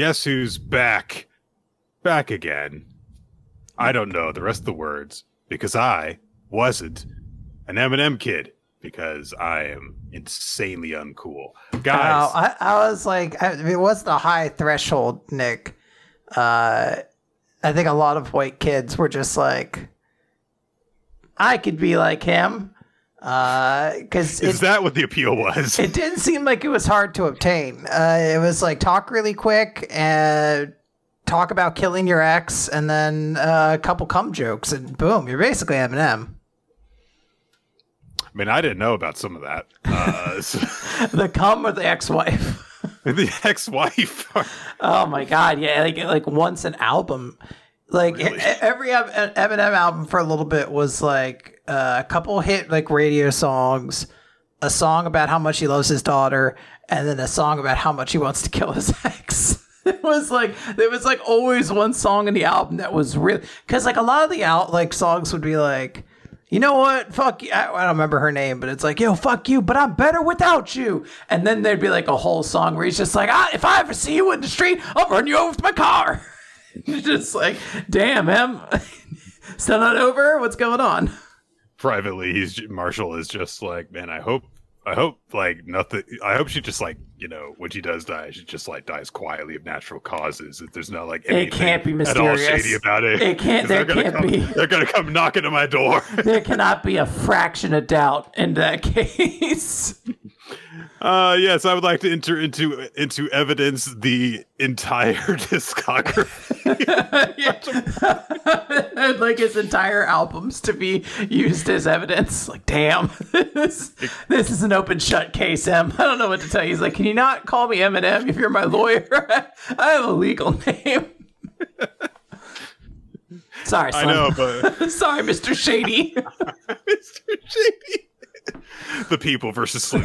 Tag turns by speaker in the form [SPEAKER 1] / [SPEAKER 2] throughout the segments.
[SPEAKER 1] guess who's back? Back again. I don't know the rest of the words because I wasn't an Eminem kid because I am insanely uncool. Guys,
[SPEAKER 2] I, I was like, I, it wasn't a high threshold, Nick. Uh, I think a lot of white kids were just like, I could be like him. Because
[SPEAKER 1] is
[SPEAKER 2] it,
[SPEAKER 1] that what the appeal was?
[SPEAKER 2] it didn't seem like it was hard to obtain. Uh, it was like talk really quick and talk about killing your ex, and then uh, a couple cum jokes, and boom, you're basically Eminem.
[SPEAKER 1] I mean, I didn't know about some of that. Uh, so-
[SPEAKER 2] The cum or the ex-wife.
[SPEAKER 1] the ex-wife.
[SPEAKER 2] Oh my god, yeah, like like once an album, like
[SPEAKER 1] Really?
[SPEAKER 2] every Em- Eminem album for a little bit was like uh, a couple hit like radio songs, a song about how much he loves his daughter, and then a song about how much he wants to kill his ex. It was like there was like always one song in the album that was really because like a lot of the out like songs would be like. You know what? Fuck you. I, I don't remember her name, but it's like, yo, fuck you, but I'm better without you. And then there'd be like a whole song where he's just like, ah, if I ever see you in the street, I'll run you over with my car. It's just like, damn, Em. Still not over? What's going on?
[SPEAKER 1] Privately, he's Marshall is just like, man. I hope, I hope like nothing. I hope she just like you know when she does die, she just like dies quietly of natural causes. That there's not like anything
[SPEAKER 2] can't be mysterious.
[SPEAKER 1] at all shady about it.
[SPEAKER 2] It can't- there
[SPEAKER 1] they're gonna
[SPEAKER 2] can't
[SPEAKER 1] come,
[SPEAKER 2] be.
[SPEAKER 1] They're gonna come knocking at my door.
[SPEAKER 2] There cannot be a fraction of doubt in that case.
[SPEAKER 1] Uh, yes, I would like to enter into into evidence the entire discography.
[SPEAKER 2] I'd like his entire albums to be used as evidence. Like, damn, this, this is an open shut case, Em. I don't know what to tell you. He's like, can you not call me Eminem if you're my lawyer? I have a legal name. Sorry,
[SPEAKER 1] I know, but
[SPEAKER 2] Sorry, Mr. Shady.
[SPEAKER 1] Mr. Shady, the people versus Slim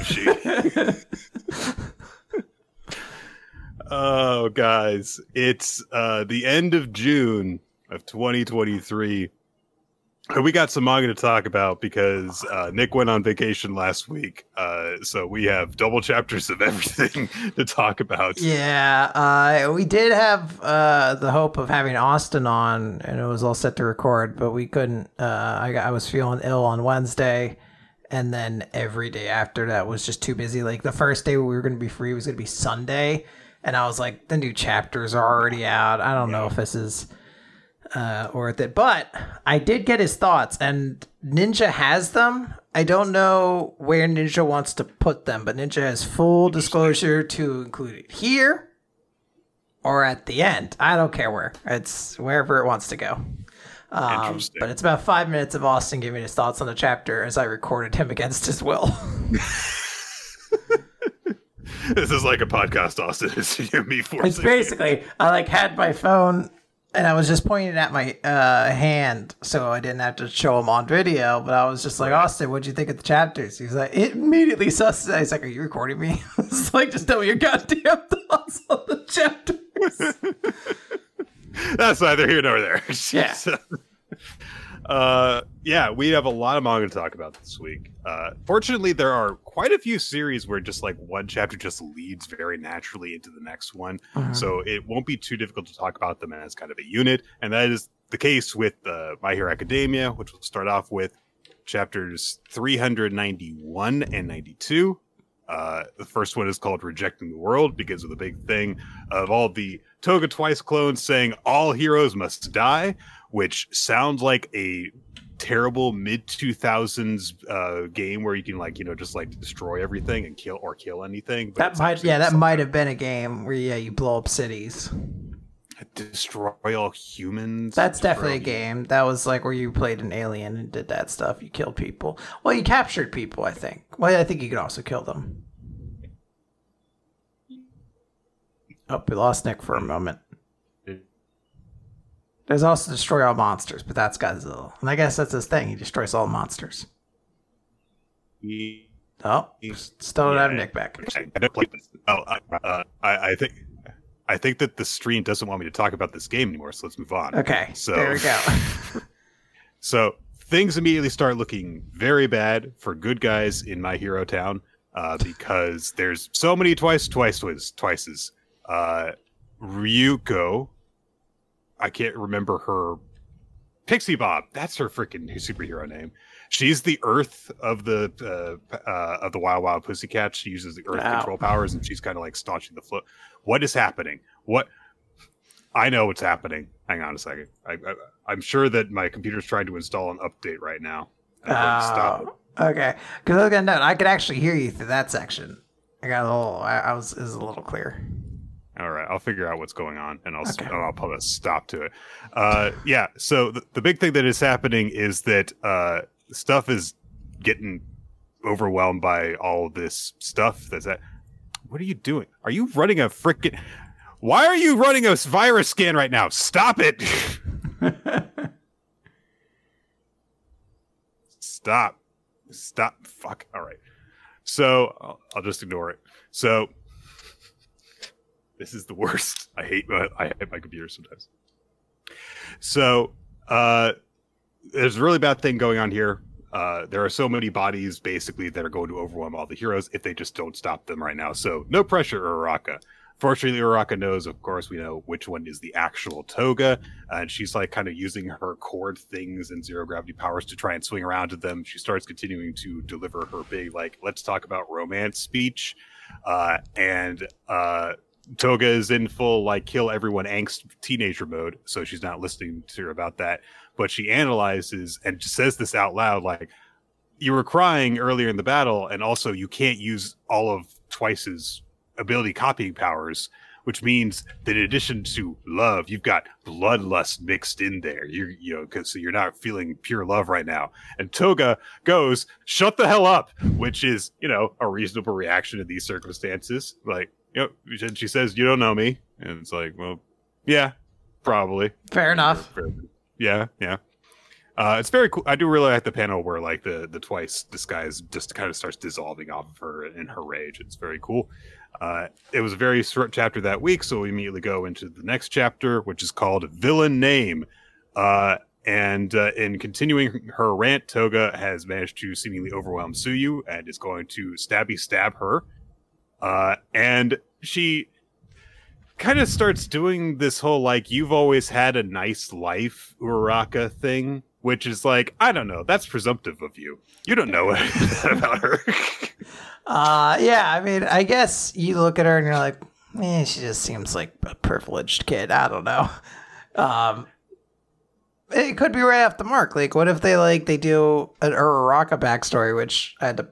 [SPEAKER 1] oh, guys, it's uh, the end of June of 2023. And we got some manga to talk about because uh, Nick went on vacation last week. Uh, so we have double chapters of everything to talk about.
[SPEAKER 2] Yeah, uh, we did have uh, the hope of having Austin on, and it was all set to record, but we couldn't. Uh, I, I was feeling ill on Wednesday, and then every day after that was just too busy. Like the first day we were going to be free was going to be Sunday, and I was like, the new chapters are already out. I don't know if this is uh, worth it, but I did get his thoughts, and Ninja has them. I don't know where Ninja wants to put them, but Ninja has full disclosure to include it here or at the end. I don't care where. It's wherever it wants to go. Um, but it's about five minutes of Austin giving his thoughts on the chapter as I recorded him against his will.
[SPEAKER 1] This is like a podcast, Austin. It's me forcing
[SPEAKER 2] It's basically I like had my phone and I was just pointing at my uh, hand, so I didn't have to show him on video. But I was just like, Austin, what'd you think of the chapters? He's like, it immediately sus. He's like, Are you recording me? it's like, just tell me your goddamn thoughts on the chapters.
[SPEAKER 1] That's neither here nor there.
[SPEAKER 2] Yeah.
[SPEAKER 1] So, uh, yeah, we have a lot of manga to talk about this week. Uh, fortunately, there are quite a few series where just like one chapter just leads very naturally into the next one, so it won't be too difficult to talk about them as kind of a unit. And that is the case with uh, My Hero Academia, which we'll start off with chapters 391 and 92. Uh, the first one is called Rejecting the World because of the big thing of all the Toga Twice clones saying all heroes must die, which sounds like a terrible mid 2000s uh, game where you can like you know just like destroy everything and kill or kill anything. but
[SPEAKER 2] That might, yeah, that might have been a game where yeah, you blow up cities.
[SPEAKER 1] destroy all humans.
[SPEAKER 2] That's definitely a game. That was like where you played an alien and did that stuff. You killed people. Well, you captured people, I think. Well, I think you could also kill them. Oh, we lost Nick for a moment. There's also destroy all monsters, but that's Godzilla. And I guess that's his thing. He destroys all monsters.
[SPEAKER 1] humans.
[SPEAKER 2] Oh, still don't have
[SPEAKER 1] Yeah.
[SPEAKER 2] Nick back.
[SPEAKER 1] I don't play this. Oh, uh, I, I think. I think that the stream doesn't want me to talk about this game anymore, so let's move on.
[SPEAKER 2] Okay,
[SPEAKER 1] So-
[SPEAKER 2] there we go.
[SPEAKER 1] So things immediately start looking very bad for good guys in my hero town uh, because there's so many twice, twice, twice, twices. Uh, Ryuko. I can't remember her. Pixie Bob. That's her freaking superhero name. She's the Earth of the uh, uh, of the Wild Wild Pussycat. She uses the Earth
[SPEAKER 2] Wow.
[SPEAKER 1] control powers, and she's kind of like staunching the flow. What is happening? What? I know what's happening. Hang on a second. I, I, I'm sure that my computer's trying to install an update right now. I'm going to stop it.
[SPEAKER 2] Oh, okay. Because I was gonna note, I could actually hear you through that section. I got a little. I, I was. Was a little clear.
[SPEAKER 1] All right, I'll figure out what's going on, and I'll
[SPEAKER 2] Okay.
[SPEAKER 1] I'll put a stop to it. Uh, yeah. So the, the big thing that is happening is that uh, stuff is getting overwhelmed by all this stuff. That's that. What are you doing? Are you running a freaking? Why are you running a virus scan right now? Stop it! Stop! Stop! Fuck! All right. So I'll, I'll just ignore it. So this is the worst. I hate my I hate my computer sometimes. So uh there's a really bad thing going on here. Uh there are so many bodies basically that are going to overwhelm all the heroes if they just don't stop them right now. So no pressure, Uraraka. Fortunately, Uraraka knows, of course, we know which one is the actual Toga, and she's like kind of using her cord things and zero gravity powers to try and swing around to them. She starts continuing to deliver her big, like, let's talk about romance speech. Uh, and uh, Toga is in full like kill everyone angst teenager mode, so she's not listening to her about that. But she analyzes and says this out loud, like you were crying earlier in the battle, and also you can't use all of Twice's ability copying powers, which means that in addition to love, you've got bloodlust mixed in there. You're you know, because so you're not feeling pure love right now. And Toga goes, "Shut the hell up," which is you know a reasonable reaction in these circumstances. Like know, and she says, "You don't know me," and it's like, well, yeah, probably.
[SPEAKER 2] Fair enough.
[SPEAKER 1] Yeah, yeah. Uh, it's very cool. I do really like the panel where like the the twice disguise just kind of starts dissolving off of her in her rage. It's very cool. Uh, it was a very short chapter that week, so we immediately go into the next chapter, which is called "Villain Name." Uh, and uh, in continuing her rant, Toga has managed to seemingly overwhelm Tsuyu and is going to stabby stab her. Uh, and she kind of starts doing this whole like you've always had a nice life uraka thing which is like i don't know that's presumptive of you you don't know about her
[SPEAKER 2] Uh, yeah. I mean, I guess you look at her and you're like, eh, she just seems like a privileged kid. I don't know. Um, it could be right off the mark. Like, what if they like they do an Uraraka backstory, which I had to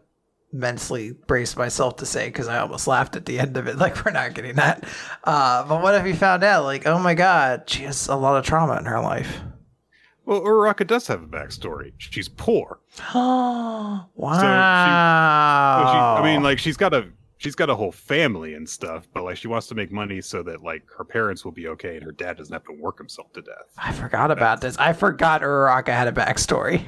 [SPEAKER 2] mentally brace myself to say because I almost laughed at the end of it. Like, we're not getting that. Uh, but what if you found out, like, oh my god, she has a lot of trauma in her life.
[SPEAKER 1] well uraraka does have a backstory she's poor
[SPEAKER 2] wow.
[SPEAKER 1] So she- i mean like she's got a she's got a whole family and stuff but like she wants to make money so that like her parents will be okay and her dad doesn't have to work himself to death
[SPEAKER 2] I forgot about this. I forgot Uraraka had a backstory.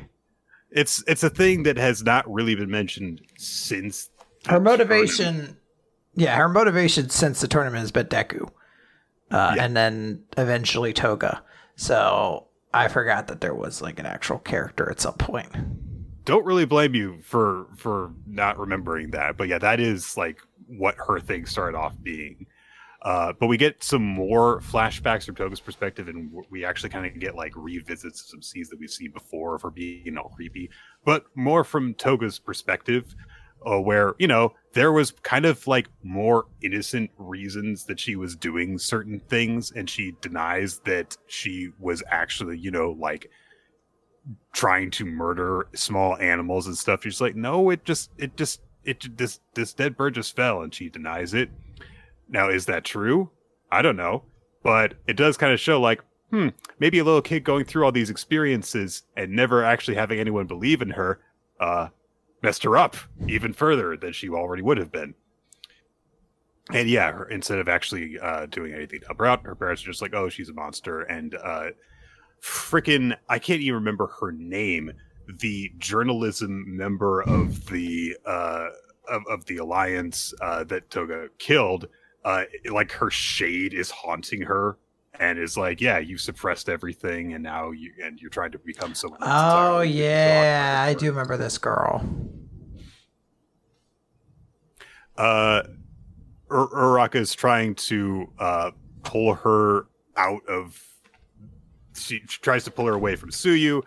[SPEAKER 1] It's it's a thing that has not really been mentioned since
[SPEAKER 2] her
[SPEAKER 1] tournament.
[SPEAKER 2] motivation yeah her motivation since the tournament has been deku uh,
[SPEAKER 1] Yeah.
[SPEAKER 2] and then eventually toga so i forgot that there was like an actual character at some point
[SPEAKER 1] don't really blame you for for not remembering that but yeah that is like what her thing started off being uh, but we get some more flashbacks from Toga's perspective, and we actually kind of get like revisits of some scenes that we've seen before for being all creepy, but more from Toga's perspective, uh, where you know there was kind of like more innocent reasons that she was doing certain things, and she denies that she was actually, you know, like trying to murder small animals and stuff. She's like, no, it just, it just, it ju- this this dead bird just fell, and she denies it. Now, is that true? I don't know, but it does kind of show like, hmm, maybe a little kid going through all these experiences and never actually having anyone believe in her, uh, messed her up even further than she already would have been. And yeah, her, instead of actually uh, doing anything to help her out, her parents are just like, "Oh, she's a monster," and uh, freaking I can't even remember her name. The journalism member of the uh, of, of the alliance uh, that Toga killed, uh, like her shade is haunting her and is like, "Yeah, you suppressed everything, and now you and you're trying to become someone." that's
[SPEAKER 2] oh yeah i do remember this girl
[SPEAKER 1] uh Ur- Uraraka is trying to uh pull her out of. She tries to pull her away from Tsuyu.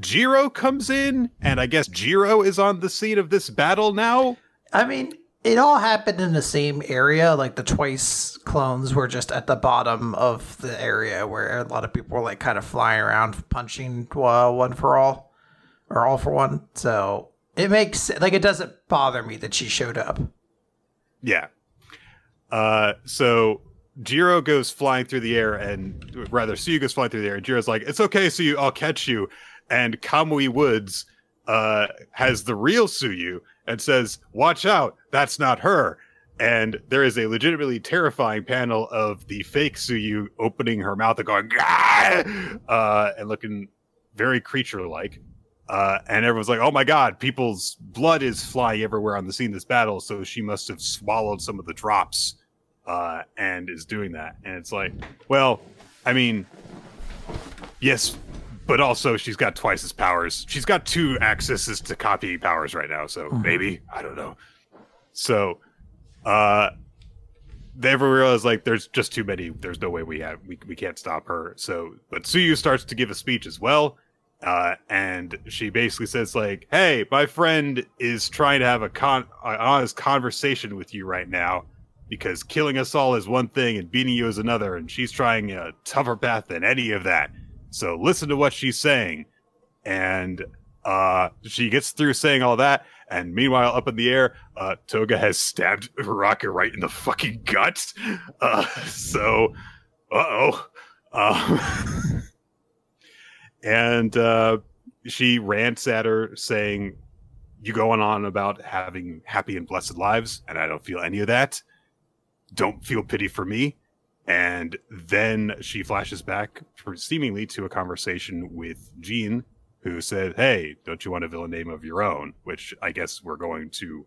[SPEAKER 1] Jiro comes in, and I guess Jiro is on the scene of this battle now.
[SPEAKER 2] I mean, it all happened in the same area. Like the twice clones were just at the bottom of the area where a lot of people were like kind of flying around, punching uh, one for all or all for one. So it makes like it doesn't bother me that she showed up.
[SPEAKER 1] Yeah. Uh, so Jiro goes flying through the air, and rather Tsuyu goes flying through the air, and Jiro's like, "It's okay, Tsuyu, I'll catch you." And Kamui Woods uh, has the real Tsuyu and says, "Watch out, that's not her." And there is a legitimately terrifying panel of the fake Tsuyu opening her mouth and going, uh, and looking very creature-like. Uh, and everyone's like, "Oh my god, people's blood is flying everywhere on the scene of this battle." So she must have swallowed some of the drops, uh, and is doing that. And it's like, well, I mean, yes, but also she's got twice as powers. She's got two accesses to copy powers right now. So maybe I don't know. So, uh, they ever realize like there's just too many. There's no way we have we we can't stop her. So, but Tsuyu starts to give a speech as well. Uh, and she basically says like, "Hey, my friend is trying to have a con an honest conversation with you right now, because killing us all is one thing and beating you is another, and she's trying a tougher path than any of that. So listen to what she's saying." And uh, she gets through saying all that, and meanwhile, up in the air, uh, Toga has stabbed Uraka right in the fucking gut. Uh, so, uh oh. Um, and uh, she rants at her saying, "You going on about having happy and blessed lives, and I don't feel any of that. Don't feel pity for me." And then she flashes back, for seemingly to a conversation with Jean, who said, "Hey, don't you want a villain name of your own?" Which I guess we're going to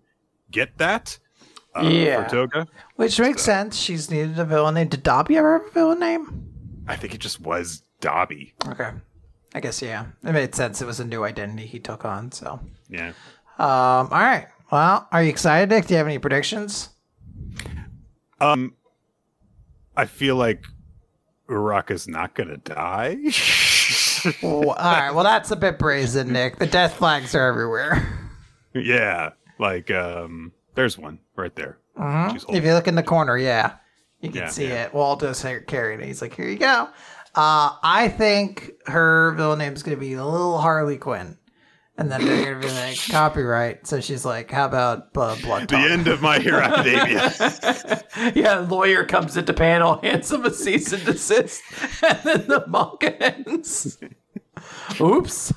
[SPEAKER 1] get that. Uh,
[SPEAKER 2] Yeah.
[SPEAKER 1] For Toga,
[SPEAKER 2] Which makes
[SPEAKER 1] So-
[SPEAKER 2] sense. She's needed a villain name. Did Dabi ever have a villain name?
[SPEAKER 1] I think it just was Dabi.
[SPEAKER 2] Okay. I guess, yeah. It made sense. It was a new identity he took on. So,
[SPEAKER 1] Yeah.
[SPEAKER 2] um, all right. Well, are you excited, Nick? Do you have any predictions?
[SPEAKER 1] Um, I feel like Uraka's not gonna die.
[SPEAKER 2] Well, all right. Well, that's a bit brazen, Nick. The death flags are everywhere.
[SPEAKER 1] yeah, like um, there's one right there. She's
[SPEAKER 2] If you look in the corner, yeah, you can
[SPEAKER 1] Yeah,
[SPEAKER 2] see
[SPEAKER 1] yeah.
[SPEAKER 2] it. Waldo's carrying it. He's like, "Here you go." Uh, I think her villain name is going to be little Harley Quinn, and then they're going to be like copyright. So she's like, "How about uh, blood?"
[SPEAKER 1] The
[SPEAKER 2] Talk?
[SPEAKER 1] end of My Hero Academia.
[SPEAKER 2] yeah, lawyer comes into panel, hands him a cease and desist, and then the manga ends. Oops.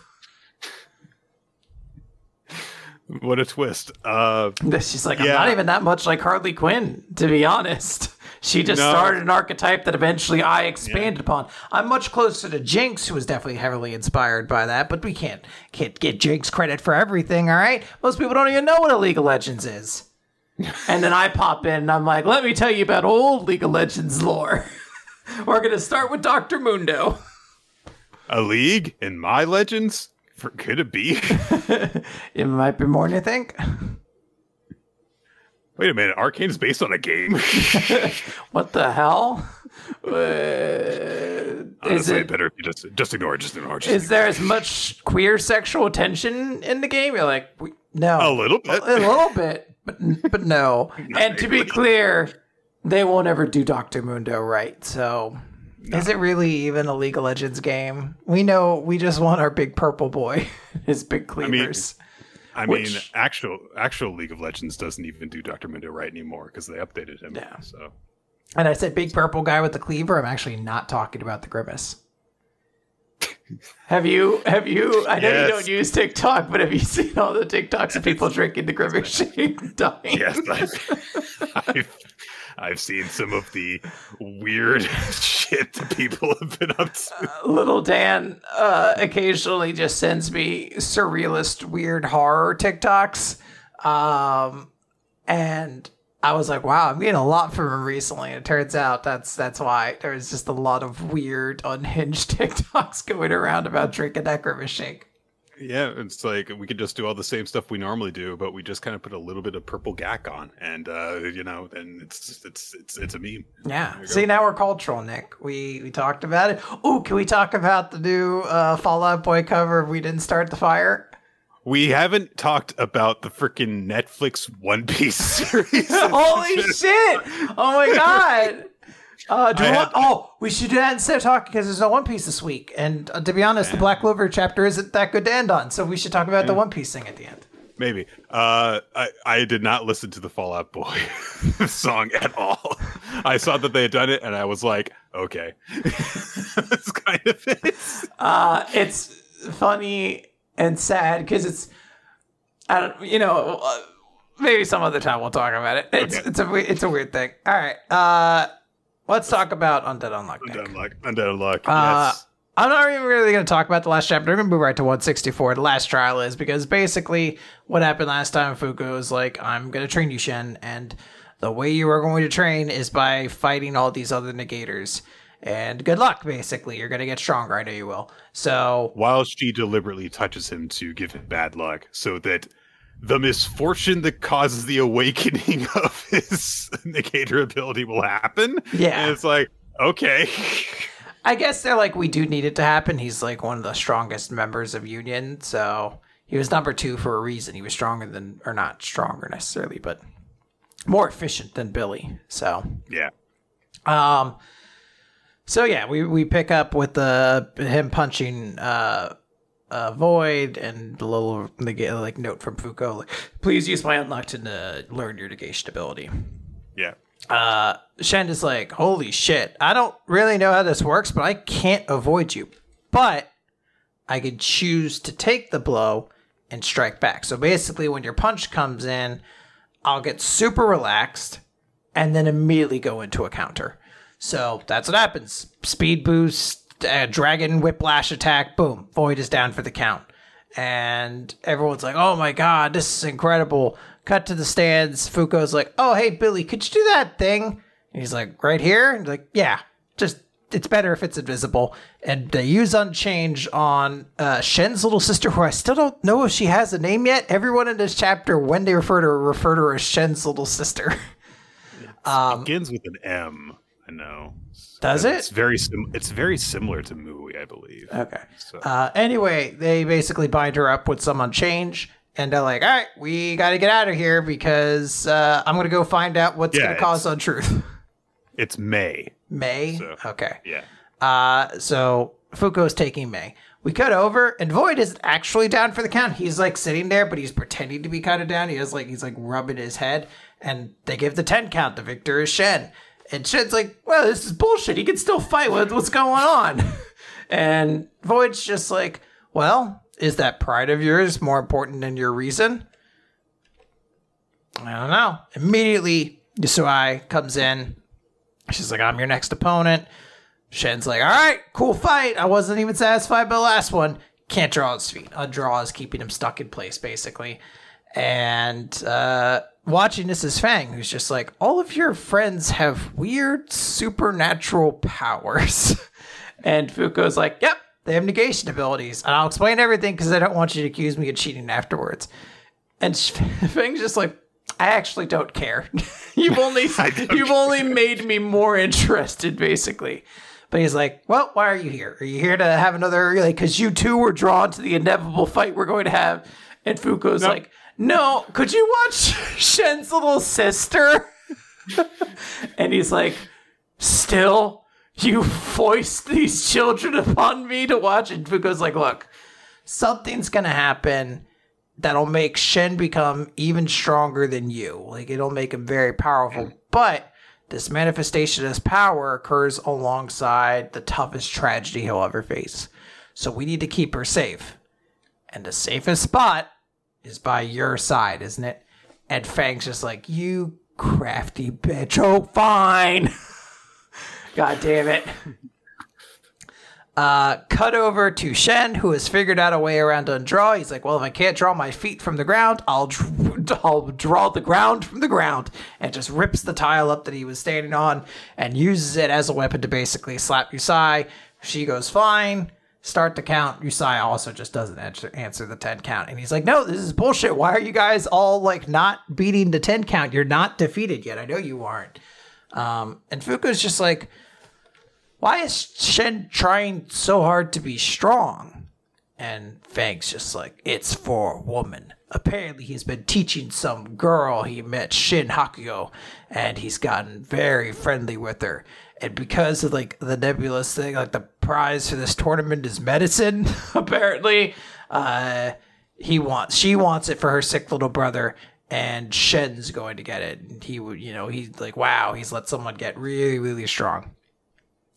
[SPEAKER 1] What a twist. Uh,
[SPEAKER 2] She's like, I'm not even that much like Harley Quinn, to be honest. She just
[SPEAKER 1] No.
[SPEAKER 2] started an archetype that eventually I expanded upon. I'm much closer to Jinx, who was definitely heavily inspired by that, but we can't can't get Jinx credit for everything, all right? Most people don't even know what a League of Legends is. and then I pop in and I'm like, let me tell you about old League of Legends lore. We're gonna start with Dr. Mundo.
[SPEAKER 1] a league in my legends. For, could it be?
[SPEAKER 2] It might be more than you think.
[SPEAKER 1] Wait a minute. Arcane's based on a game.
[SPEAKER 2] What the hell? Uh, is
[SPEAKER 1] Honestly,
[SPEAKER 2] it
[SPEAKER 1] better just just ignore it. Just ignore it. Just
[SPEAKER 2] is there as much queer sexual tension in the game? You're like, we, no,
[SPEAKER 1] a little bit.
[SPEAKER 2] a little bit, but but no. and to be clear, they won't ever do Doctor Mundo right. So, is it really even a League of Legends game? We know we just want our big purple boy, his big
[SPEAKER 1] mean,
[SPEAKER 2] cleavers.
[SPEAKER 1] I mean,
[SPEAKER 2] Which-
[SPEAKER 1] actual actual League of Legends doesn't even do Doctor Mundo right anymore because they updated him.
[SPEAKER 2] Yeah.
[SPEAKER 1] So
[SPEAKER 2] and I said big purple guy with the cleaver. I'm actually not talking about the grimace. Have you? Have you? I know you don't use TikTok, but have you seen all the TikToks of people drinking the grimace shake dying?
[SPEAKER 1] yes, I've, I've I've seen some of the weird shit that people have been up to.
[SPEAKER 2] Little Dan uh, occasionally just sends me surrealist, weird horror TikToks. Um, and I was like, wow, I'm getting a lot from him recently. And it turns out that's that's why there's just a lot of weird, unhinged TikToks going around about drinking shake.
[SPEAKER 1] Yeah, it's like we could just do all the same stuff we normally do, but we just kind of put a little bit of purple gack on, and uh, you know, then it's it's it's it's a meme.
[SPEAKER 2] Yeah. See, now we're cultural, Nick. We we talked about it. Oh, can we talk about the new uh, Fall Out Boy cover? We didn't start the fire.
[SPEAKER 1] We haven't talked about the freaking Netflix One Piece series.
[SPEAKER 2] Holy shit! Oh my god! Uh, do
[SPEAKER 1] I
[SPEAKER 2] you
[SPEAKER 1] had-
[SPEAKER 2] oh, we should do that instead of talking because there's no One Piece this week. And uh, to be honest, the Black Clover chapter isn't that good to end on, so we should talk about the One Piece thing at the end.
[SPEAKER 1] Maybe. Uh, I I did not listen to the Fall Out Boy song at all. I saw that they had done it, and I was like, okay, that's kind of it.
[SPEAKER 2] Uh, it's funny and sad because it's, I don't, you know, uh, maybe some other time we'll talk about it. It's
[SPEAKER 1] Okay.
[SPEAKER 2] it's a it's a weird thing. All right, uh, let's talk about Undead Unluck. Nick.
[SPEAKER 1] Undead luck. Undead luck.
[SPEAKER 2] Uh,
[SPEAKER 1] yes.
[SPEAKER 2] I'm not even really going to talk about the last chapter. I'm going to move right to 164. The last trial is because basically what happened last time, Fuko was like, I'm going to train you, Shen, and the way you are going to train is by fighting all these other negators. And good luck, basically. You're going to get stronger. I know you will. So,
[SPEAKER 1] While she deliberately touches him to give him bad luck, so that the misfortune that causes the awakening of his negator ability will happen.
[SPEAKER 2] Yeah.
[SPEAKER 1] And it's like, okay.
[SPEAKER 2] I guess they're like, we do need it to happen. He's like one of the strongest members of Union. So, he was number two for a reason. He was stronger than, or not stronger necessarily, but more efficient than Billy. So,
[SPEAKER 1] yeah.
[SPEAKER 2] Um. So yeah, we we pick up with the him punching uh, uh void and the little nega- like note from Fuko. Like, Please use my unluck to uh, learn your negation ability.
[SPEAKER 1] Yeah.
[SPEAKER 2] Uh, is like, holy shit! I don't really know how this works, but I can't avoid you. But I could choose to take the blow and strike back. So basically, when your punch comes in, I'll get super relaxed and then immediately go into a counter. So that's what happens. Speed boost, uh, dragon whiplash attack, boom, void is down for the count. And everyone's like, oh my god, this is incredible. Cut to the stands. Fuko's like, oh hey Billy, could you do that thing? And he's like, right here? And like, yeah, just it's better if it's invisible. And they use Unchange on uh, Shen's little sister, who I still don't know if she has a name yet. Everyone in this chapter, when they refer to her, refer to her as Shen's little sister.
[SPEAKER 1] it begins with an M. I know.
[SPEAKER 2] Does
[SPEAKER 1] It's
[SPEAKER 2] it?
[SPEAKER 1] very sim- it's very similar to Mui, I believe.
[SPEAKER 2] Okay.
[SPEAKER 1] So
[SPEAKER 2] Uh, anyway, they basically bind her up with some Unchange. And they're like, all right, we got to get out of here because uh, I'm going to go find out what's
[SPEAKER 1] Yeah,
[SPEAKER 2] to cause untruth.
[SPEAKER 1] it's May.
[SPEAKER 2] May?
[SPEAKER 1] So-
[SPEAKER 2] Okay.
[SPEAKER 1] Yeah.
[SPEAKER 2] Uh, so Fuko's taking May. We cut over, and Void isn't actually down for the count. He's like sitting there, but he's pretending to be kind of down. He has like he's like rubbing his head, and they give the ten count. The victor is Shen, and Shen's like, "Well, this is bullshit. He can still fight. What, what's going on?" and Void's just like, "Well, is that pride of yours more important than your reason?" I don't know. Immediately, Yusui comes in. She's like, I'm your next opponent. Shen's like, all right, cool fight. I wasn't even satisfied by the last one. Can't draw his feet. A draw is keeping him stuck in place, basically. And uh, watching this is Fang, who's just like, all of your friends have weird supernatural powers. and Fuko's like, yep, they have negation abilities. And I'll explain everything because I don't want you to accuse me of cheating afterwards. And Fang's just like, I actually don't care. you've only you've only made me more interested, basically. But he's like, "Well, why are you here? Are you here to have another like? Because you two were drawn to the inevitable fight we're going to have." And Fuko's
[SPEAKER 1] Nope.
[SPEAKER 2] like, "No, could you watch Shen's little sister?" and he's like, "Still, you foist these children upon me to watch." And Fuko's like, "Look, something's gonna happen." that'll make Shen become even stronger than you. Like it'll make him very powerful. But this manifestation of power occurs alongside the toughest tragedy he'll ever face. So we need to keep her safe. And the safest spot is by your side, isn't it? And Fang's just like, you crafty bitch. Oh, fine. God damn it. Uh, cut over to Shen, who has figured out a way around undraw. He's like, well, if I can't draw my feet from the ground, I'll, dr- I'll draw the ground from the ground. And just rips the tile up that he was standing on and uses it as a weapon to basically slap Yusai. She goes fine. Start the count. Usai also just doesn't answer, answer the 10 count. And he's like, no, this is bullshit. Why are you guys all like not beating the 10 count? You're not defeated yet. I know you aren't. Um, and Fuko's just like, why is Shen trying so hard to be strong? And Fang's just like, it's for a woman. Apparently, he's been teaching some girl he met, Shin Hakuyo, and he's gotten very friendly with her. And because of like the nebulous thing, like the prize for this tournament is medicine, apparently, uh, he wants she wants it for her sick little brother, and Shen's going to get it. And he would, you know, he's like, wow, he's let someone get really, really strong.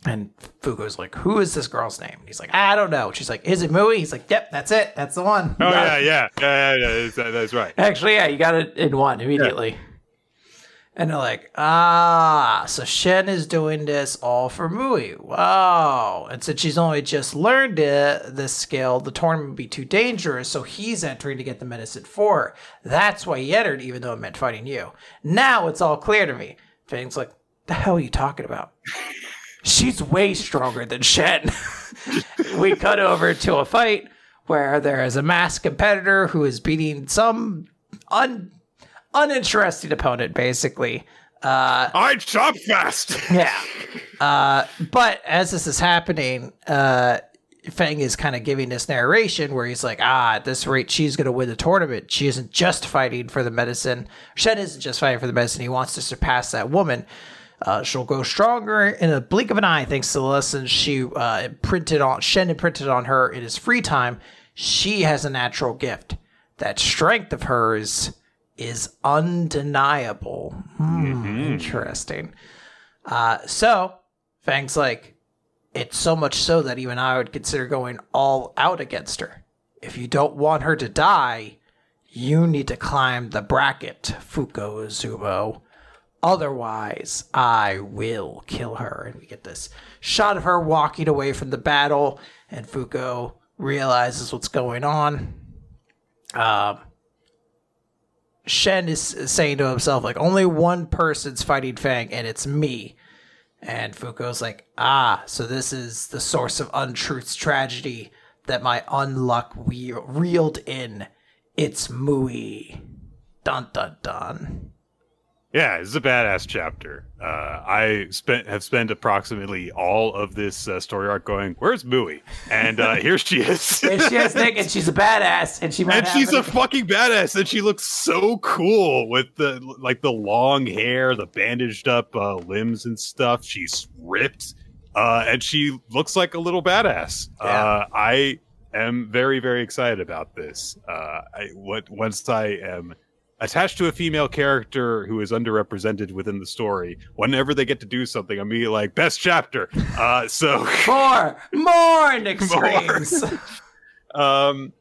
[SPEAKER 2] And Fuko's like, who is this girl's name? He's like, I don't know. She's like, is it Mui? He's like, yep, that's it. That's the one.
[SPEAKER 1] Oh yeah, yeah, yeah, yeah, yeah. That's, that's right.
[SPEAKER 2] Actually, yeah, you got it in one immediately. Yeah. And they're like, ah, so Shen is doing this all for Mui. Wow. And since she's only just learned it, this skill, the tournament would be too dangerous, so he's entering to get the medicine for her. That's why he entered, even though it meant fighting you. Now it's all clear to me. Fang's like, the hell are you talking about? she's way stronger than Shen. we cut over to a fight where there is a masked competitor who is beating some un- uninteresting opponent, basically. Uh,
[SPEAKER 1] I chop fast.
[SPEAKER 2] yeah. Uh, but as this is happening, uh, Fang is kind of giving this narration where he's like, ah, at this rate, she's going to win the tournament. She isn't just fighting for the medicine. Shen isn't just fighting for the medicine. He wants to surpass that woman. Uh, she'll grow stronger in a blink of an eye thanks to the lessons she uh, imprinted on Shen imprinted on her in his free time. She has a natural gift. That strength of hers is undeniable. Hmm, mm-hmm. Interesting. Uh, so Fang's like, it's so much so that even I would consider going all out against her. If you don't want her to die, you need to climb the bracket, Fuko Izumo. Otherwise, I will kill her. And we get this shot of her walking away from the battle, and Fuko realizes what's going on. Um, Shen is saying to himself, like, only one person's fighting Fang, and it's me. And Fuko's like, ah, so this is the source of untruth's tragedy that my unluck reeled in. It's Mui. Dun dun dun.
[SPEAKER 1] Yeah, it's a badass chapter. Uh, I spent have spent approximately all of this uh, story arc going, "Where's Mui?" And uh, here she is.
[SPEAKER 2] and she has Nick, and she's a badass, and she
[SPEAKER 1] and she's a fucking badass, and she looks so cool with the like the long hair, the bandaged up uh, limbs and stuff. She's ripped, uh, and she looks like a little badass. Yeah. Uh, I am very very excited about this. I what once I am attached to a female character who is underrepresented within the story, whenever they get to do something, I'm be like, best chapter. Uh, so
[SPEAKER 2] more, more Nick screams.
[SPEAKER 1] um,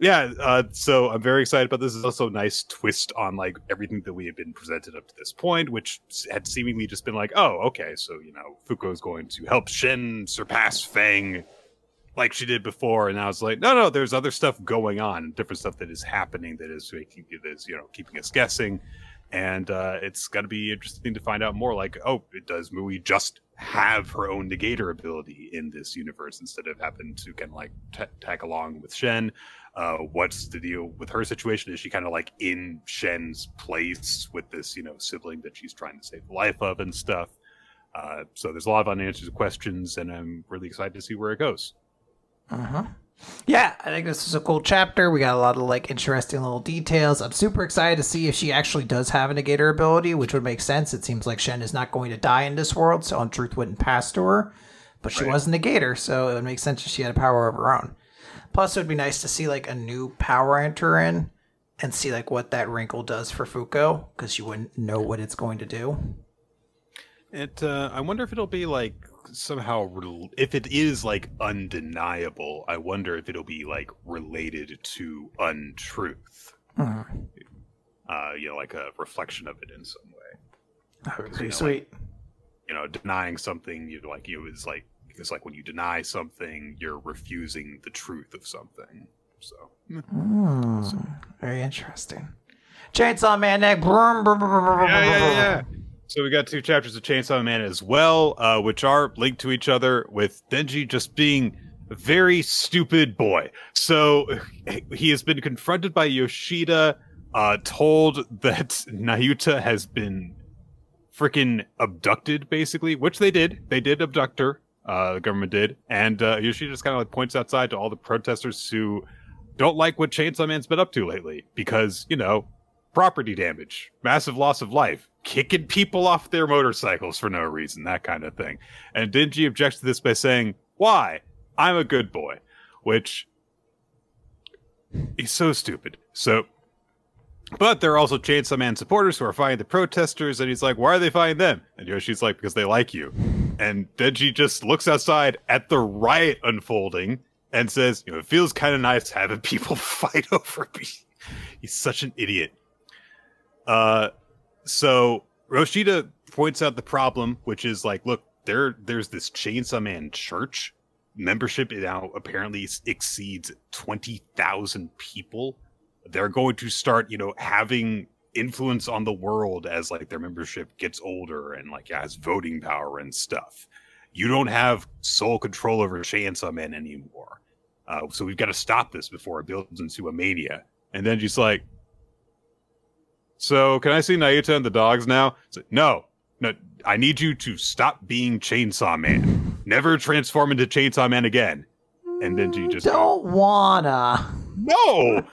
[SPEAKER 1] yeah. Uh, so I'm very excited about this. Is also a nice twist on like everything that we have been presented up to this point, which had seemingly just been like, oh, okay, so you know, Fuko is going to help Shen surpass Fang like she did before, and I was like, no, no, there's other stuff going on, different stuff that is happening that is making it is you know keeping us guessing, and uh, it's going to be interesting to find out more. Like, oh, does Mui just have her own negator ability in this universe instead of having to kind of like t- tag along with Shen? Uh, what's the deal with her situation? Is she kind of like in Shen's place with this, you know, sibling that she's trying to save the life of and stuff? Uh, so there's a lot of unanswered questions, and I'm really excited to see where it goes.
[SPEAKER 2] Uh huh. Yeah, I think this is a cool chapter. We got a lot of like interesting little details. I'm super excited to see if she actually does have a negator ability, which would make sense. It seems like Shen is not going to die in this world, so Untruth wouldn't pass to her. But she right. was a negator, so it would make sense if she had a power of her own. Plus, it would be nice to see like a new power enter in and see like what that wrinkle does for Fuko, because you wouldn't know what it's going to do.
[SPEAKER 1] It. Uh, I wonder if it'll be like somehow re- if it is like undeniable i wonder if it'll be like related to untruth. Uh-huh. uh you know like a reflection of it in some way.
[SPEAKER 2] That would be you know, sweet.
[SPEAKER 1] like, you know denying something you like you is like because like when you deny something you're refusing the truth of something. So,
[SPEAKER 2] mm, so. very interesting. Chainsaw man neck
[SPEAKER 1] yeah, yeah, yeah. So we got two chapters of Chainsaw Man as well, uh, which are linked to each other, with Denji just being a very stupid boy. So he has been confronted by Yoshida, uh, told that Nayuta has been freaking abducted, basically, which they did. They did abduct her. Uh, the government did, and uh, Yoshida just kind of like points outside to all the protesters who don't like what Chainsaw Man's been up to lately because you know property damage, massive loss of life, kicking people off their motorcycles for no reason, that kind of thing. And Denji objects to this by saying, "Why? I'm a good boy," which he's so stupid. So but there are also Chainsaw Man supporters who are fighting the protesters, and he's like, "Why are they fighting them?" And Yoshi's like, "Because they like you." And Denji just looks outside at the riot unfolding and says, "You know, it feels kind of nice having people fight over me." He's such an idiot. Uh, so Yoshida points out the problem, which is like, look, there, there's this Chainsaw Man church membership now apparently exceeds twenty thousand people they're going to start, you know, having influence on the world as like their membership gets older and like has voting power and stuff. You don't have sole control over Chainsaw Man anymore. Uh, so we've got to stop this before it builds into a mania. And then she's like, "So can I see Nayuta and the dogs now?" Like, no, no. I need you to stop being Chainsaw Man. Never transform into Chainsaw Man again. And then she mm, just
[SPEAKER 2] don't goes, wanna.
[SPEAKER 1] No.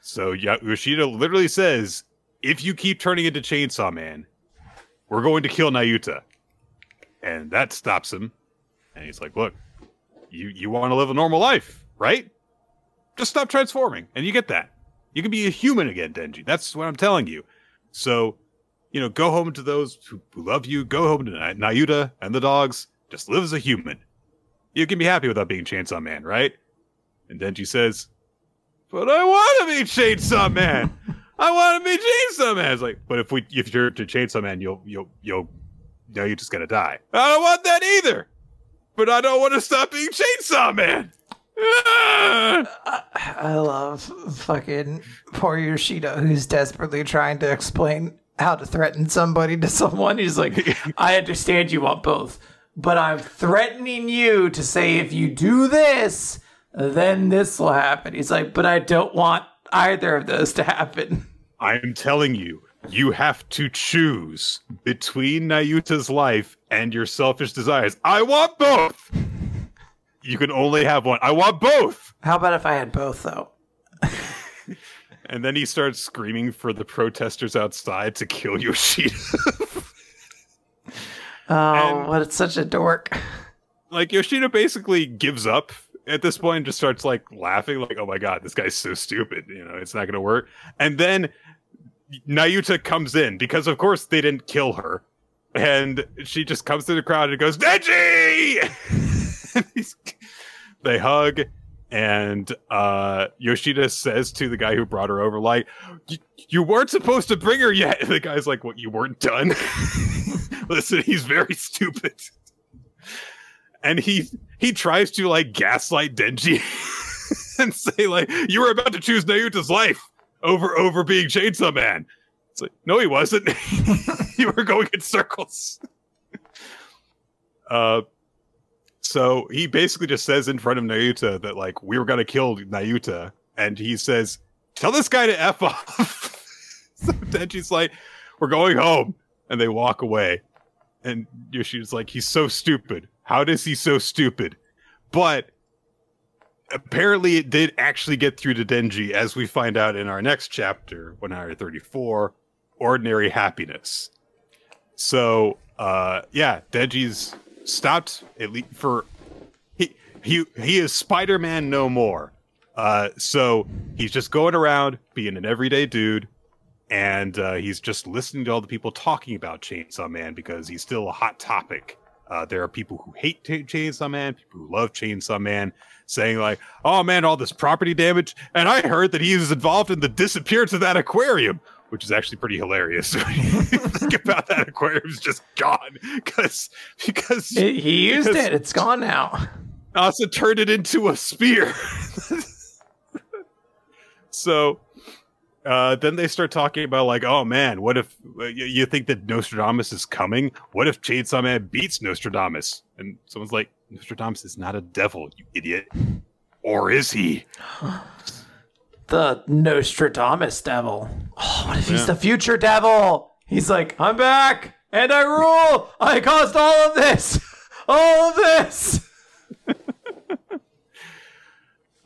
[SPEAKER 1] So Yoshida literally says, if you keep turning into Chainsaw Man, we're going to kill Nayuta. And that stops him. And he's like, look, you, you want to live a normal life, right? Just stop transforming. And you get that. You can be a human again, Denji. That's what I'm telling you. So, you know, go home to those who, love you. Go home to Nayuta and the dogs. Just live as a human. You can be happy without being Chainsaw Man, right? And Denji says, but I want to be Chainsaw Man. I want to be Chainsaw Man. It's like, but if we if you're to Chainsaw Man, you'll you'll you'll no, you're just gonna die. I don't want that either. But I don't want to stop being Chainsaw Man.
[SPEAKER 2] I, love fucking poor Yoshida who's desperately trying to explain how to threaten somebody to someone. He's like, I understand you want both, but I'm threatening you to say if you do this, then this will happen. He's like, but I don't want either of those to happen.
[SPEAKER 1] I'm telling you, you have to choose between Nayuta's life and your selfish desires. I want both. You can only have one. I want both.
[SPEAKER 2] How about if I had both, though?
[SPEAKER 1] and then he starts screaming for the protesters outside to kill Yoshida.
[SPEAKER 2] oh, and, what it's such a dork.
[SPEAKER 1] Like Yoshida basically gives up at this point just starts like laughing, like, oh my god, this guy's so stupid. You know, it's not going to work. And then Nayuta comes in because, of course, they didn't kill her. And she just comes to the crowd and goes, Denji! they hug. And uh, Yoshida says to the guy who brought her over, like, you weren't supposed to bring her yet. And the guy's like, what, you weren't done? Listen, he's very stupid and he he tries to like gaslight Denji and say like you were about to choose Nayuta's life over over being Chainsaw Man. It's like no, he wasn't. you were going in circles. uh, so he basically just says in front of Nayuta that like we were gonna kill Nayuta, and he says, "Tell this guy to f off." so Denji's like, "We're going home," and they walk away. And Yoshi's like, "He's so stupid." How does he so stupid? But apparently it did actually get through to Denji, as we find out in our next chapter, 134, Ordinary Happiness. So uh yeah, Denji's stopped at least for he he he is Spider-Man no more. Uh so he's just going around being an everyday dude and uh, he's just listening to all the people talking about Chainsaw Man because he's still a hot topic. Uh, there are people who hate Ch- Chainsaw Man, people who love Chainsaw Man, saying like, "Oh man, all this property damage," and I heard that he was involved in the disappearance of that aquarium, which is actually pretty hilarious. think about that aquarium's just gone because because
[SPEAKER 2] it, he used because it. It's gone now.
[SPEAKER 1] Also turned it into a spear. so uh, then they start talking about like, oh man, what if uh, you, you think that Nostradamus is coming? What if Chainsaw Man beats Nostradamus? And someone's like, Nostradamus is not a devil, you idiot. Or is he?
[SPEAKER 2] the Nostradamus devil. Oh, what if he's
[SPEAKER 1] Yeah.
[SPEAKER 2] the future devil? He's like, I'm back and I rule. I caused all of this. All of this.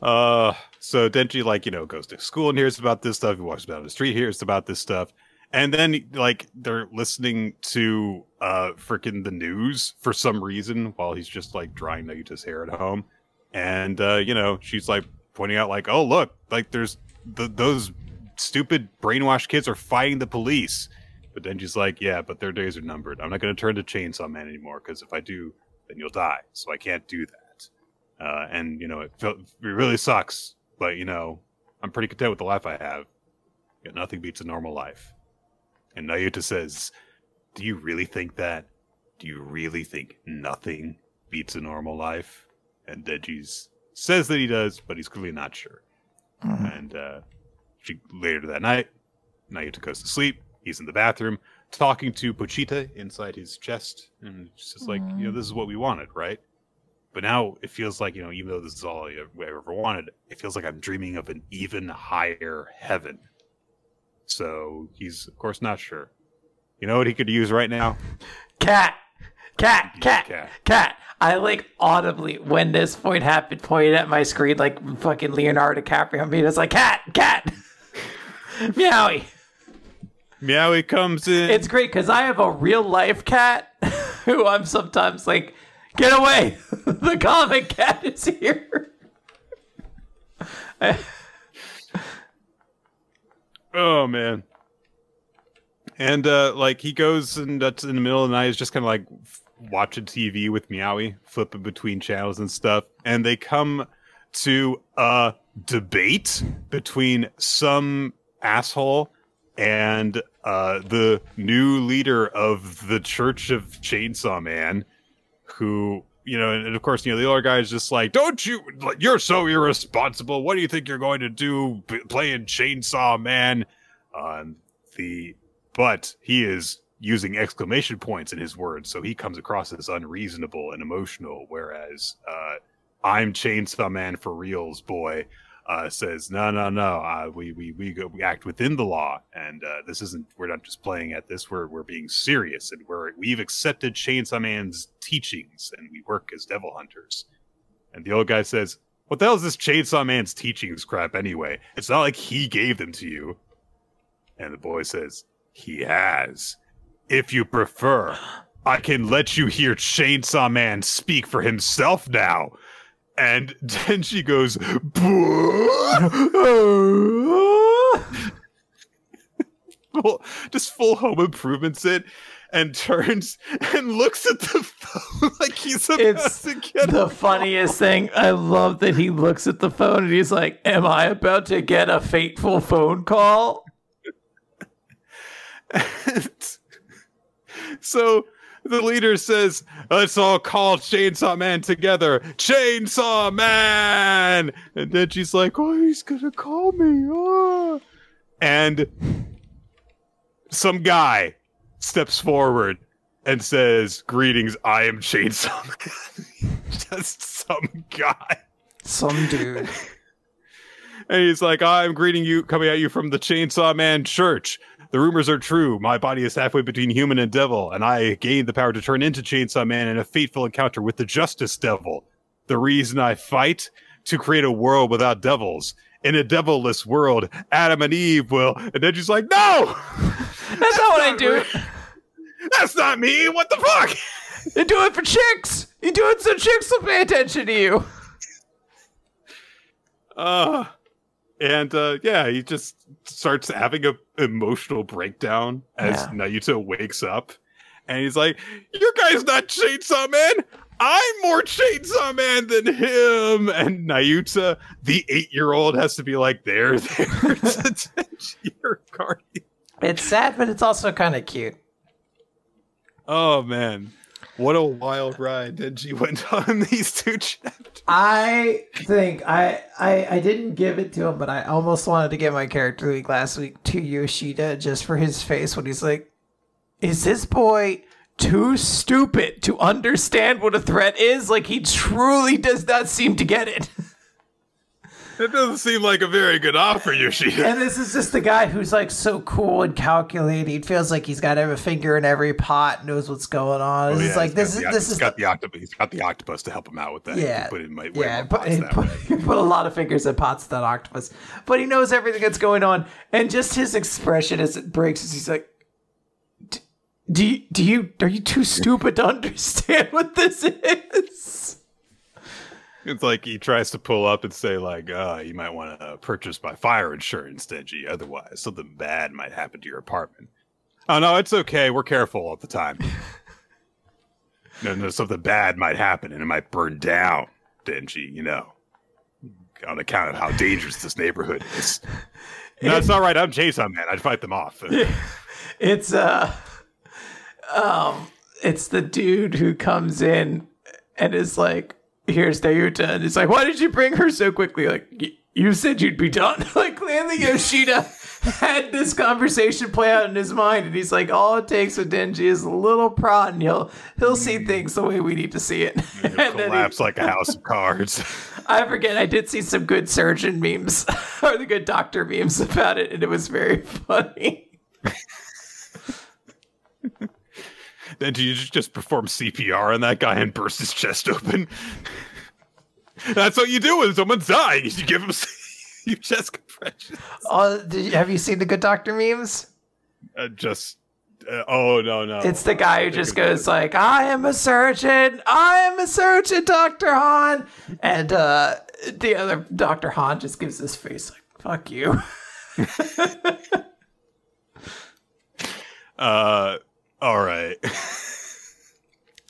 [SPEAKER 1] Uh, so Denji, like, you know, goes to school and hears about this stuff. He walks down the street, hears about this stuff. And then, like, they're listening to, uh, freaking the news for some reason while he's just, like, drying Nayuta's hair at home. And, uh, you know, she's, like, pointing out, like, oh, look, like, there's the, those stupid brainwashed kids are fighting the police. But Denji's like, yeah, but their days are numbered. I'm not going to turn to Chainsaw Man anymore because if I do, then you'll die. So I can't do that. Uh, and you know it, felt, it really sucks, but you know I'm pretty content with the life I have. Know, nothing beats a normal life. And Nayuta says, "Do you really think that? Do you really think nothing beats a normal life?" And Denji's says that he does, but he's clearly not sure. And uh, she later that night, Nayuta goes to sleep. He's in the bathroom talking to Pochita inside his chest, and it's just like, you know, this is what we wanted, right? But now it feels like, you know, even though this is all I ever wanted, it feels like I'm dreaming of an even higher heaven. So he's, of course, not sure. You know what he could use right now?
[SPEAKER 2] Cat. Cat. Cat.
[SPEAKER 1] Cat.
[SPEAKER 2] Cat. I like audibly when this point happened, pointed at my screen like fucking Leonardo DiCaprio. I mean, it's like cat, cat, meowie.
[SPEAKER 1] Meowie comes in.
[SPEAKER 2] It's great because I have a real life cat who I'm sometimes like, get away! the comic cat is here.
[SPEAKER 1] Oh man. And uh like he goes and that's in the middle of the night is just kind of like watching TV with Meowie, flipping between channels and stuff. And they come to a debate between some asshole and uh the new leader of the Church of Chainsaw Man who you know, and of course, you know, the other guy is just like, "Don't you? You're so irresponsible. What do you think you're going to do playing Chainsaw Man?" Um, the but he is using exclamation points in his words, so he comes across as unreasonable and emotional. Whereas, uh, "I'm Chainsaw Man for reals, boy," uh, says, "No, no, no. Uh, we we we go, we act within the law, and uh, this isn't. We're not just playing at this. We're we're being serious, and we're we've accepted Chainsaw Man's teachings, and we work as devil hunters." And the old guy says, "What the hell is this Chainsaw Man's teachings crap anyway? It's not like he gave them to you." And the boy says, "He has. If you prefer, I can let you hear Chainsaw Man speak for himself now." And then she goes, full, just full home improvements it, and turns and looks at the phone like he's about
[SPEAKER 2] It's
[SPEAKER 1] to get
[SPEAKER 2] the funniest thing. I love that he looks at the phone and he's like, "Am I about to get a fateful phone call?"
[SPEAKER 1] it. So the leader says, "Let's all call Chainsaw Man together, Chainsaw Man." And then she's like, "Oh, he's gonna call me." Oh. And some guy steps forward and says, "Greetings, I am Chainsaw Man." Just some guy.
[SPEAKER 2] Some dude.
[SPEAKER 1] And he's like, I'm greeting you, coming at you from the Chainsaw Man Church. The rumors are true. My body is halfway between human and devil, and I gained the power to turn into Chainsaw Man in a fateful encounter with the Justice Devil. The reason I fight? To create a world without devils. In a devilless world, Adam and Eve will. And then she's like, No!
[SPEAKER 2] That's not what I do.
[SPEAKER 1] That's not me! What the fuck?
[SPEAKER 2] You do it for chicks. You do it so chicks will pay attention to you.
[SPEAKER 1] Uh, and uh, yeah, he just starts having a emotional breakdown as
[SPEAKER 2] Yeah.
[SPEAKER 1] Wakes up, and he's like, "Your guy's not Chainsaw Man. I'm more Chainsaw Man than him." And Nayuta, the eight-year-old, has to be like, "There, there, it's your guardian."
[SPEAKER 2] It's sad, but it's also kind of cute.
[SPEAKER 1] Oh man, what a wild ride Denji went on these two chapters.
[SPEAKER 2] I think I, I I didn't give it to him, but I almost wanted to give my character week last week to Yoshida just for his face when he's like, "Is this boy too stupid to understand what a threat is. Like he truly does not seem to get it.
[SPEAKER 1] It doesn't seem like a very good offer, Yoshida.
[SPEAKER 2] And this is just the guy who's like so cool and calculating. He feels like he's got every finger in every pot, knows what's going on.
[SPEAKER 1] Oh,
[SPEAKER 2] It's like this is
[SPEAKER 1] the,
[SPEAKER 2] this
[SPEAKER 1] he's
[SPEAKER 2] is
[SPEAKER 1] got the octopus. He's got the octopus to help him out with that.
[SPEAKER 2] Yeah.
[SPEAKER 1] put in way
[SPEAKER 2] yeah, put, he put, he put a lot of fingers and pots that octopus, but he knows everything that's going on, and just his expression as it breaks is he's like, "D- "Do you, do you are you too stupid to understand what this is?"
[SPEAKER 1] It's like he tries to pull up and say, like, uh, you might want to purchase my fire insurance, Denji. Otherwise, something bad might happen to your apartment. Oh, no, it's okay. We're careful all the time. no, no, something bad might happen and it might burn down, Denji, you know, on account of how dangerous this neighborhood is. No, it's all right. I'm Jason, man. I'd fight them off.
[SPEAKER 2] It's uh, um, it's the dude who comes in and is like, "Here's Nayuta," and it's like, "Why did you bring her so quickly?" Like, "Y- you said you'd be done. like, clearly Yoshida had this conversation play out in his mind, and he's like, "All it takes with Denji is a little prod, and he'll he'll see things the way we need to see it." and then he-
[SPEAKER 1] like a house of cards.
[SPEAKER 2] I forget. I did see some good surgeon memes or the good doctor memes about it, and it was very funny.
[SPEAKER 1] Then do you just perform CPR on that guy and burst his chest open? That's what you do when someone's dying. You give him you chest compressions.
[SPEAKER 2] Oh, did you, have you seen the good doctor memes?
[SPEAKER 1] Uh, just uh, oh no no.
[SPEAKER 2] It's the guy who just goes like, "I am a surgeon. I am a surgeon, Doctor Han," and uh, the other Doctor Han just gives this face like, "Fuck you."
[SPEAKER 1] uh all right.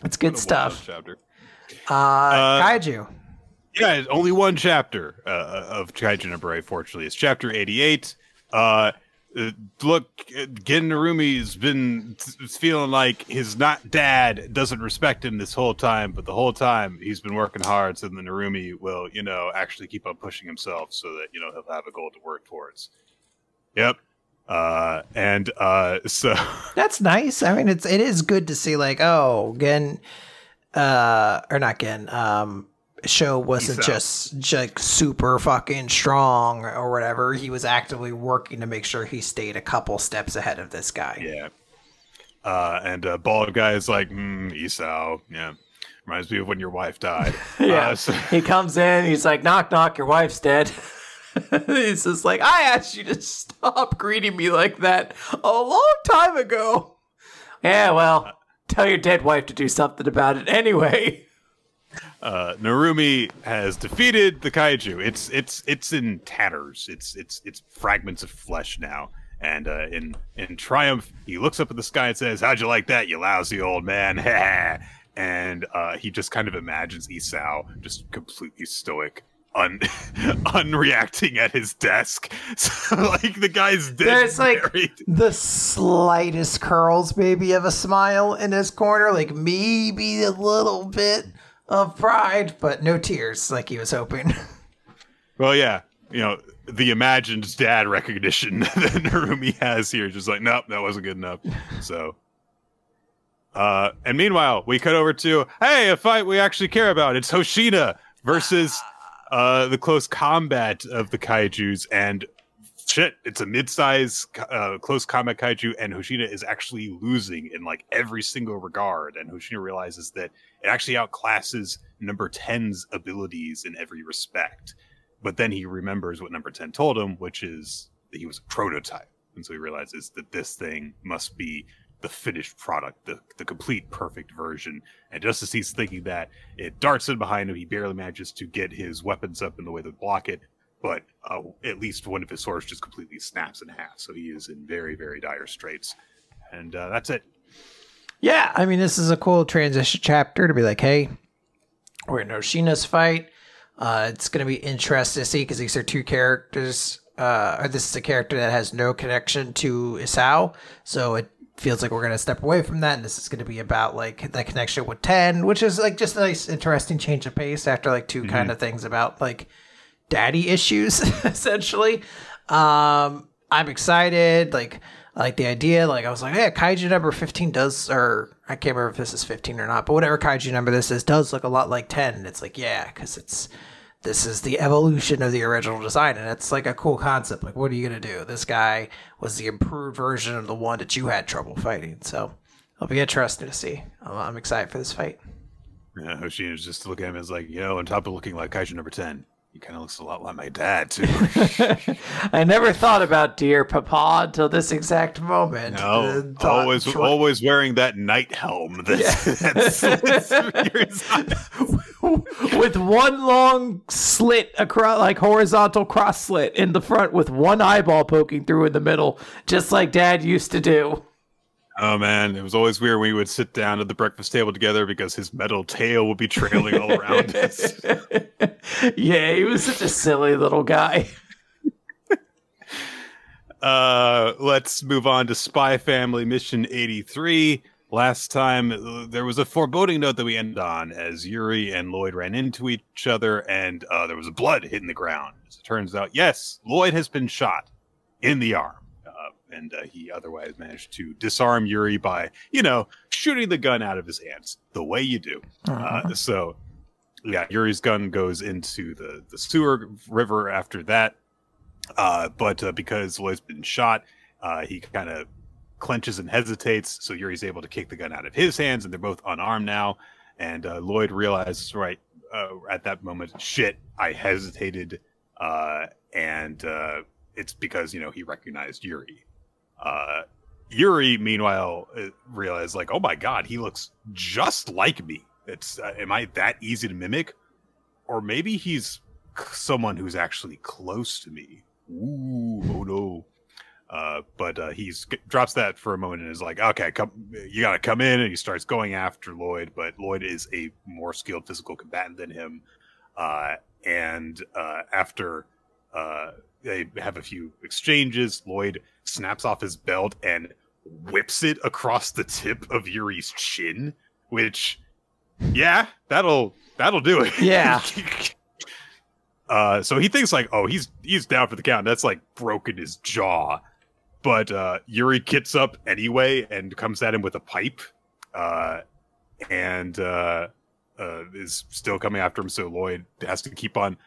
[SPEAKER 2] It's good stuff.
[SPEAKER 1] Chapter.
[SPEAKER 2] Uh, Kaiju.
[SPEAKER 1] Yeah, only one chapter uh, of Kaiju number eight. Fortunately, it's chapter eighty-eight. Uh, uh, look, uh, Gen Narumi's been t- feeling like his not dad doesn't respect him this whole time, but the whole time he's been working hard so the Narumi will, you know, actually keep on pushing himself so that you know he'll have a goal to work towards. Yep. Uh, and uh, so
[SPEAKER 2] That's nice. I mean, it's it is good to see like, oh, Gen, uh, or not Gen, um, show wasn't just like super fucking strong or whatever. He was actively working to make sure he stayed a couple steps ahead of this guy.
[SPEAKER 1] Yeah. Uh, and uh, bald guy is like, mm, Isao. Yeah. Reminds me of when your wife died.
[SPEAKER 2] Yeah.
[SPEAKER 1] Uh, so-
[SPEAKER 2] he comes in, he's like, knock, knock, your wife's dead. he's just like, I asked you to stop greeting me like that a long time ago. Yeah, well, tell your dead wife to do something about it anyway.
[SPEAKER 1] uh, Narumi has defeated the kaiju. It's it's it's in tatters. It's it's it's fragments of flesh now. And uh, in in triumph, he looks up at the sky and says, "How'd you like that, you lousy old man?" and uh, he just kind of imagines Isao just completely stoic, un unreacting at his desk. So like the guy's dead.
[SPEAKER 2] There's like
[SPEAKER 1] buried.
[SPEAKER 2] the slightest curls, maybe, of a smile in his corner, like maybe a little bit of pride, but no tears like he was hoping.
[SPEAKER 1] Well, yeah, you know, the imagined dad recognition that Narumi has here, just like, nope, that wasn't good enough. So, uh, and meanwhile, we cut over to, hey, a fight we actually care about. It's Hoshina versus uh, the close combat of the kaijus, and shit, it's a mid-size uh, close combat kaiju, and Hoshina is actually losing in like every single regard. And Hoshina realizes that it actually outclasses number 10's abilities in every respect. But then he remembers what number 10 told him, which is that he was a prototype. And so he realizes that this thing must be the finished product, the, the complete perfect version. And just as he's thinking that, it darts in behind him. He barely manages to get his weapons up in the way that block it, but uh, at least one of his swords just completely snaps in half. So he is in very, very dire straits. And uh, that's it.
[SPEAKER 2] Yeah, I mean, this is a cool transition chapter to be like, hey, we're in Hoshina's fight. Uh, it's going to be interesting to see because these are two characters. Uh, or this is a character that has no connection to Isao, so it feels like we're going to step away from that, and this is going to be about like that connection with Ten, which is like just a nice, interesting change of pace after like 2 kind of things about like daddy issues, essentially. Um, I'm excited. Like, like the idea. Like I was like, yeah, kaiju number fifteen does, or I can't remember if this is fifteen or not, but whatever kaiju number this is does look a lot like ten. And it's like, yeah, because it's this is the evolution of the original design, and it's like a cool concept. Like, what are you gonna do? This guy was the improved version of the one that you had trouble fighting. So it'll be interesting to see. I'm, I'm excited for this fight.
[SPEAKER 1] Yeah, Hoshina's just looking at him as like, you know, on top of looking like Kaiju number 10, he kind of looks a lot like my dad, too.
[SPEAKER 2] I never thought about dear Papa until this exact moment.
[SPEAKER 1] No, always, always wearing that night helm. That's,
[SPEAKER 2] yeah. with one long slit across, like horizontal cross slit in the front, with one eyeball poking through in the middle, just like Dad used to do.
[SPEAKER 1] Oh man, it was always weird when we would sit down at the breakfast table together because his metal tail would be trailing all around us.
[SPEAKER 2] yeah, he was such a silly little guy.
[SPEAKER 1] uh, let's move on to Spy Family Mission 83. Last time uh, there was a foreboding note that we ended on as Yuri and Lloyd ran into each other and uh, there was blood hitting the ground. As it turns out, yes, Lloyd has been shot in the arm and uh, he otherwise managed to disarm Yuri by, you know, shooting the gun out of his hands the way you do. Uh, uh-huh. Uh, so, yeah, Yuri's gun goes into the the sewer river after that. Uh, but uh, because Lloyd's been shot, uh, he kind of clenches and hesitates. So Yuri's able to kick the gun out of his hands, and they're both unarmed now. And Lloyd realizes right at that moment, shit, I hesitated, and it's because you know he recognized Yuri. Uh, Yuri, meanwhile, uh, realized like, oh my god, he looks just like me. It's uh, am I that easy to mimic, or maybe he's someone who's actually close to me. Ooh, oh no. Uh, but uh, he drops that for a moment and is like, "Okay, come, you gotta come in." And he starts going after Lloyd, but Lloyd is a more skilled physical combatant than him. Uh, and uh, after uh, they have a few exchanges, Lloyd snaps off his belt and whips it across the tip of Yuri's chin, which yeah, that'll that'll do it.
[SPEAKER 2] Yeah.
[SPEAKER 1] uh so he thinks like, oh, he's he's down for the count. That's like broken his jaw. But uh Yuri gets up anyway and comes at him with a pipe. Uh and uh uh is still coming after him, so Lloyd has to keep on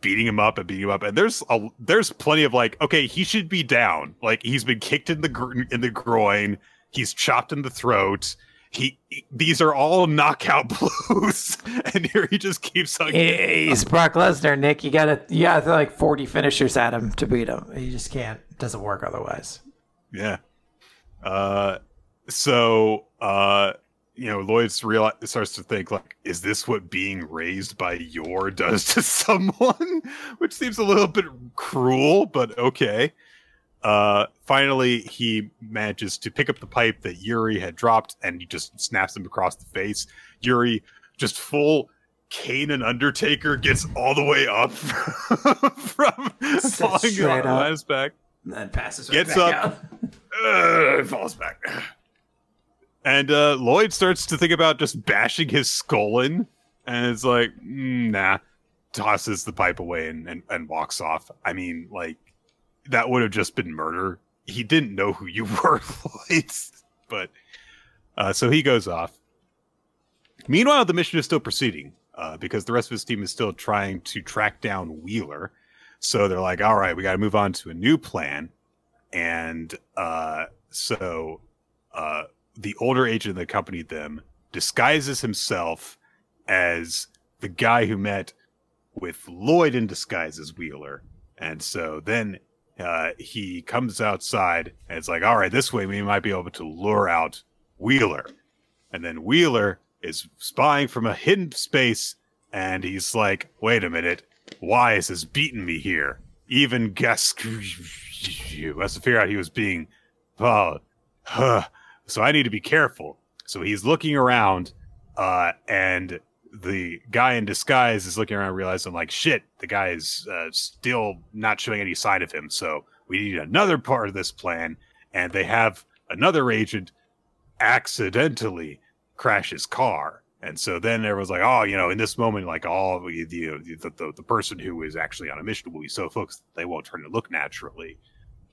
[SPEAKER 1] beating him up and beating him up. And there's a there's plenty of like okay he should be down. Like he's been kicked in the gr- in the groin. He's chopped in the throat. He, these are all knockout blows. And here he just keeps on
[SPEAKER 2] he's Brock Lesnar Nick. You gotta you gotta like 40 finishers at him to beat him. You just can't it doesn't work otherwise
[SPEAKER 1] yeah uh so uh you know, Lloyd's real starts to think like, is this what being raised by Yor does to someone? Which seems a little bit cruel, but okay. Uh, finally, he manages to pick up the pipe that Yuri had dropped, and he just snaps him across the face. Yuri, just full Kane and Undertaker, gets all the way up from falling on his back.
[SPEAKER 2] And then passes.
[SPEAKER 1] Right gets up, uh, falls back. And uh, Lloyd starts to think about just bashing his skull in, and it's like, mm, nah, tosses the pipe away and, and, and walks off. I mean, like, that would have just been murder. He didn't know who you were, Lloyd. But uh, so he goes off. Meanwhile, the mission is still proceeding uh, because the rest of his team is still trying to track down Wheeler. So they're like, all right, we got to move on to a new plan. And uh, so uh, the older agent that accompanied them disguises himself as the guy who met with Lloyd in disguise as Wheeler. And so then uh, he comes outside and it's like, all right, this way we might be able to lure out Wheeler. And then Wheeler is spying from a hidden space and he's like, wait a minute, Wise has beaten me here. Even Gus has to figure out he was being, oh, huh, so I need to be careful. So he's looking around, uh, and the guy in disguise is looking around, realizing like, shit, the guy is uh, still not showing any sign of him. So we need another part of this plan, and they have another agent accidentally crash his car. And so then was like, oh, you know, in this moment, like all the the, the, the person who is actually on a mission will be so focused they won't turn to look naturally.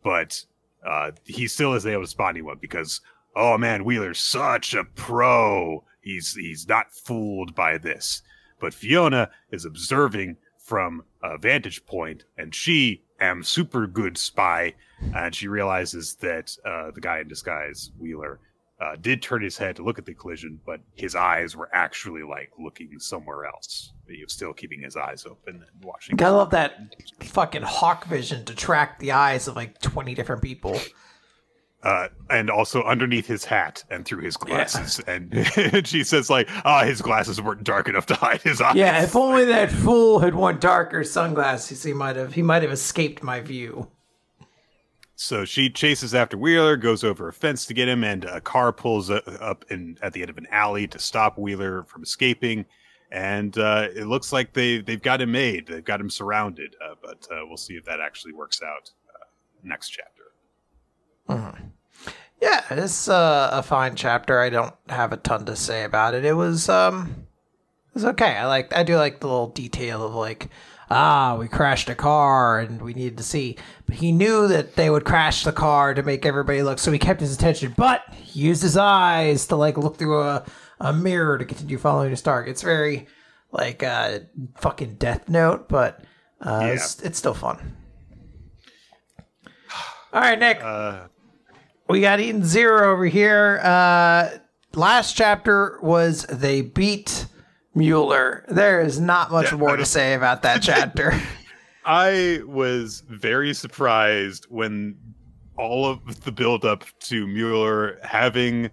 [SPEAKER 1] But uh, he still isn't able to spot anyone because oh man, Wheeler's such a pro. He's he's not fooled by this. But Fiona is observing from a vantage point, and she am super good spy, and she realizes that uh, the guy in disguise, Wheeler, uh, did turn his head to look at the collision, but his eyes were actually like looking somewhere else. He was still keeping his eyes open and watching.
[SPEAKER 2] Gotta love that fucking hawk vision to track the eyes of like 20 different people.
[SPEAKER 1] Uh, and also underneath his hat and through his glasses. Yeah. And, and she says, like, ah, oh, his glasses weren't dark enough to hide his eyes.
[SPEAKER 2] Yeah, if only that fool had worn darker sunglasses, he might have he might have escaped my view.
[SPEAKER 1] So she chases after Wheeler, goes over a fence to get him, and a car pulls up in at the end of an alley to stop Wheeler from escaping. And uh, it looks like they they've got him made. They've got him surrounded. Uh, but uh, we'll see if that actually works out uh, next chapter.
[SPEAKER 2] Mm-hmm. Yeah, it's uh, a fine chapter. I don't have a ton to say about it. It was um, it was okay. I like I do like the little detail of like ah, we crashed a car and we needed to see. But he knew that they would crash the car to make everybody look, so he kept his attention. But he used his eyes to like look through a, a mirror to continue following his target. It's very like uh, fucking Death Note, but uh, yeah. it's, it's still fun. All right, Nick. Uh, we got Eden Zero over here. Uh, last chapter was they beat Mueller. There is not much yeah, more to say about that chapter.
[SPEAKER 1] I was very surprised when all of the buildup to Mueller having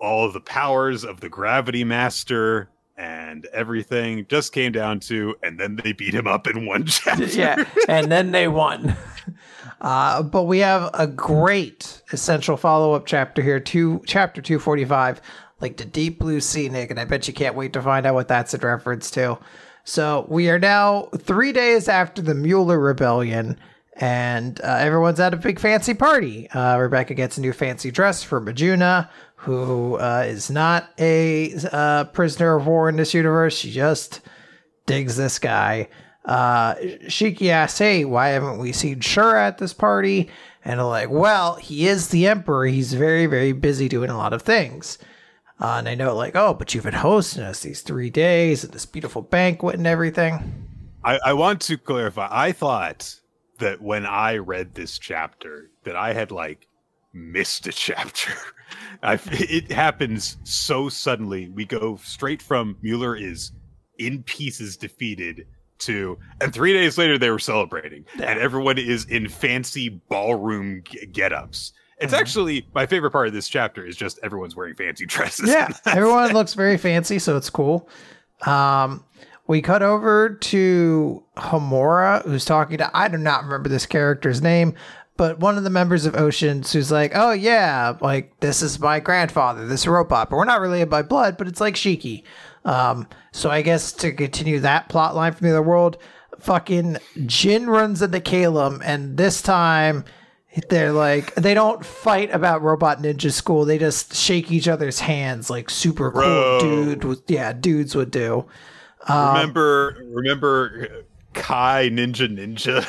[SPEAKER 1] all of the powers of the gravity master and everything just came down to and then they beat him up in one chapter.
[SPEAKER 2] yeah, and then they won. Uh, but we have a great essential follow-up chapter here, two chapter 245 like the deep blue sea, Nick, and I bet you can't wait to find out what that's in reference to. So we are now three days after the Mueller rebellion, and uh, everyone's at a big fancy party. Uh, Rebecca gets a new fancy dress for Majuna, who uh, is not a uh, prisoner of war in this universe. She just digs this guy. Uh, Shiki asks, "Hey, why haven't we seen Shura at this party?" And like, "Well, he is the emperor. He's very, very busy doing a lot of things." Uh, and I know, like, oh, but you've been hosting us these three days at this beautiful banquet and everything.
[SPEAKER 1] I, I want to clarify. I thought that when I read this chapter, that I had like missed a chapter. I, it happens so suddenly. We go straight from Mueller is in pieces defeated to, and three days later they were celebrating, and everyone is in fancy ballroom get ups. It's mm-hmm. actually my favorite part of this chapter is just everyone's wearing fancy dresses.
[SPEAKER 2] Yeah, everyone looks very fancy, so it's cool. Um, we cut over to Homura, who's talking to I do not remember this character's name, but one of the members of Oceans who's like, "Oh yeah, like this is my grandfather, this robot, but we're not related by blood, but it's like Shiki." Um, so I guess to continue that plot line from the other world, fucking Jin runs into Calum, and this time they're like they don't fight about robot ninja school. They just shake each other's hands like super Bro. cool dude. With, yeah, dudes would do.
[SPEAKER 1] Um, remember, remember Kai Ninja Ninja.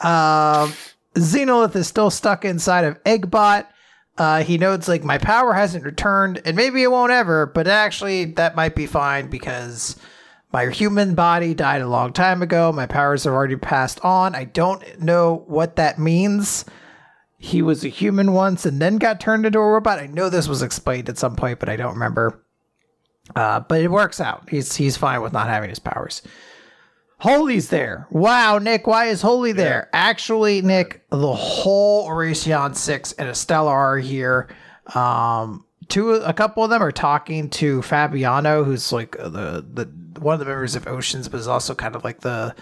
[SPEAKER 2] um, Xenolith is still stuck inside of Eggbot. Uh, he notes like my power hasn't returned, and maybe it won't ever, but actually that might be fine because my human body died a long time ago. My powers have already passed on. I don't know what that means. He was a human once and then got turned into a robot. I know this was explained at some point, but I don't remember. Uh, but it works out. He's he's fine with not having his powers. Holy's there. Wow, Nick, why is Holy there? Yeah. Actually, Nick, the whole Oracion 6 and Estella are here. Um, two a couple of them are talking to Fabiano, who's like the the one of the members of Oceans, but is also kind of like the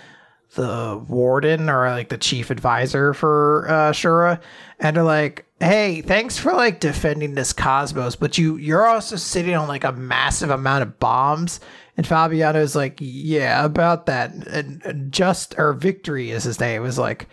[SPEAKER 2] the warden or like the chief advisor for uh, Shura, and are like, "Hey, thanks for like defending this cosmos, but you you're also sitting on like a massive amount of bombs." And Fabiano is like, "Yeah, about that." And, and just or Victory is his name. It Was like,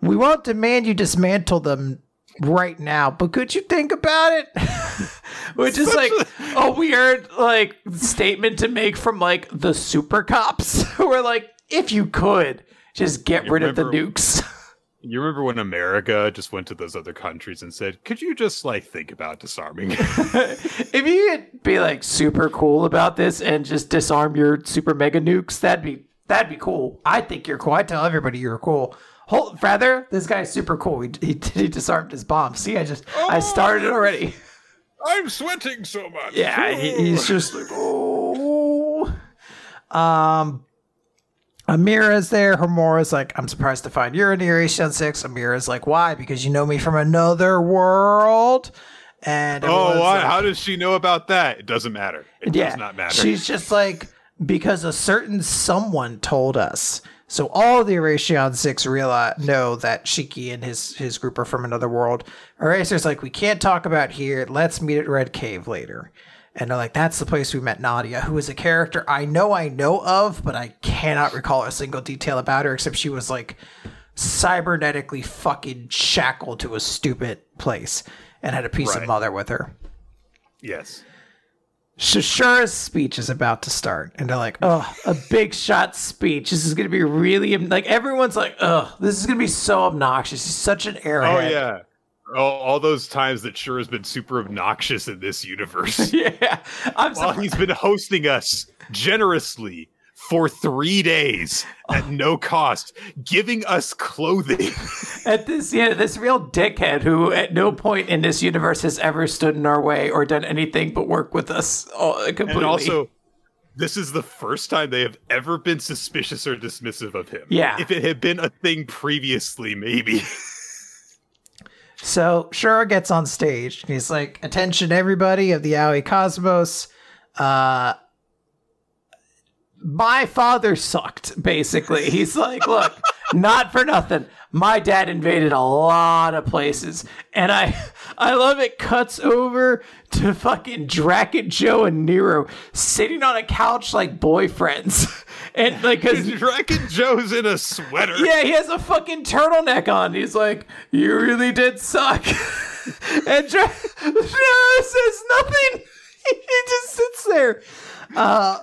[SPEAKER 2] "We won't demand you dismantle them right now, but could you think about it? Which is like a weird like statement to make from like the super cops who are like, if you could just get you rid of the nukes.
[SPEAKER 1] You remember when America just went to those other countries and said, "Could you just like think about disarming?"
[SPEAKER 3] if you could be like super cool about this and just disarm your super mega nukes, that'd be that'd be cool.
[SPEAKER 2] I think you're cool. I tell everybody you're cool. Hold, rather, this guy's super cool. He, he, he disarmed his bomb. See, I just I started already.
[SPEAKER 1] I'm sweating so much.
[SPEAKER 2] Yeah, he, he's just like, oh. Um, Amira's there. Homura's like, I'm surprised to find you're in Oracion 6. Amira's like, why? Because you know me from another world. And
[SPEAKER 1] oh, why?
[SPEAKER 2] like-
[SPEAKER 1] how does she know about that? It doesn't matter. It
[SPEAKER 2] yeah,
[SPEAKER 1] does not matter.
[SPEAKER 2] She's just like, because a certain someone told us. So all the Oracion Six realize know that Shiki and his his group are from another world. Eraser's like, we can't talk about here. Let's meet at Red Cave later. And they're like, that's the place we met Nadia, who is a character I know I know of, but I cannot recall a single detail about her except she was like cybernetically fucking shackled to a stupid place and had a piece of mother with her.
[SPEAKER 1] yes.
[SPEAKER 2] Shashura's speech is about to start, and they're like, "Oh, a big shot speech. This is going to be really like everyone's like, oh, this is going to be so obnoxious. He's such an
[SPEAKER 1] arrogant.
[SPEAKER 2] Oh
[SPEAKER 1] yeah. All, all those times that sure has been super obnoxious in this universe.
[SPEAKER 2] yeah. I'm
[SPEAKER 1] While
[SPEAKER 2] surprised.
[SPEAKER 1] he's been hosting us generously for three days at no cost, giving us clothing.
[SPEAKER 3] At this, yeah, this real dickhead who at no point in this universe has ever stood in our way or done anything but work with us uh, completely.
[SPEAKER 1] And also, this is the first time they have ever been suspicious or dismissive of him.
[SPEAKER 3] Yeah.
[SPEAKER 1] If it had been a thing previously, maybe.
[SPEAKER 2] So Shura gets on stage. He's like, "Attention, everybody of the Aoi Cosmos. Uh,
[SPEAKER 3] my father sucked basically. He's like look not for nothing. My dad invaded a lot of places and i i love it cuts over to fucking Drakken Joe and Nero sitting on a couch like boyfriends. And like cuz
[SPEAKER 1] Drakken Joe's in a sweater.
[SPEAKER 3] yeah he has a fucking turtleneck on. He's like you really did suck. And Dra- Nero says nothing he just sits there
[SPEAKER 1] oh.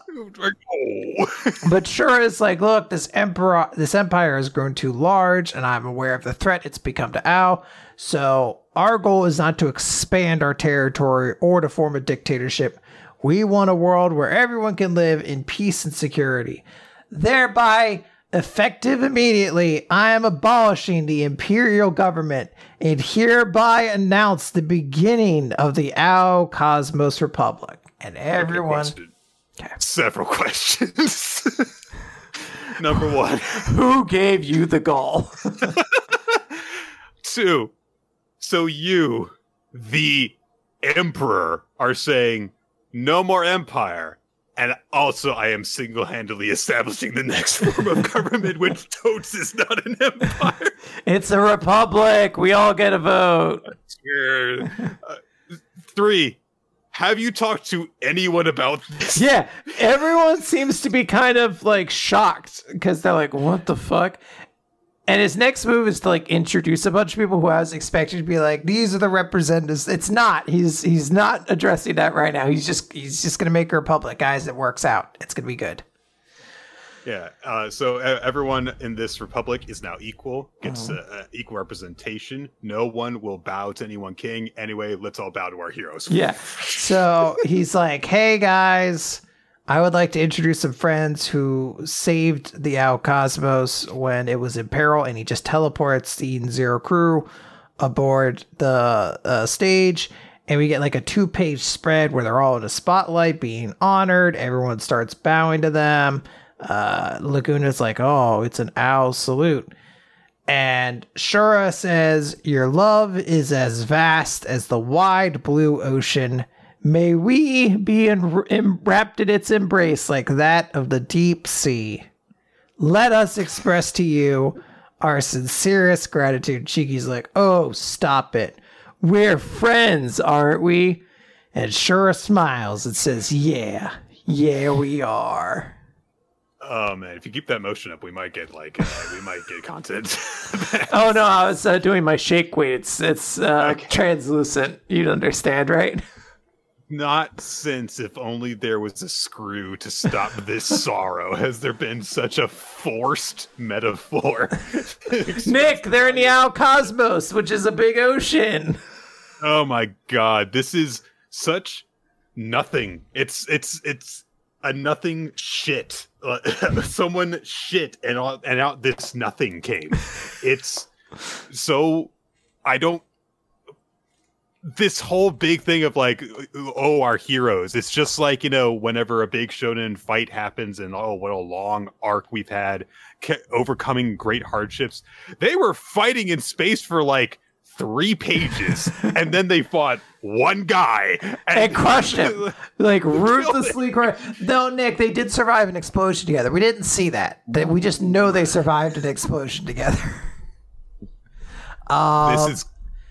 [SPEAKER 2] but Shura is like, look, this emperor, this empire has grown too large, and I'm aware of the threat it's become to Ao. So our goal is not to expand our territory or to form a dictatorship. We want a world where everyone can live in peace and security. Thereby, effective immediately, I am abolishing the imperial government and hereby announce the beginning of the Ao Cosmos Republic. And everyone.
[SPEAKER 1] Question. Several questions. Number one.
[SPEAKER 3] who gave you the gall
[SPEAKER 1] Two. So you, the emperor, are saying no more empire. And also, I am single handedly establishing the next form of government, which totes is not an empire.
[SPEAKER 3] it's a republic we all get a vote
[SPEAKER 1] Uh, three. Have you talked to anyone about this?
[SPEAKER 3] Yeah, everyone seems to be kind of like shocked because they're like, "What the fuck?"
[SPEAKER 2] And his next move is to like introduce a bunch of people who I was expecting to be like, these are the representatives. It's not. He's he's not addressing that right now. He's just he's just gonna make a republic, guys. It works out. It's gonna be good.
[SPEAKER 1] Yeah. Uh, so everyone in this republic is now equal, gets uh, uh, equal representation. No one will bow to any one king. Anyway, let's all bow to our heroes.
[SPEAKER 3] Yeah,
[SPEAKER 2] So he's like, hey guys, I would like to introduce some friends who saved the Aoi Cosmos when it was in peril, and he just teleports the Eden Zero crew aboard the uh, stage. And we get like a two page spread where they're all in a spotlight being honored. Everyone starts bowing to them. Uh, Laguna's like, oh, it's an owl salute. And Shura says, Your love is as vast as the wide blue ocean. May we be en- em- wrapped in its embrace like that of the deep sea. Let us express to you our sincerest gratitude. Shiki's like, Oh, stop it. We're friends, aren't we? And Shura smiles and says, Yeah, yeah, we are.
[SPEAKER 1] Oh man, if you keep that motion up, we might get like uh, we might get content.
[SPEAKER 3] Oh no, I was uh, doing my shake weight. It's it's uh, translucent. You'd understand, right?
[SPEAKER 1] Not since if only there was a screw to stop this sorrow has there been such a forced metaphor.
[SPEAKER 2] Nick, they're in the Aoi Cosmos, which is a big ocean.
[SPEAKER 1] Oh my god, this is such nothing. It's it's it's a nothing shit. Uh, someone shit and out, and out this nothing came. It's so I don't this whole big thing of like oh our heroes. It's just like you know whenever a big shonen fight happens and oh what a long arc we've had overcoming great hardships. They were fighting in space for like three pages and then they fought one guy
[SPEAKER 2] and, and crushed him. Like ruthlessly crushed. No nick they did survive an explosion together. We didn't see that. We just know they survived an explosion together.
[SPEAKER 1] Um, this is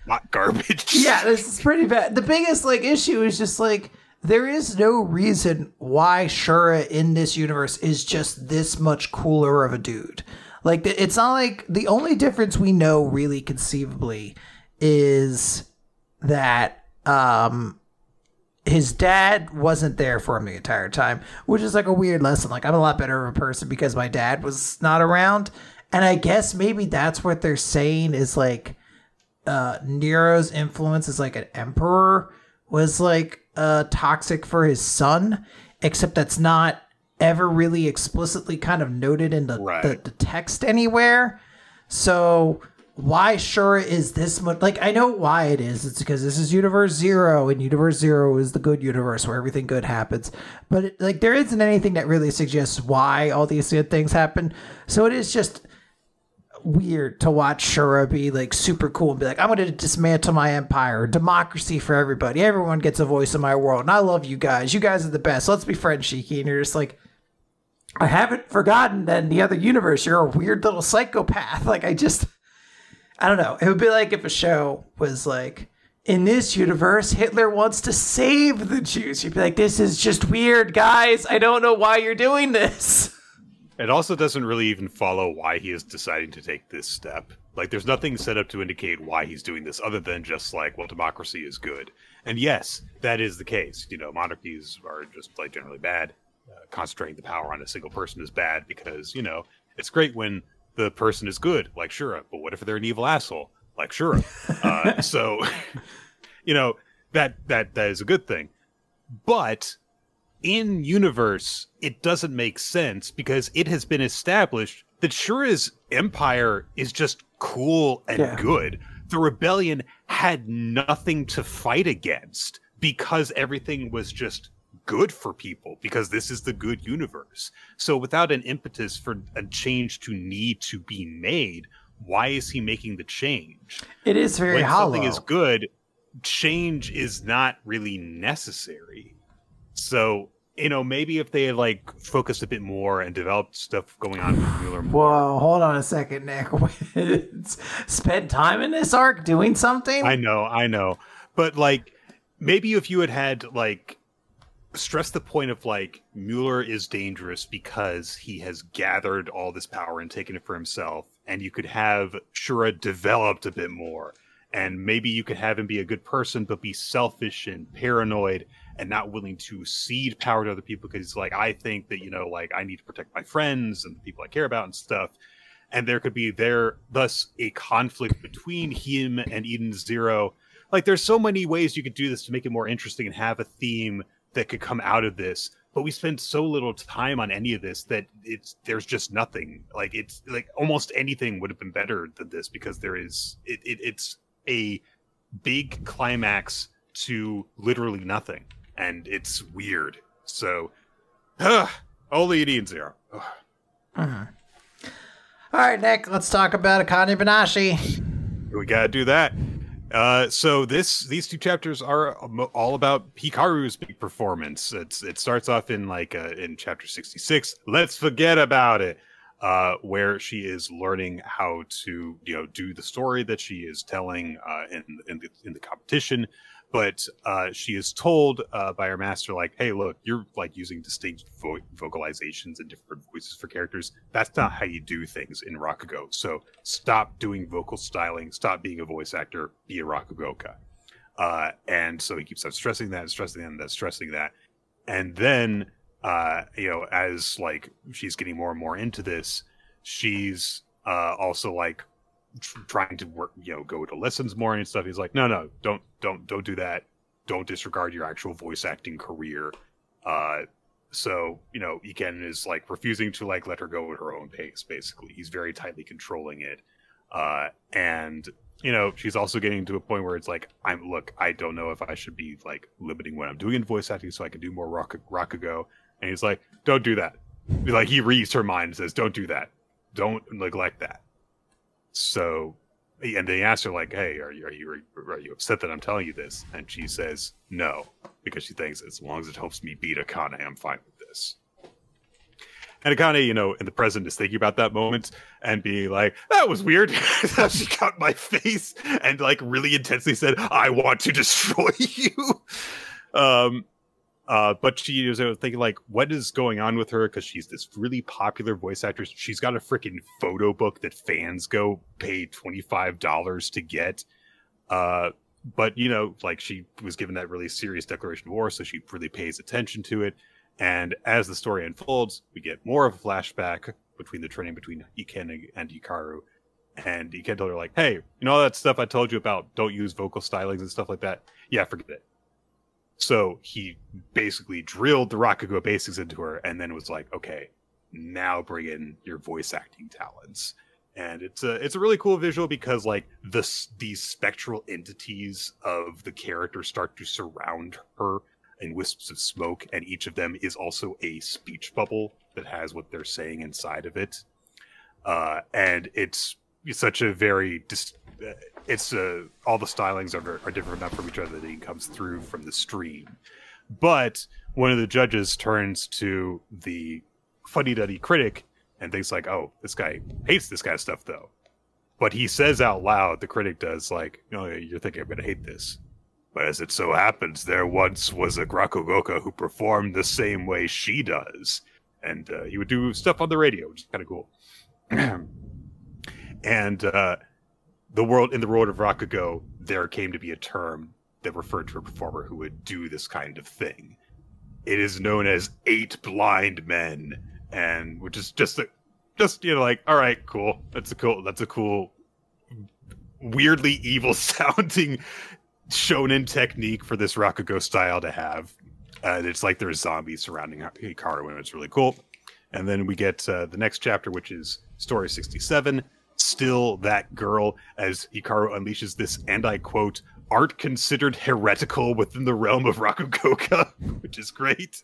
[SPEAKER 1] not garbage.
[SPEAKER 2] yeah, this is pretty bad. The biggest like issue is just like there is no reason why Shura in this universe is just this much cooler of a dude. Like it's not like the only difference we know really conceivably is that um his dad wasn't there for him the entire time, which is like a weird lesson. Like I'm a lot better of a person because my dad was not around. And I guess maybe that's what they're saying is like uh, Nero's influence as like an emperor was like uh, toxic for his son, except that's not ever really explicitly kind of noted in the, right. the, the, text anywhere. So why sure is this much like I know why it is. It's because this is universe zero and universe zero is the good universe where everything good happens. But it, like there isn't anything that really suggests why all these good things happen. So it is just weird to watch Shura be like super cool and be like, I'm going to dismantle my empire, democracy for everybody. Everyone gets a voice in my world, and I love you guys. You guys are the best. Let's be friends, Shiki. And you're just like, I haven't forgotten that in the other universe, you're a weird little psychopath. Like, I just, I don't know. It would be like if a show was like, in this universe, Hitler wants to save the Jews. You'd be like, this is just weird, guys. I don't know why you're doing this.
[SPEAKER 1] It also doesn't really even follow why he is deciding to take this step. Like, there's nothing set up to indicate why he's doing this other than just like, well, democracy is good. And yes, that is the case. You know, monarchies are just like generally bad. Uh, concentrating the power on a single person is bad because, you know, it's great when the person is good, like Shura, but what if they're an evil asshole, like Shura? uh, so, you know, that that that is a good thing. But in universe, it doesn't make sense because it has been established that Shura's empire is just cool and yeah. good. The rebellion had nothing to fight against because everything was just good for people because this is the good universe. So without an impetus for a change to need to be made, why is he making the change?
[SPEAKER 2] It is very when hollow.
[SPEAKER 1] something is good, change is not really necessary. So you know, maybe if they had like focused a bit more and developed stuff going on with Mueller
[SPEAKER 2] more. Whoa, hold on a second, Nick. Spend time in this arc doing something?
[SPEAKER 1] I know, I know. But like maybe if you had had like stressed the point of like Mueller is dangerous because he has gathered all this power and taken it for himself, and you could have Shura developed a bit more. And maybe you could have him be a good person, but be selfish and paranoid and not willing to cede power to other people because like I think that you know like I need to protect my friends and the people I care about and stuff. And there could be there thus a conflict between him and Eden Zero. Like there's so many ways you could do this to make it more interesting and have a theme that could come out of this. But we spend so little time on any of this that it's there's just nothing. Like it's like almost anything would have been better than this because there is it, it it's a big climax to literally nothing and it's weird. So, uh, only Eden Zero.
[SPEAKER 2] Uh-huh. All right, Nick, let's talk about Akane Banashi.
[SPEAKER 1] We gotta do that. Uh, so this these two chapters are all about Hikaru's big performance. It's it starts off in like uh, in chapter sixty six. Let's forget about it. Uh, where she is learning how to you know do the story that she is telling uh, in in the, in the competition but uh, she is told uh, by her master like hey look you're like using distinct vo- vocalizations and different voices for characters. That's not how you do things in rakugo. So stop doing vocal styling. Stop being a voice actor. Be a rakugoka. Uh, and so he keeps on stressing that, stressing that, and stressing that. And then, uh, you know, as like she's getting more and more into this, she's uh, also like trying to work, you know, go to lessons more and stuff. He's like, no, no, don't, don't, don't do that. Don't disregard your actual voice acting career. Uh, so you know, Eken is like refusing to like let her go at her own pace. Basically, he's very tightly controlling it. Uh, and you know, she's also getting to a point where it's like, I'm look, I don't know if I should be like limiting what I'm doing in voice acting so I can do more rock Rakugo. And he's like, don't do that. Like he reads her mind and says, don't do that. Don't neglect that. So, and they ask her like, hey, are you are you are you upset that I'm telling you this? And she says no because she thinks as long as it helps me beat Akane, I'm fine with this. And Akane, you know, in the present is thinking about that moment and being like, that was weird. she got my face and like really intensely said, I want to destroy you. Um, uh, but she was thinking like, what is going on with her? Because she's this really popular voice actress. She's got a freaking photo book that fans go pay twenty five dollars to get. Uh, but you know, like she was given that really serious declaration of war, so she really pays attention to it. And as the story unfolds, we get more of a flashback between the training between Iken and Hikaru. And Iken told her, like, hey, you know all that stuff I told you about, don't use vocal stylings and stuff like that? Yeah, forget it. So he basically drilled the Rakugo basics into her and then was like, okay, now bring in your voice acting talents. And it's a it's a really cool visual because like this these spectral entities of the character start to surround her in wisps of smoke, and each of them is also a speech bubble that has what they're saying inside of it. Uh, and it's such a very dis- uh, it's uh, all the stylings are, are different enough from each other that it comes through from the stream. But one of the judges turns to the funny duddy critic and thinks like, "Oh, this guy hates this kind of stuff, though." But he says out loud, the critic does, like, oh, you're thinking I'm going to hate this." But as it so happens, there once was a Rakugoka who performed the same way she does. And uh, he would do stuff on the radio, which is kind of cool. and uh, the world in the world of Rakugo, there came to be a term that referred to a performer who would do this kind of thing. It is known as eight blind men, and which is just a, just you know like all right, cool. That's a cool. That's a cool weirdly evil sounding shonen technique for this Rakugo style to have. Uh, it's like there's zombies surrounding Hikaru, and it's really cool. And then we get uh, the next chapter, which is story 67. Still that girl, as Hikaru unleashes this, and I quote, art considered heretical within the realm of Rakugoka, which is great.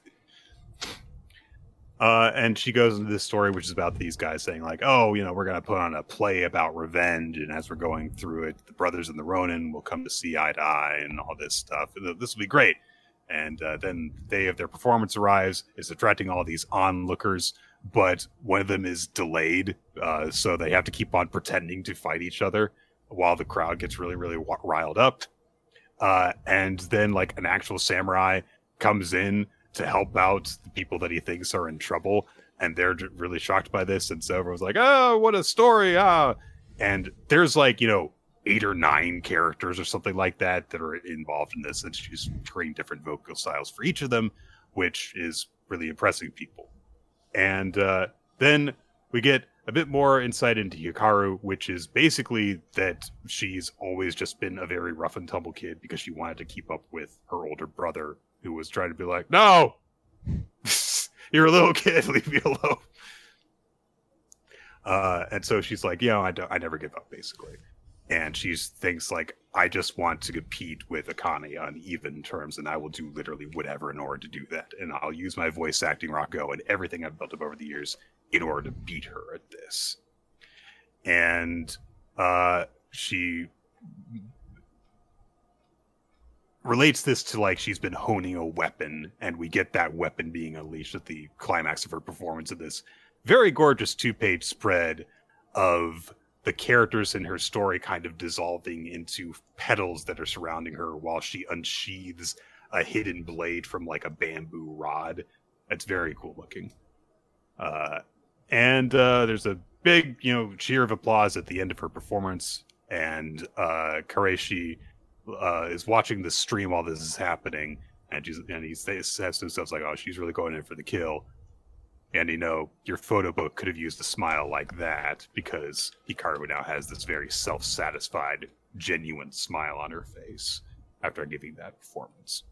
[SPEAKER 1] Uh, and she goes into this story, which is about these guys saying, like, oh, you know, we're going to put on a play about revenge. And as we're going through it, the brothers and the Ronin will come to see eye to eye and all this stuff. This will be great. And uh, then the day of their performance arrives, is attracting all these onlookers, but one of them is delayed. Uh, so they have to keep on pretending to fight each other while the crowd gets really, really riled up. Uh, and then, like, an actual samurai comes in to help out the people that he thinks are in trouble and they're really shocked by this and so everyone's like oh what a story ah and there's like you know eight or nine characters or something like that that are involved in this and she's creating different vocal styles for each of them which is really impressing people and uh, then we get a bit more insight into Hikaru, which is basically that she's always just been a very rough and tumble kid because she wanted to keep up with her older brother who was trying to be like, "No, you're a little kid, leave me alone." Uh, and so she's like, "You know, I, I never give up, basically." And she thinks like, "I just want to compete with Akane on even terms, and I will do literally whatever in order to do that. And I'll use my voice acting, Rakugo, and everything I've built up over the years in order to beat her at this." And uh, she relates this to like she's been honing a weapon, and we get that weapon being unleashed at the climax of her performance of this very gorgeous two page spread of the characters in her story kind of dissolving into petals that are surrounding her while she unsheathes a hidden blade from like a bamboo rod. It's very cool looking. Uh, and uh, there's a big, you know, cheer of applause at the end of her performance. And uh, uh, is watching the stream while this is happening, and she's and he says to himself like, "Oh, she's really going in for the kill." And you know, your photo book could have used a smile like that because Hikaru now has this very self-satisfied, genuine smile on her face after giving that performance.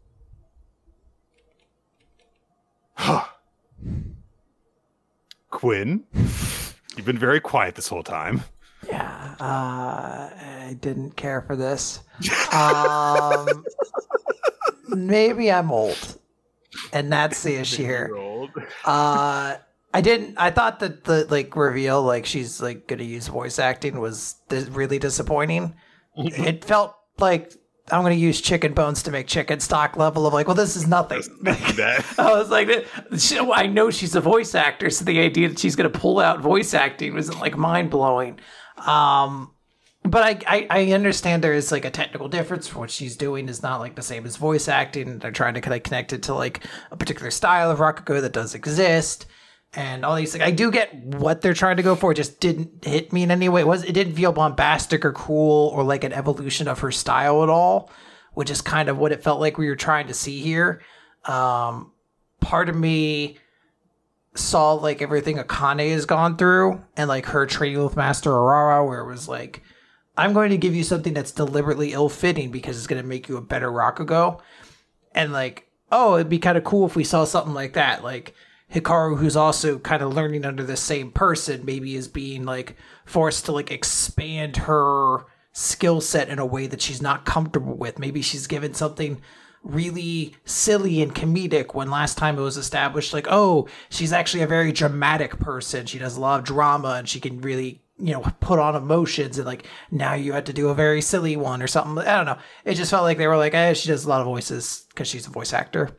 [SPEAKER 1] Quinn, you've been very quiet this whole time.
[SPEAKER 2] Yeah, uh, I didn't care for this. Um, maybe I'm old, and that's the issue here. Uh, I didn't. I thought that the like reveal, like she's like gonna use voice acting, was th- really disappointing. it felt like I'm gonna use chicken bones to make chicken stock level of like, well, this is nothing. I was like, she- I know she's a voice actor, so the idea that she's gonna pull out voice acting wasn't like mind blowing. Um, but I, I I understand there is like a technical difference. For what she's doing is not like the same as voice acting. They're trying to kind of connect it to like a particular style of Rakugo that does exist. And all these, like, I do get what they're trying to go for. It just didn't hit me in any way. It was it didn't feel bombastic or cool or like an evolution of her style at all, which is kind of what it felt like we were trying to see here. Um, part of me saw like everything Akane has gone through and like her training with Master Aurora, where it was like, I'm going to give you something that's deliberately ill fitting because it's going to make you a better Rakugo. And like, oh, it'd be kind of cool if we saw something like that. Like Hikaru, who's also kind of learning under the same person, maybe is being like forced to like expand her skill set in a way that she's not comfortable with. Maybe she's given something really silly and comedic when last time it was established like oh she's actually a very dramatic person she does a lot of drama and she can really you know put on emotions and like now you had to do a very silly one or something. I don't know. It just felt like they were like eh, she does a lot of voices because she's a voice actor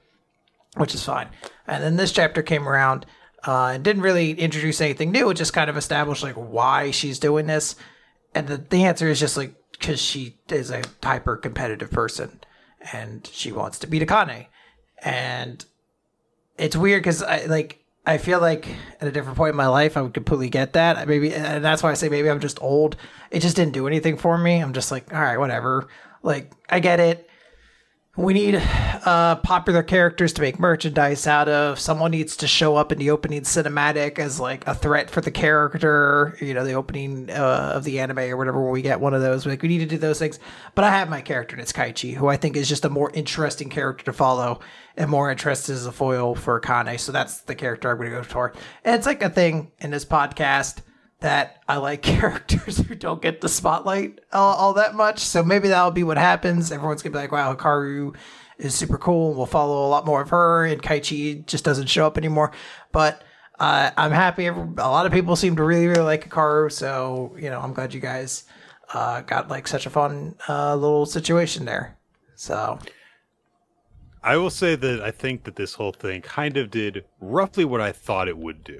[SPEAKER 2] which is fine. And then this chapter came around uh, and didn't really introduce anything new. It just kind of established like why she's doing this. And the, the answer is just like because she is a hyper competitive person and she wants to beat Akane. And it's weird because I like I feel like at a different point in my life I would completely get that. Maybe and that's why I say maybe I'm just old. It just didn't do anything for me. I'm just like, all right, whatever. Like I get it. We need uh, popular characters to make merchandise out of. Someone needs to show up in the opening cinematic as like a threat for the character. You know, the opening uh, of the anime or whatever. We get one of those, like we need to do those things. But I have my character, and it's Kaichi, who I think is just a more interesting character to follow and more interested as a foil for Kane. So that's the character I'm going to go for. And it's like a thing in this podcast that I like characters who don't get the spotlight all, all that much. So maybe that'll be what happens. Everyone's gonna be like, "Wow, Hikaru is super cool. We'll follow a lot more of her." And Kaichi just doesn't show up anymore. But uh, I'm happy. A lot of people seem to really, really like Hikaru. So you know, I'm glad you guys uh, got like such a fun uh, little situation there. So
[SPEAKER 1] I will say that I think that this whole thing kind of did roughly what I thought it would do.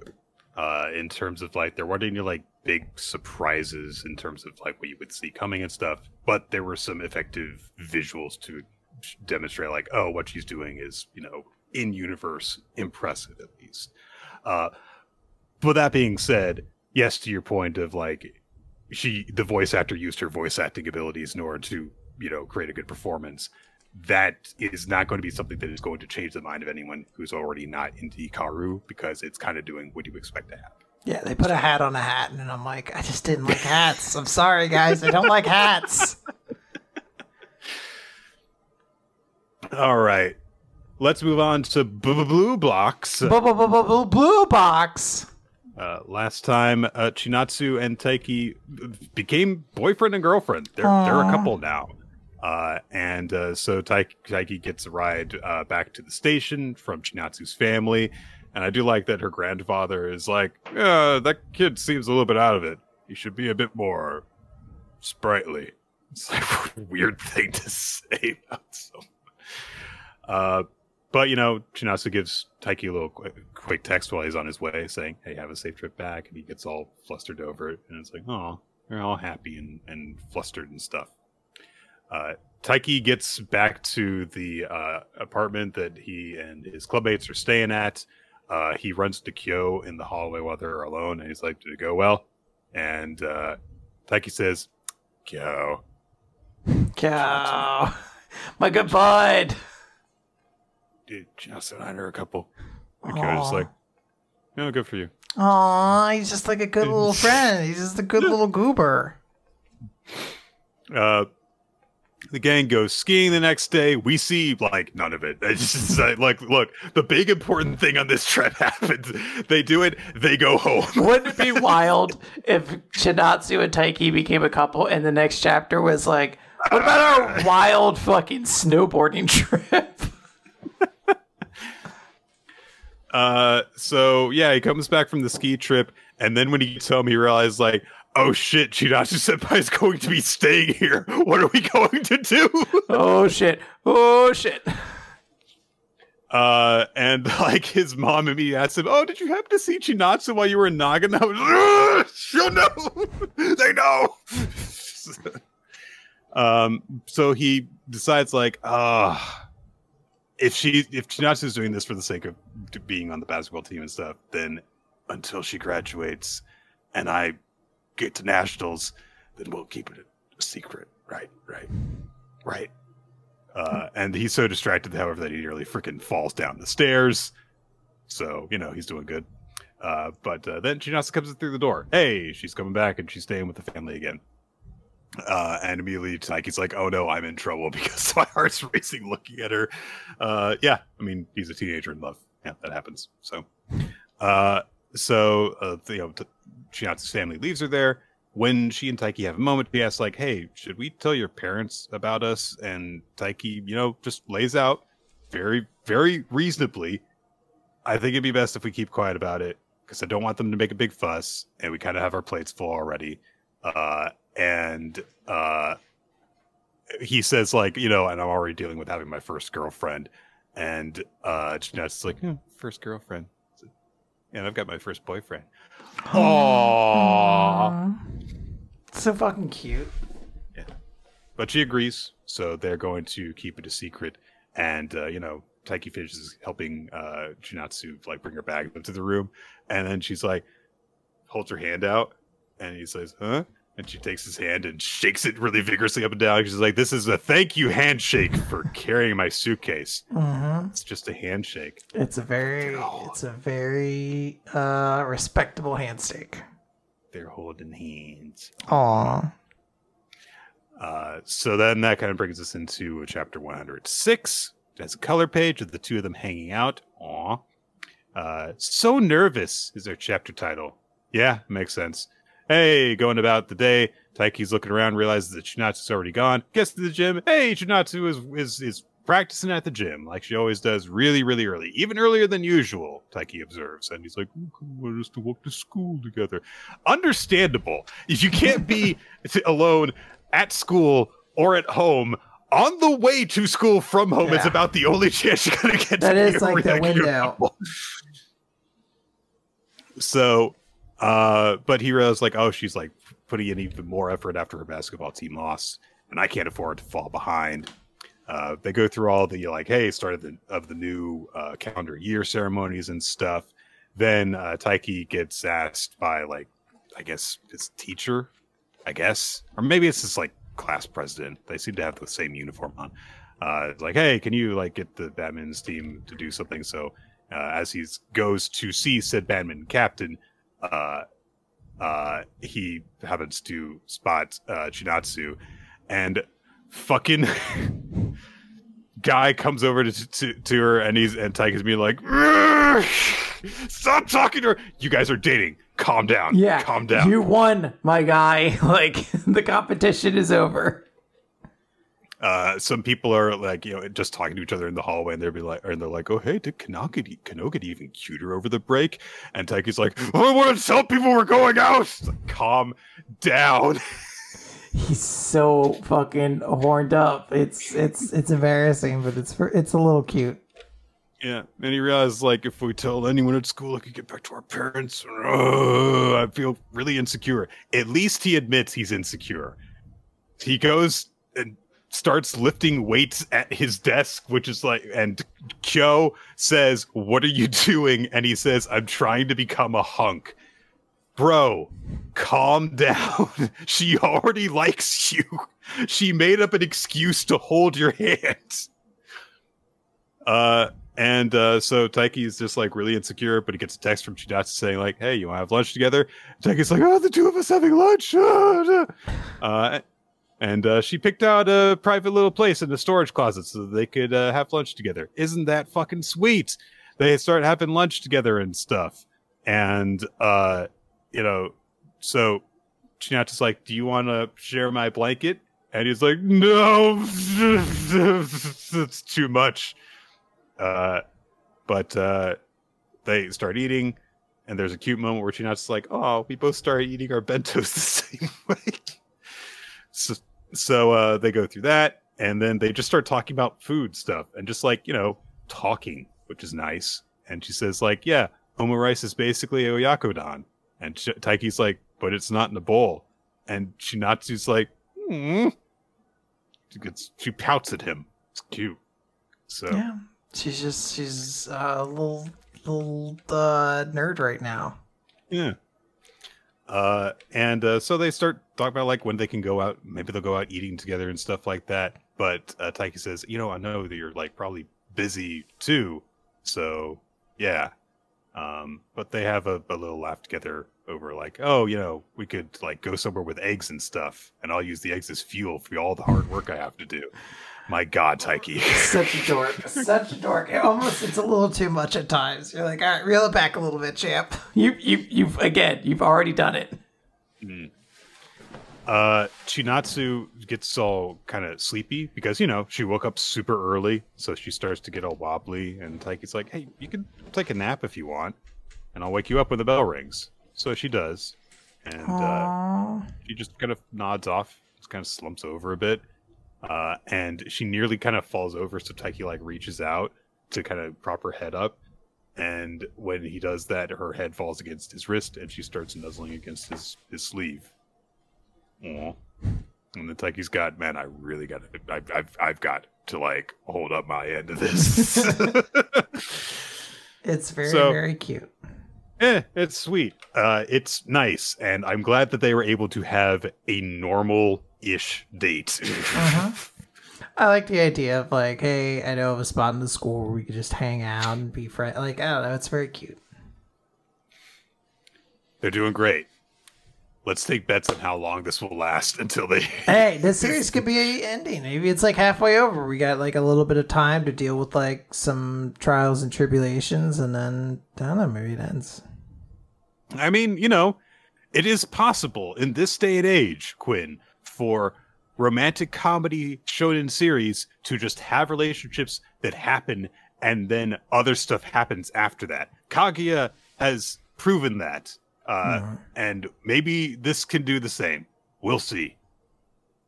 [SPEAKER 1] Uh, in terms of like there weren't any like big surprises in terms of like what you would see coming and stuff, but there were some effective visuals to demonstrate like oh what she's doing is you know in universe impressive at least. Uh, but that being said, yes, to your point of like she the voice actor used her voice acting abilities in order to you know create a good performance that is not going to be something that is going to change the mind of anyone who's already not into Ikaru because it's kind of doing what you expect to happen.
[SPEAKER 2] yeah, they put a hat on a hat, and I'm like, I just didn't like hats. I'm sorry, guys, I don't like hats.
[SPEAKER 1] All right. Let's move on to b- b- blue blocks.
[SPEAKER 2] Blue box.
[SPEAKER 1] Uh, last time, uh, Chinatsu and Taiki became boyfriend and girlfriend. They're they're a couple now. Uh, and uh, so Taiki, gets a ride uh, back to the station from Chinatsu's family. And I do like that her grandfather is like, uh, that kid seems a little bit out of it. He should be a bit more sprightly. It's like a weird thing to say about someone. Uh, but you know, Chinatsu gives Taiki a little quick, quick text while he's on his way, saying, "Hey, have a safe trip back." And he gets all flustered over it, and it's like, "Oh, they're all happy and, and flustered and stuff." Uh, Taiki gets back to the uh, apartment that he and his clubmates are staying at. Uh, he runs to Kyo in the hallway while they're alone, and he's like, "Did it go well?" And uh, Taiki says, "Kyo,
[SPEAKER 3] Cow. My good bud.
[SPEAKER 1] Dude, Chinatsu and I are a couple. And Kyoto's like, no, good for you.
[SPEAKER 2] Aw, he's just like a good little friend. He's just a good little goober.
[SPEAKER 1] Uh, the gang goes skiing the next day. We see like none of it. It's just like, like, look, the big important thing on this trip happens. They do it. They go home.
[SPEAKER 3] Wouldn't it be wild if Chinatsu and Taiki became a couple and the next chapter was like, what about our wild fucking snowboarding trip?
[SPEAKER 1] Uh, so yeah, he comes back from the ski trip, and then when he gets home, he realizes like, oh shit, Chinatsu Senpai is going to be staying here. What are we going to do?
[SPEAKER 3] oh shit. Oh shit.
[SPEAKER 1] Uh, and like his mom immediately asks him, "Oh, did you happen to see Chinatsu while you were in Nagano?" I was, "Sure, no, they know." um, so he decides like, ah, if she if Chinatsu is doing this for the sake of being on the basketball team and stuff, then until she graduates and I get to nationals, then we'll keep it a secret. Right, right, right. Uh, and he's so distracted, however, that he nearly freaking falls down the stairs. So you know he's doing good. Uh, but uh, then Chinatsu comes through the door. Hey, she's coming back and she's staying with the family again. Uh, and immediately Taiki's like, "Oh no, I'm in trouble because my heart's racing looking at her." Uh, yeah, I mean he's a teenager in love. Yeah, that happens. So, uh, so uh, you know, t- Chinatsu's family leaves her there. When she and Taiki have a moment, he asks like, "Hey, should we tell your parents about us?" And Taiki, you know, just lays out very, very reasonably. I think it'd be best if we keep quiet about it because I don't want them to make a big fuss, and we kind of have our plates full already. Uh, and uh, he says like, you know, and I'm already dealing with having my first girlfriend, and uh, Chinatsu's like, "Hmm, first girlfriend, and I've got my first boyfriend. Aww.
[SPEAKER 2] So fucking cute. Yeah.
[SPEAKER 1] But she agrees, so they're going to keep it a secret. And uh, you know, Taiki finishes helping uh, Chinatsu like bring her bag into the room, and then she's like, holds her hand out, and he says, "Huh?" And she takes his hand and shakes it really vigorously up and down. She's like, "This is a thank you handshake for carrying my suitcase.
[SPEAKER 2] Mm-hmm.
[SPEAKER 1] It's just a handshake."
[SPEAKER 2] It's a very, it's a very uh, respectable handshake.
[SPEAKER 1] They're holding hands.
[SPEAKER 2] Aw.
[SPEAKER 1] Uh, so then that kind of brings us into chapter 106. It has a color page of the two of them hanging out. Aw. Uh, so nervous is their chapter title. Yeah, makes sense. Hey, going about the day. Taiki's looking around, realizes that Chinatsu's already gone. Gets to the gym. Hey, Chinatsu is is is practicing at the gym like she always does, really, really early, even earlier than usual. Taiki observes, and he's like, want us to walk to school together." Understandable. If you can't be alone at school or at home. On the way to school from home is
[SPEAKER 2] Yeah.
[SPEAKER 1] about the only chance you're gonna get.
[SPEAKER 2] That
[SPEAKER 1] to
[SPEAKER 2] is
[SPEAKER 1] be a
[SPEAKER 2] like the window.
[SPEAKER 1] So, uh, but he realized like, oh, she's like putting in even more effort after her basketball team lost, and I can't afford to fall behind. Uh, they go through all the like, hey, start of the of the new uh, calendar year ceremonies and stuff. Then uh, Taiki gets asked by like, I guess his teacher, I guess, or maybe it's his like class president. They seem to have the same uniform on. Uh, like, hey, can you like get the badminton's team to do something? So uh, as he goes to see said badminton captain, uh, uh, he happens to spot uh, Chinatsu, and fucking guy comes over to, to to her, and he's and Taiki's being like, "Stop talking to her! You guys are dating. Calm down.
[SPEAKER 3] Yeah.
[SPEAKER 1] calm down."
[SPEAKER 3] You won, my guy. Like the competition is over.
[SPEAKER 1] Uh, some people are like, you know, just talking to each other in the hallway, and they'll be like, and they're like, "Oh, hey, did Kanoka, Kanoka get even cuter over the break?" And Taiki's like, oh, "I want to tell people we're going out." Like, Calm down.
[SPEAKER 3] He's so fucking horned up. It's
[SPEAKER 2] It's it's embarrassing, but it's it's a little cute.
[SPEAKER 1] yeah, and he realizes like, if we tell anyone at school, I could get back to our parents. Ugh, I feel really insecure. At least he admits he's insecure. He goes and starts lifting weights at his desk, which is like, and Kyo says, What are you doing? And he says, I'm trying to become a hunk. bro, calm down. she already likes you. She made up an excuse to hold your hand. Uh, and uh, so Taiki is just like really insecure, but he gets a text from Chinatsu saying like, "Hey, you want to have lunch together?" Taiki's like, "Oh, the two of us having lunch." Uh, and uh, she picked out a private little place in the storage closet so they could uh, have lunch together. Isn't that fucking sweet? They start having lunch together and stuff, and uh, you know, so Chinatsu's like, "Do you want to share my blanket?" And he's like, "No, it's too much." Uh, but uh, they start eating, and there's a cute moment where Chinatsu's like, "Oh, we both started eating our bentos the same way." so, so uh, they go through that, and then they just start talking about food stuff and just like you know talking, which is nice. And she says like, "Yeah, omurice is basically a oyakodon," and Ch- Taiki's like, "But it's not in a bowl." And Chinatsu's like, hmm. She gets she pouts at him. It's cute. So
[SPEAKER 2] Yeah, she's just she's uh, a little little uh, nerd right now.
[SPEAKER 1] Yeah. Uh, and uh, so they start talking about like when they can go out. Maybe they'll go out eating together and stuff like that. But uh, Taiki says, "You know, I know that you're like probably busy too, so yeah." Um, but they have a, a little laugh together over like, oh, you know, we could like go somewhere with eggs and stuff, and I'll use the eggs as fuel for all the hard work I have to do. My God, Taiki.
[SPEAKER 2] Such a dork. Such a dork. It almost it's a little too much at times. You're like, all right, reel it back a little bit, champ.
[SPEAKER 3] You you you've again you've already done it.
[SPEAKER 1] Uh, Chinatsu gets all kind of sleepy because you know she woke up super early, so she starts to get all wobbly. And Taiki's like, "Hey, you can take a nap if you want, and I'll wake you up when the bell rings." So she does, and uh, she just kind of nods off, just kind of slumps over a bit, uh, and she nearly kind of falls over. So Taiki like reaches out to kind of prop her head up, and when he does that, her head falls against his wrist, and she starts nuzzling against his his sleeve. Aw. And then Taiki's got, man, I really got to, I've, I've, I've got to like hold up my end of this.
[SPEAKER 2] It's very
[SPEAKER 1] So-
[SPEAKER 2] very cute.
[SPEAKER 1] eh, it's sweet. Uh, it's nice. And I'm glad that they were able to have a normal ish date.
[SPEAKER 2] Uh-huh. I like the idea of like, hey, I know of a spot in the school where we could just hang out and be friends. Like, I don't know, it's very cute.
[SPEAKER 1] They're doing great. Let's take bets on how long this will last until they.
[SPEAKER 2] Hey, this series could be ending. Maybe it's like halfway over. We got like a little bit of time to deal with like some trials and tribulations, and then I don't know, maybe it ends.
[SPEAKER 1] I mean, you know, it is possible in this day and age, Quinn, for romantic comedy shonen series to just have relationships that happen and then other stuff happens after that. Kaguya has proven that. Uh, And maybe this can do the same. We'll see.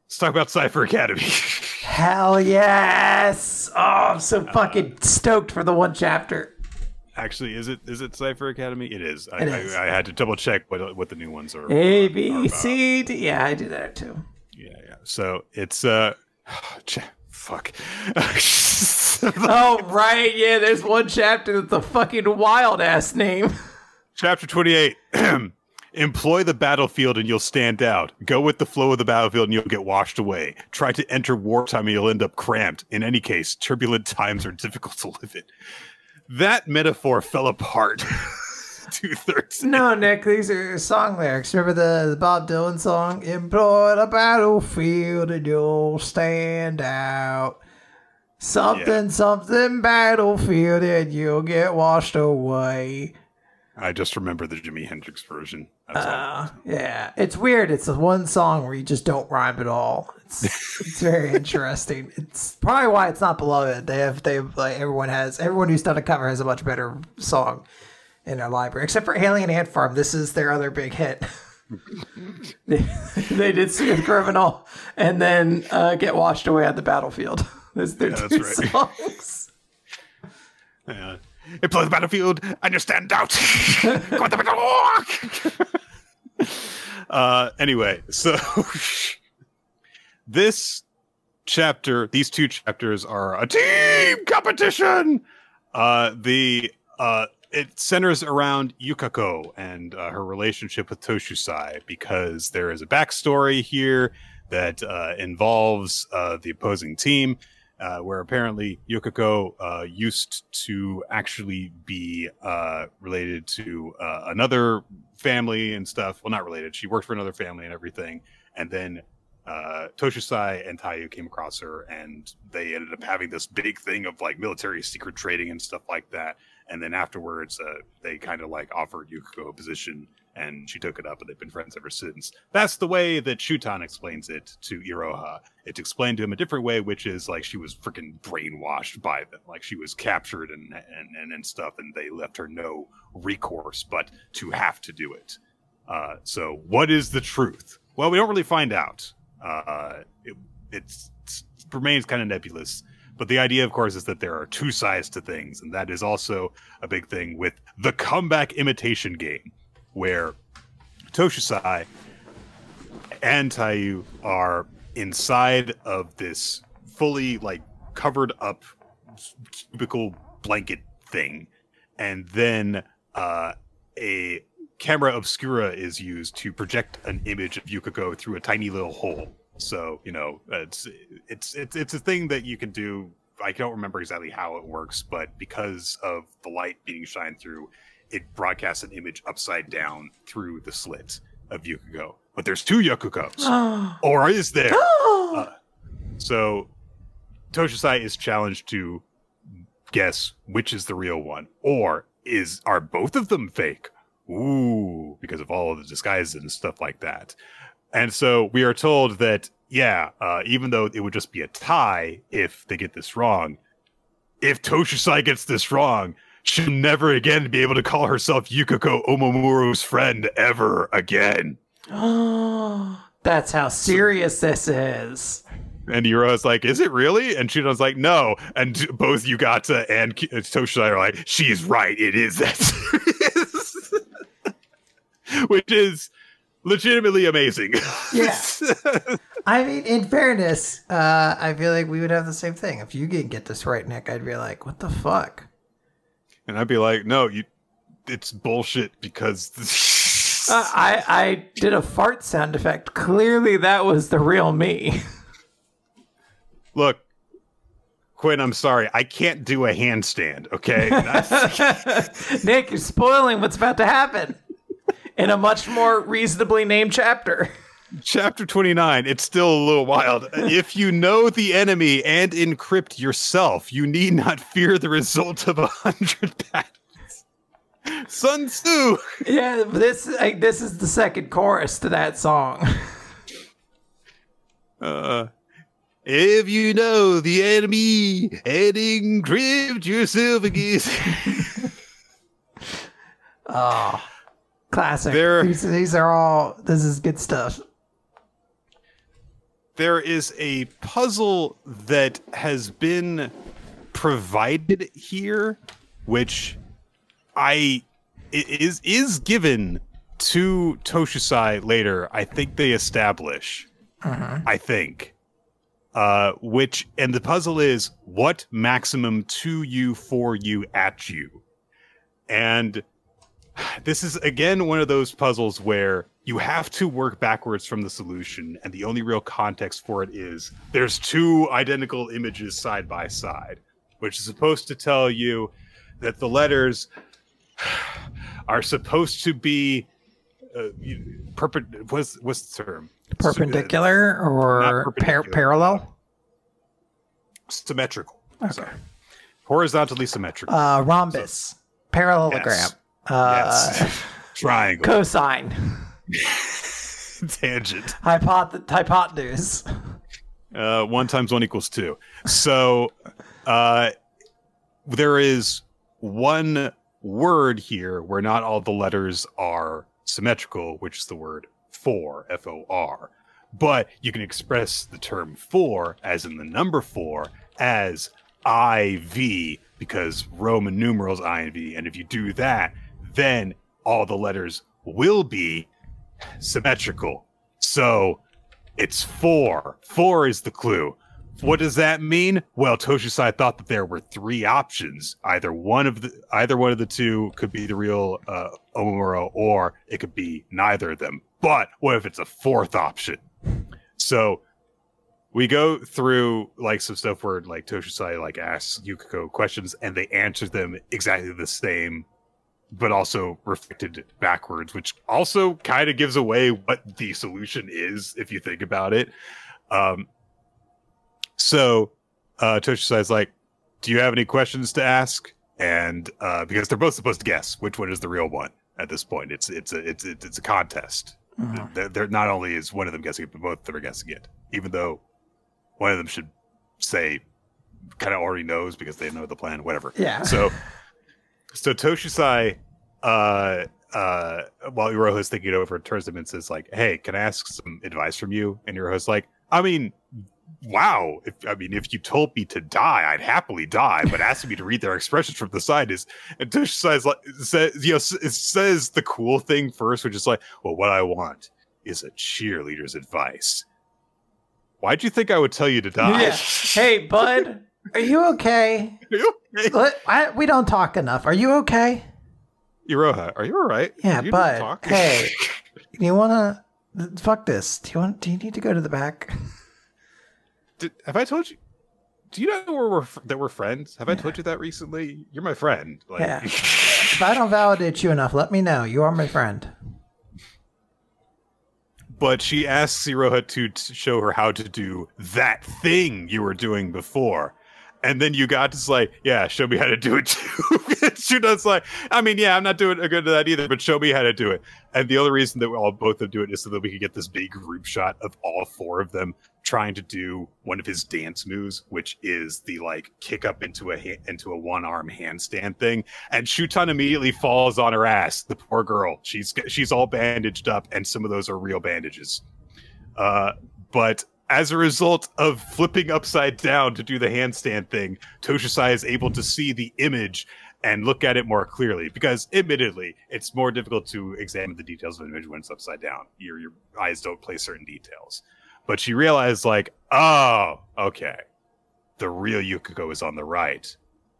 [SPEAKER 1] Let's talk about Cipher Academy.
[SPEAKER 2] Hell yes! Oh, I'm so fucking stoked for the one chapter.
[SPEAKER 1] Actually, is it is it Cipher Academy? It is. I,
[SPEAKER 2] It is.
[SPEAKER 1] I, I had to double check what what the new ones are.
[SPEAKER 3] A
[SPEAKER 1] are
[SPEAKER 3] C D.
[SPEAKER 2] Yeah, I do that too.
[SPEAKER 1] Yeah, yeah. So it's uh, ch- fuck.
[SPEAKER 3] Oh right, yeah. There's one chapter that's a fucking wild ass name.
[SPEAKER 1] Chapter twenty-eight. Employ the battlefield and you'll stand out. Go with the flow of the battlefield and you'll get washed away. Try to enter wartime and you'll end up cramped. In any case, turbulent times are difficult to live in. That metaphor fell apart two thirds.
[SPEAKER 2] No, Nick, these are song lyrics. Remember the, the Bob Dylan song? Employ the battlefield and you'll stand out. Something, something battlefield and you'll get washed away.
[SPEAKER 1] I just remember the Jimi Hendrix version.
[SPEAKER 2] Uh, yeah, it's weird. It's the one song where you just don't rhyme at all. It's it's very interesting. It's probably why it's not beloved. They have they have, like everyone has everyone who's done a cover has a much better song in their library, except for Alien Ant Farm. This is their other big hit.
[SPEAKER 3] they, they did Smooth Criminal and then uh, get washed away on the battlefield. There's their
[SPEAKER 1] Yeah,
[SPEAKER 3] two
[SPEAKER 1] that's right.
[SPEAKER 3] songs.
[SPEAKER 1] Yeah. Employ the battlefield and you stand out. Go with the battle. uh, anyway, so this chapter, these two chapters are a team competition. Uh, the uh, it centers around Yukako and uh, her relationship with Toshusai because there is a backstory here that uh, involves uh, the opposing team, uh, where apparently Yukako uh, used to actually be uh, related to another family and stuff. Well, not related. She worked for another family and everything, and then uh, Toshusai and Taiyu came across her, and they ended up having this big thing of like military secret trading and stuff like that. And then afterwards, uh, they kind of like offered Yukiko a position, and she took it up, and they've been friends ever since. That's the way that Shuton explains it to Iroha. It's explained to him a different way, which is like she was freaking brainwashed by them, like she was captured and and, and and stuff, and they left her no recourse but to have to do it. Uh, so, what is the truth? Well, we don't really find out. Uh, it it's, remains kind of nebulous. But the idea, of course, is that there are two sides to things, and that is also a big thing with the comeback imitation game, where Toshisai and Taiyu are inside of this fully like covered up cubicle blanket thing, and then uh, a camera obscura is used to project an image of Yukiko through a tiny little hole. So you know, it's it's it's it's a thing that you can do. I don't remember exactly how it works, but because of the light being shined through, it broadcasts an image upside down through the slit of Yukiko. But there's two Yukikos, or is there? uh, so Toshusai is challenged to guess which is the real one, or is are both of them fake? ooh, because of all of the disguises and stuff like that. And so we are told that, yeah, uh, even though it would just be a tie if they get this wrong, if Toshusai gets this wrong, she'll never again be able to call herself Yukiko Omomuro's friend ever again.
[SPEAKER 3] Oh, that's how serious this is.
[SPEAKER 1] And Iroha's like, is it really? And Shuton's like, no. And both Yugata and Toshusai are like, she's right. It is that serious. which is legitimately amazing.
[SPEAKER 2] Yeah. I mean, in fairness, uh, I feel like we would have the same thing. If you didn't get this right, Nick, I'd be like, what the fuck?
[SPEAKER 1] And I'd be like, no, you, it's bullshit because.
[SPEAKER 3] uh, I I did a fart sound effect. Clearly, that was the real me.
[SPEAKER 1] Look, Quinn, I'm sorry. I can't do a handstand, okay?
[SPEAKER 3] Nick, you're spoiling what's about to happen in a much more reasonably named chapter.
[SPEAKER 1] Chapter 29, it's still a little wild. if you know the enemy and encrypt yourself, you need not fear the result of a hundred battles Sun Tzu.
[SPEAKER 3] Yeah, this like, this is the second chorus to that song.
[SPEAKER 1] Uh, if you know the enemy and encrypt yourself again.
[SPEAKER 2] oh. Classic. There, these, these are all. This is good stuff.
[SPEAKER 1] There is a puzzle that has been provided here, which I is is given to Toshusai later. I think they establish. Uh-huh. I think. Uh, which and the puzzle is what maximum to you for you at you, and this is again one of those puzzles where you have to work backwards from the solution and the only real context for it is there's two identical images side by side which is supposed to tell you that the letters are supposed to be uh, perpend- what's, what's the term
[SPEAKER 2] perpendicular or perpendicular. Par- parallel
[SPEAKER 1] symmetrical okay. Sorry. horizontally symmetrical
[SPEAKER 2] uh, rhombus so, parallelogram yes. Uh,
[SPEAKER 1] yes. Triangle.
[SPEAKER 3] Cosine.
[SPEAKER 1] Tangent.
[SPEAKER 2] Hypoth- hypotenuse.
[SPEAKER 1] Uh, one times one equals two. So uh, there is one word here where not all the letters are symmetrical, which is the word for, F O R. But you can express the term for, as in the number four, as IV, because Roman numerals IV. And if you do that, then all the letters will be symmetrical. So it's four. Four is the clue. what does that mean? Well, Toshisai thought that there were three options. Either one of the either one of the two could be the real uh, Omamura, or it could be neither of them. But what if it's a fourth option? So we go through like some stuff where like Toshisai like asks Yukiko questions and they answer them exactly the same, but also reflected backwards, which also kind of gives away what the solution is if you think about it. Um, so uh, Toshisai is like, "Do you have any questions to ask?" And uh, because they're both supposed to guess which one is the real one at this point, it's it's a it's it's, it's a contest.
[SPEAKER 2] Mhm.
[SPEAKER 1] They're, they're not only is one of them guessing it, but both of them are guessing it. Even though one of them should say kind of already knows because they know the plan, whatever.
[SPEAKER 2] Yeah.
[SPEAKER 1] So, so Toshisai, uh, uh, while Iroha's thinking it over, turns to him and says, like, "Hey, can I ask some advice from you?" And Iroha's like, "I mean, wow. If I mean, if you told me to die, I'd happily die. But asking me to read their expressions from the side is." And Toshisai's like, says, you know, s- says the cool thing first, which is like, "Well, what I want is a cheerleader's advice." Why'd you think I would tell you to die?
[SPEAKER 3] Yeah. Hey, bud.
[SPEAKER 2] Are you okay?
[SPEAKER 1] Are you okay?
[SPEAKER 2] Let- I, we don't talk enough. Are you okay?
[SPEAKER 1] Iroha, are you all right?
[SPEAKER 2] Yeah,
[SPEAKER 1] You
[SPEAKER 2] but
[SPEAKER 1] talk?
[SPEAKER 2] hey, Do you wanna fuck this? Do you want? Do you need to go to the back?
[SPEAKER 1] Did, have I told you? Do you know we're, that we're friends? Have I told you that recently? You're my friend. Like,
[SPEAKER 2] Yeah. If I don't validate you enough, let me know. You are my friend.
[SPEAKER 1] but she asks Iroha to t- show her how to do that thing you were doing before. And then you got to like, yeah, show me how to do it too. she does like, I mean, yeah, I'm not doing a good at that either, but show me how to do it. And the only reason that we all both of do it is so that we can get this big group shot of all four of them trying to do one of his dance moves, which is the like kick up into a ha- into a one arm handstand thing. And Shuton immediately falls on her ass. The poor girl. She's she's all bandaged up, and some of those are real bandages. Uh, but as a result of flipping upside down to do the handstand thing, Toshisai is able to see the image and look at it more clearly. Because, admittedly, it's more difficult to examine the details of an image when it's upside down. Your your eyes don't play certain details. But she realized, like, oh, okay, the real Yukiko is on the right,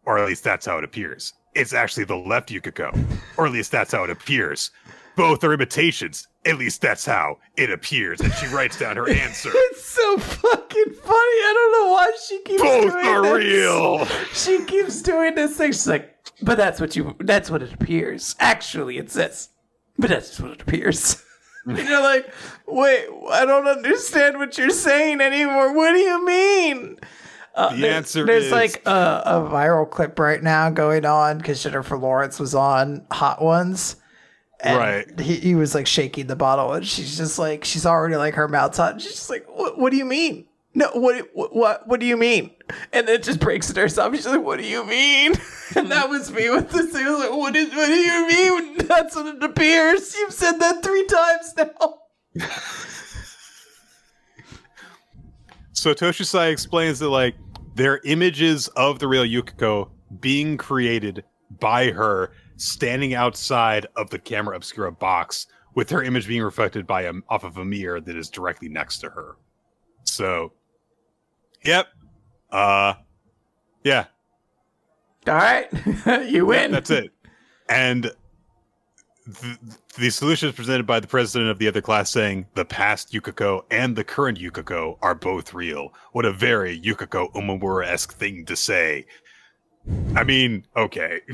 [SPEAKER 1] or at least that's how it appears. It's actually the left Yukiko, or at least that's how it appears. Both are imitations. At least that's how it appears. And she writes down her answer.
[SPEAKER 3] It's so fucking funny. I don't know why she keeps
[SPEAKER 1] Both
[SPEAKER 3] doing
[SPEAKER 1] are
[SPEAKER 3] this.
[SPEAKER 1] real.
[SPEAKER 3] She keeps doing this thing. She's like, but that's what you. That's what it appears. Actually, it's this. But that's just what it appears. and you're like, wait, I don't understand what you're saying anymore. What do you mean? Uh,
[SPEAKER 1] The
[SPEAKER 3] there-
[SPEAKER 1] answer
[SPEAKER 3] there's
[SPEAKER 1] is-
[SPEAKER 3] like
[SPEAKER 2] A, a viral clip right now going on because Jennifer Lawrence was on Hot Ones. And
[SPEAKER 1] Right.
[SPEAKER 2] He, he was like shaking the bottle, and she's just like, she's already like her mouth's hot. She's just like,
[SPEAKER 3] what, what do you mean? No, what, what, what, do you mean? And then it just breaks into herself. She's like, what do you mean? And that was me with this thing. I was like, what, is, what do you mean? That's what it appears. You've said that three times now.
[SPEAKER 1] So Toshisai explains that like they're images of the real Yukiko being created by her standing outside of the camera obscura box with her image being reflected by a, off of a mirror that is directly next to her. So Yep. Uh yeah,
[SPEAKER 3] All right. you win.
[SPEAKER 1] that's it. And the, the solution is presented by the president of the other class saying the past Yukiko and the current Yukiko are both real. What a very Yukiko Umamura esque thing to say. I mean, okay.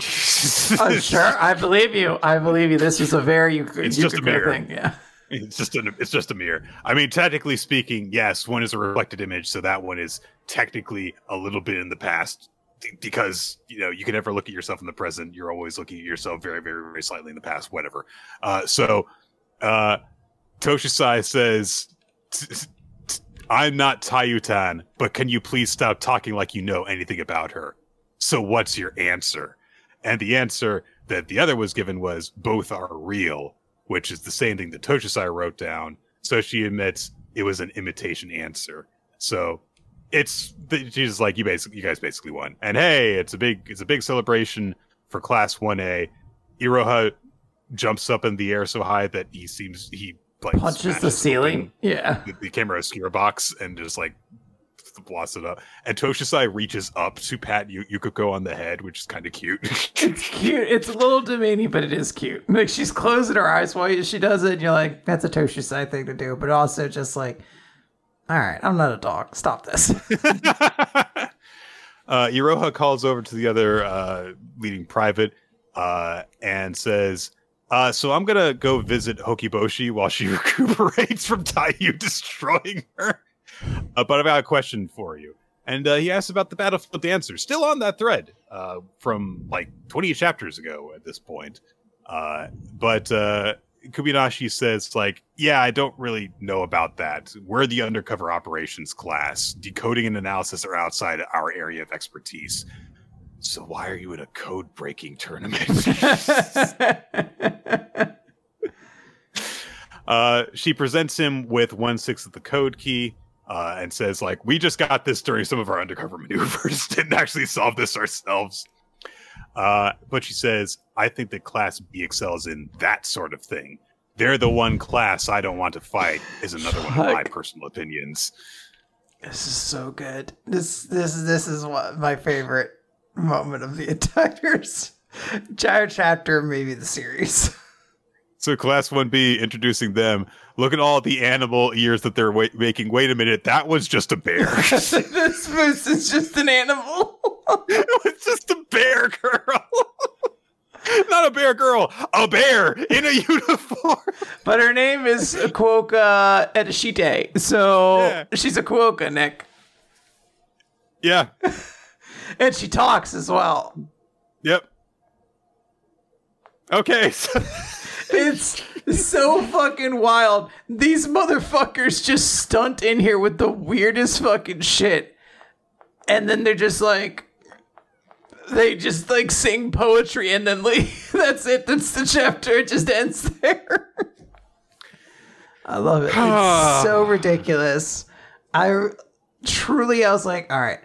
[SPEAKER 3] Oh, sure. I believe you. I believe you. This is a very you,
[SPEAKER 1] It's
[SPEAKER 3] you
[SPEAKER 1] just a mirror.
[SPEAKER 3] thing. Yeah.
[SPEAKER 1] It's just a it's just a mirror. I mean, technically speaking, yes, one is a reflected image, so that one is technically a little bit in the past because you know you can never look at yourself in the present. You're always looking at yourself very, very, very slightly in the past. Whatever. Uh, so, uh, Toshisai says, "T- t- "I'm not Tayutan, but can you please stop talking like you know anything about her?" So, what's your answer? And the answer that the other was given was both are real which is the same thing that Toshisai wrote down. So she admits it was an imitation answer. So it's she's like you basically you guys basically won. And hey, it's a big it's a big celebration for class 1A. Iroha jumps up in the air so high that he seems he like
[SPEAKER 3] Punches the ceiling. Yeah.
[SPEAKER 1] the, the camera obscura box and just like it up. And Toshizai reaches up to pat y- Yukiko on the head, which is kind of cute.
[SPEAKER 3] It's cute. It's a little demeaning, but it is cute. Like she's closing her eyes while she does it, and you're like,
[SPEAKER 2] That's a Toshizai thing to do, but also just like, all right, I'm not a dog. Stop this.
[SPEAKER 1] uh, Iroha calls over to the other uh, leading private uh, and says, uh, "So I'm gonna go visit Hokiboshi while she recuperates from Taiyu destroying her. Uh, but I've got a question for you." And uh, he asks about the battlefield dancer, still on that thread uh, from like 20 chapters ago at this point. Uh, but uh, Kubinashi says, like, yeah, I don't really know about that. We're the undercover operations class. Decoding and analysis are outside our area of expertise. So why are you in a code breaking tournament? uh, she presents him with one sixth of the code key. Uh, and says like we just got this during some of our undercover maneuvers. Didn't actually solve this ourselves. Uh, but she says i think that class b excels in that sort of thing. They're the one class i don't want to fight is another one of my personal opinions.
[SPEAKER 2] This is so good. This this this is what my favorite moment of the entire entire chapter, maybe the series.
[SPEAKER 1] so class 1b introducing them look at all the animal ears that they're wa- making wait a minute that was just a bear
[SPEAKER 2] this moose is just an animal.
[SPEAKER 1] it was just a bear girl not a bear girl a bear in a uniform
[SPEAKER 3] but her name is Quokka Eteshite, so
[SPEAKER 1] Yeah.
[SPEAKER 3] she's a Quokka, Nick,
[SPEAKER 1] yeah
[SPEAKER 3] and she talks as well.
[SPEAKER 1] Yep. Okay. So,
[SPEAKER 3] It's so fucking wild. These motherfuckers just stunt in here with the weirdest fucking shit. And then they're just like they just like sing poetry and then leave. That's it. That's the chapter. It just ends there.
[SPEAKER 2] I love it. It's so ridiculous. I truly, I was like, all right,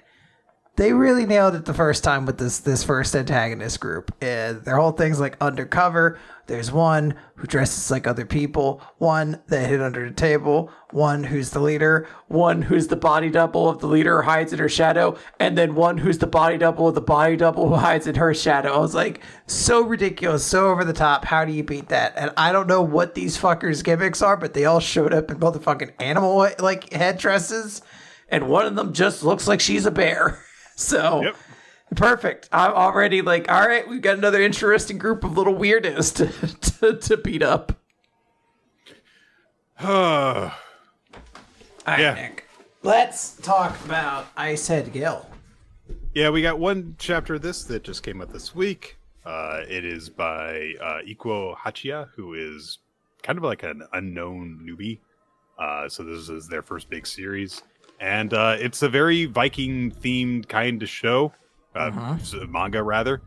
[SPEAKER 2] they really nailed it the first time with this this first antagonist group. And their whole thing's like undercover. There's one who dresses like other people, one that hid under the table, one who's the leader,
[SPEAKER 3] One who's the body double of the leader hides in her shadow, and then one who's the body double of the body double who hides in her shadow. I was like,
[SPEAKER 2] so ridiculous, so over the top. How do you beat that? And I don't know what these fuckers' gimmicks are, but they all showed up in motherfucking animal like headdresses.
[SPEAKER 3] and one of them just looks like she's a bear. So
[SPEAKER 1] Yep.
[SPEAKER 3] Perfect. I'm already like, all right, we've got another interesting group of little weirdos to to, to beat up.
[SPEAKER 1] uh,
[SPEAKER 2] All right,
[SPEAKER 1] Yeah.
[SPEAKER 2] Nick. Let's talk about Icehead Gill.
[SPEAKER 1] yeah, we got one chapter of this that just came out this week. Uh, it is by uh, Ikuo Hachia, who is kind of like an unknown newbie. Uh, so this is their first big series, and uh, it's a very Viking themed kind of show, uh, a manga rather.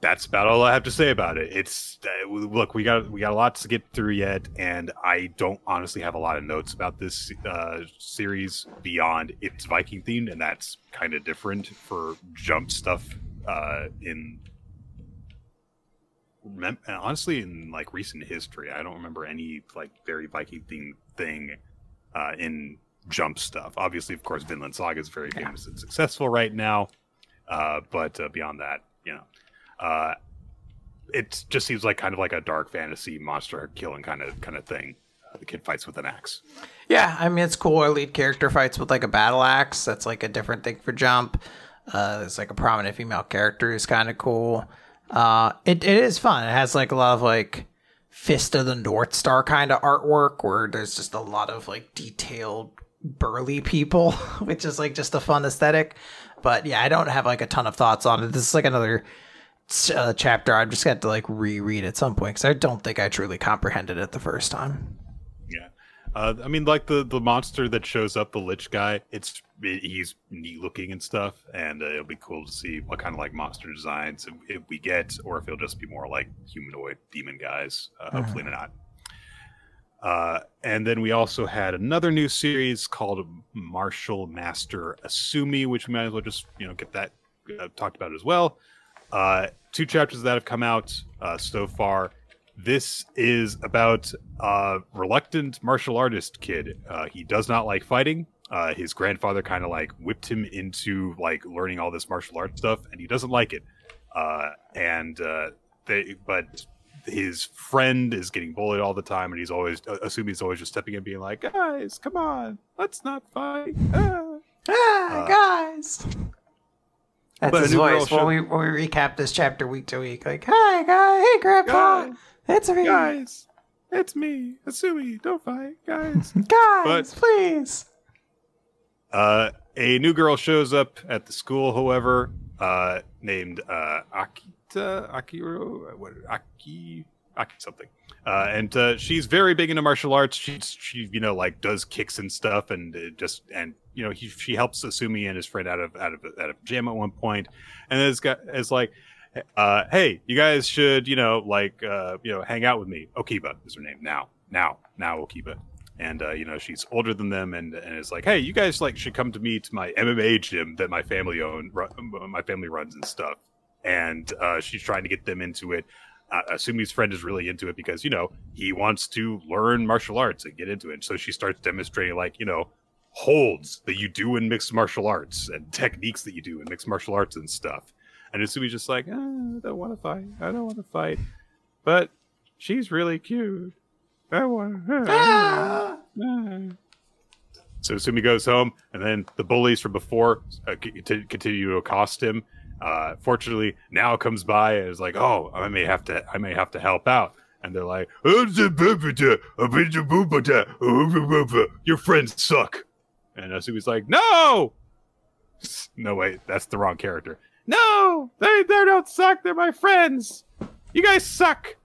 [SPEAKER 1] That's about all I have to say about it. It's uh, look, we got we got a lot to get through yet, and I don't honestly have a lot of notes about this uh, series beyond it's Viking themed, and that's kind of different for jump stuff uh, in and honestly in like recent history. I don't remember any like very viking thing thing uh in jump stuff. Obviously of course vinland saga is very famous and successful right now uh but uh, beyond that you know uh it just seems like kind of like a dark fantasy monster killing kind of kind of thing the kid fights with an axe
[SPEAKER 2] Yeah, I mean it's cool. Our lead character fights with like a battle axe. That's like a different thing for Jump. Uh, there's like a prominent female character who's kind of cool. Uh, it it is fun. It has like a lot of like Fist of the North Star kind of artwork where there's just a lot of like detailed burly people, which is like just a fun aesthetic. But yeah, I don't have like a ton of thoughts on it. This is like another uh, chapter I'm just got to like reread at some point because I don't think I truly comprehended it the first time.
[SPEAKER 1] Yeah, uh, I mean, like the the monster that shows up, the Lich guy. It's he's neat looking and stuff, and uh, it'll be cool to see what kind of like monster designs if, if we get, or if it'll just be more like humanoid demon guys. Uh, hopefully not. Uh, and then we also had another new series called Martial Master Asumi, which we might as well just you know get that uh, talked about as well. Uh, two chapters that have come out uh, so far. This is about a reluctant martial artist kid. Uh, he does not like fighting. Uh, his grandfather kind of like whipped him into like learning all this martial arts stuff, and he doesn't like it. Uh, and uh, they, but his friend is getting bullied all the time, and he's always uh, assuming he's always just stepping in, being like, "Guys, come on, let's not fight." Ah.
[SPEAKER 2] Ah,
[SPEAKER 1] Uh,
[SPEAKER 2] guys. That's
[SPEAKER 1] but a
[SPEAKER 2] his voice when
[SPEAKER 1] show-
[SPEAKER 2] we when we recap this chapter week to week. Like, hi, guy, hey, grandpa,
[SPEAKER 1] Guys,
[SPEAKER 2] it's me,
[SPEAKER 1] guys, it's me, Asumi. Don't fight, guys.
[SPEAKER 2] guys,
[SPEAKER 1] but-
[SPEAKER 2] please.
[SPEAKER 1] Uh, a new girl shows up at the school, however, uh, named uh, Akita Akiro, what Aki Aki something. Uh, and uh, she's very big into martial arts. She's she you know like does kicks and stuff, and uh, just and you know he, she helps Asumi and his friend out of out of out of jam at one point, and this guy is like. Uh, hey, you guys should, you know, like, uh, you know, hang out with me. Okiba is her name now. Now, now Okiba and uh, you know she's older than them and and is like hey you guys like should come to me to my mma gym that my family own ru- my family runs and stuff and uh, she's trying to get them into it. Uh, asumi's friend is really into it because you know he wants to learn martial arts and get into it. So she starts demonstrating like you know holds that you do in mixed martial arts and techniques that you do in mixed martial arts and stuff. And asumi's just like ah, i don't want to fight. I don't want to fight. But she's really cute. I want
[SPEAKER 2] Ah!
[SPEAKER 1] so Sumi goes home, and then the bullies from before uh, continue to accost him. Uh, fortunately, now comes by and is like, "Oh, I may have to, I may have to help out." And they're like, "Your friends suck." And uh, Sumi's like, "No, no, wait, that's the wrong character. No, they they don't suck. They're my friends. You guys suck."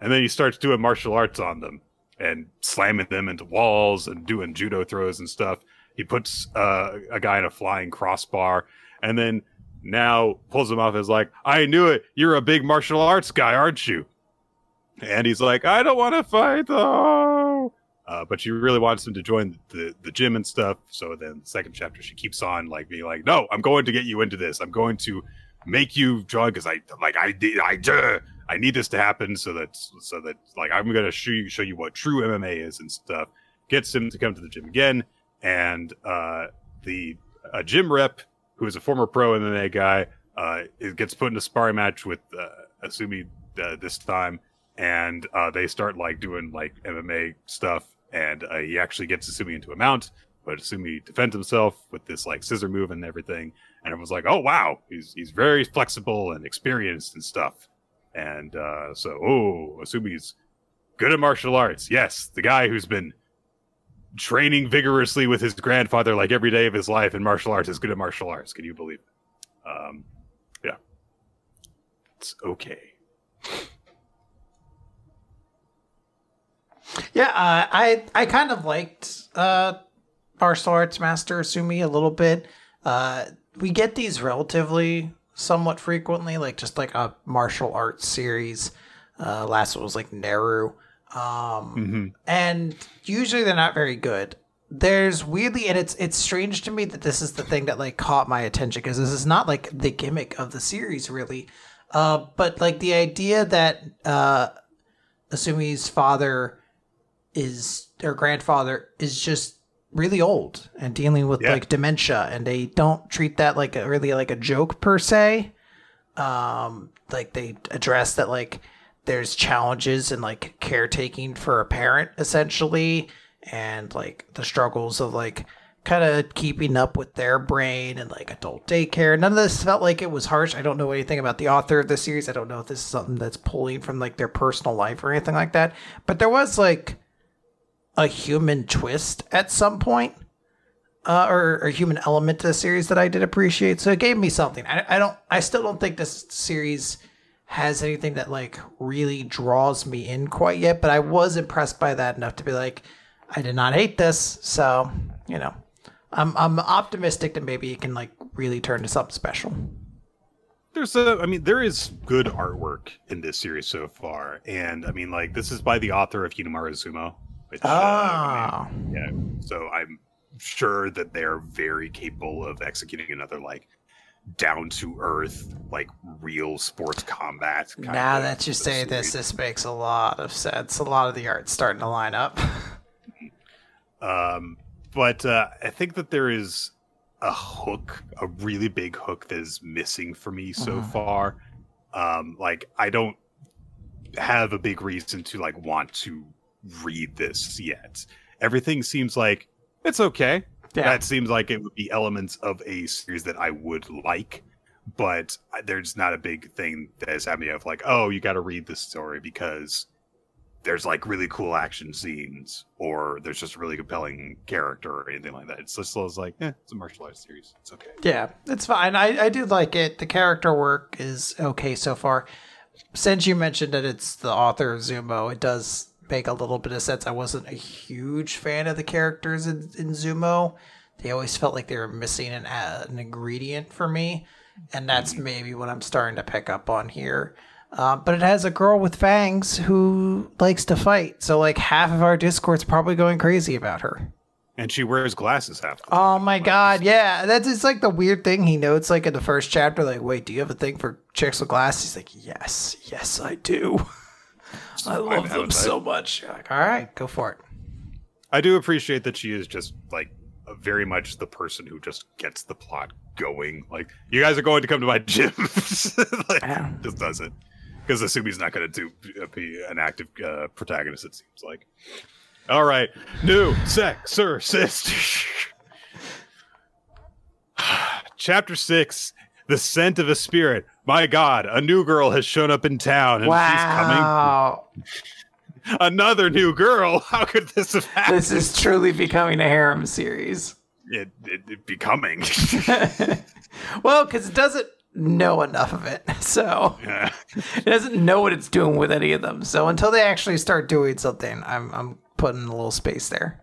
[SPEAKER 1] And then he starts doing martial arts on them and slamming them into walls and doing judo throws and stuff. He puts uh, a guy in a flying crossbar and then now pulls him off as like, I knew it. You're a big martial arts guy, aren't you? And he's like, I don't want to fight though. Uh, but she really wants him to join the, the gym and stuff. So then the second chapter, she keeps on like being like, no, I'm going to get you into this. I'm going to make you join because I like I did I duh, I need this to happen so that so that like I'm gonna show you show you what true MMA is and stuff. Gets him to come to the gym again, and uh, the a gym rep who is a former pro MMA guy uh, it gets put in a sparring match with uh, Asumi uh, this time, and uh, they start like doing like MMA stuff, and uh, he actually gets Asumi into a mount, but Asumi defends himself with this like scissor move and everything, and it was like, "Oh wow, he's he's very flexible and experienced and stuff." And uh, so, oh, Asumi's good at martial arts. Yes, the guy who's been training vigorously with his grandfather like every day of his life in martial arts is good at martial arts. Can you believe it? Um, yeah, it's okay.
[SPEAKER 2] Yeah, uh, I I kind of liked uh, martial arts master Asumi a little bit. Uh, we get these relatively somewhat frequently, like just like a martial arts series. Uh, last one was like Neru, um,
[SPEAKER 1] Mm-hmm.
[SPEAKER 2] and usually they're not very good. There's weirdly, and it's it's strange to me that this is the thing that like caught my attention because this is not like the gimmick of the series really, uh, but like the idea that uh, Asumi's father is or grandfather is just really old and dealing with
[SPEAKER 1] Yeah.
[SPEAKER 2] like dementia and they don't treat that like a really like a joke per se um like they address that like there's challenges in like caretaking for a parent essentially and like the struggles of like kind of keeping up with their brain and like adult daycare none of this felt like it was harsh i don't know anything about the author of the series i don't know if this is something that's pulling from like their personal life or anything like that but there was like a human twist at some point, uh, or a human element to the series that I did appreciate. So it gave me something. I, I don't. I still don't think this series has anything that like really draws me in quite yet. But I was impressed by that enough to be like, I did not hate this. So you know, I'm I'm optimistic that maybe it can like really turn to something special.
[SPEAKER 1] There's a, I mean, there is good artwork in this series so far, and I mean, like, this is by the author of Hinomaru Zumo, which, uh, I
[SPEAKER 2] Ah,
[SPEAKER 1] mean, yeah, so I'm sure that they're very capable of executing another like down to earth, like real sports combat. kind
[SPEAKER 2] now that you say this, this makes a lot of sense. A lot of the art's starting to line up.
[SPEAKER 1] Um, but uh, I think that there is a hook, a really big hook that is missing for me so
[SPEAKER 2] Mhm.
[SPEAKER 1] far. Um, like I don't have a big reason to like want to read this yet. Everything seems like it's okay.
[SPEAKER 3] Yeah.
[SPEAKER 1] That seems like it would be elements of a series that I would like, but there's not a big thing that has had me of like, oh, you got to read this story because there's like really cool action scenes or there's just a really compelling character or anything like that. It's just like, eh, it's a martial arts series. It's okay.
[SPEAKER 2] Yeah, it's fine. I, I do like it. The character work is okay so far. Since you mentioned that it's the author of Zumo, it does make a little bit of sense. I wasn't a huge fan of the characters in, in Zumo. They always felt like they were missing an, uh, an ingredient for me. And that's maybe what I'm starting to pick up on here. Uh, but it has a girl with fangs who likes to fight. So, like, half of our Discord's probably going crazy about her.
[SPEAKER 1] And she wears glasses half the
[SPEAKER 2] Oh my god, yeah. That's it's like the weird thing he notes like in the first chapter, like, wait, do you have a thing for chicks with glasses? He's like, Yes, yes I do. I love them
[SPEAKER 1] haven't I?
[SPEAKER 2] so much. You're like, all right, go for it.
[SPEAKER 1] I do appreciate that she is just like very much the person who just gets the plot going. Like, you guys are going to come to my gym. like,
[SPEAKER 2] Yeah.
[SPEAKER 1] just does it. Because Asumi's not going to do be an active uh, protagonist, it seems like. All right. New Sexorcist. Chapter 6 The Scent of a Spirit. My God, a new girl has shown up in town and she's coming.
[SPEAKER 2] Wow.
[SPEAKER 1] Another new girl. How could this have happened?
[SPEAKER 3] This is truly becoming a harem series.
[SPEAKER 1] it, it, it becoming.
[SPEAKER 2] Well, because it doesn't know enough of it. So
[SPEAKER 1] Yeah.
[SPEAKER 2] it doesn't know what it's doing with any of them. So until they actually start doing something, I'm I'm putting a little space there.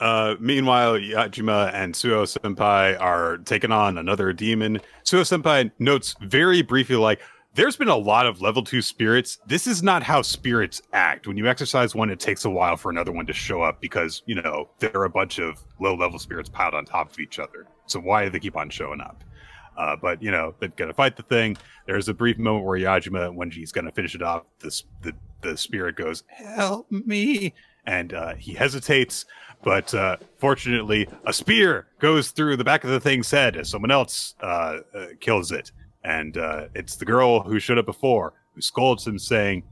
[SPEAKER 1] Uh, meanwhile, Yajima and Suo Senpai are taking on another demon. Suo Senpai notes very briefly, like, there's been a lot of level two spirits. This is not how spirits act. When you exercise one, it takes a while for another one to show up because, you know, there are a bunch of low level spirits piled on top of each other. So why do they keep on showing up? Uh, but you know they're gonna fight the thing. There's a brief moment where Yajima, when he's gonna finish it off, the the spirit goes, "Help me!" and uh, he hesitates. But uh, fortunately, a spear goes through the back of the thing's head as someone else uh, uh, kills it, and uh, it's the girl who showed up before who scolds him, saying,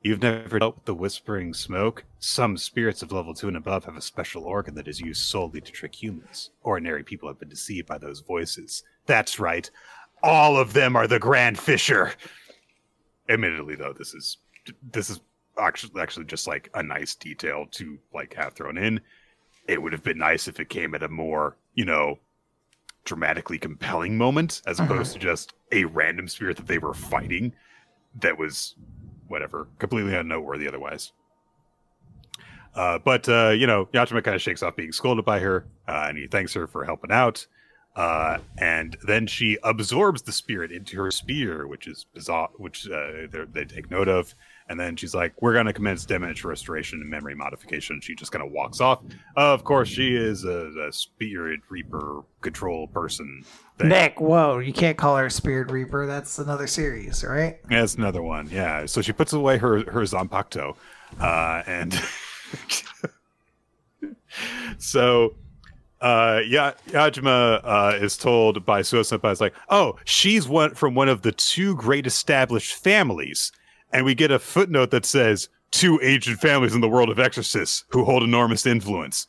[SPEAKER 1] You've never dealt with the whispering smoke? Some spirits of level 2 and above have a special organ that is used solely to trick humans. Ordinary people have been deceived by those voices. That's right. All of them are the Grand Fisher. Admittedly, though, this is this is actually actually just like a nice detail to like have thrown in. It would have been nice if it came at a more, you know, dramatically compelling moment as opposed to just a random spirit that they were fighting that was whatever, completely unnoteworthy otherwise. Uh, but uh, you know, Yajima kind of shakes off being scolded by her, uh, and he thanks her for helping out. Uh, and then she absorbs the spirit into her spear, which is bizarre, which uh, they take note of. And then she's like, "We're going to commence damage restoration and memory modification." She just kind of walks off. of course, she is a, a spirit reaper control person. thing.
[SPEAKER 2] Nick, whoa, you can't call her a Spirit Reaper. That's another series, right?
[SPEAKER 1] Yeah, That's another one. Yeah. So she puts away her her Zanpakuto, uh, and so uh, yeah, Yajima uh, is told by Suo Senpai, is like, oh, she's one from one of the two great established families, and we get a footnote that says two ancient families in the world of exorcists who hold enormous influence.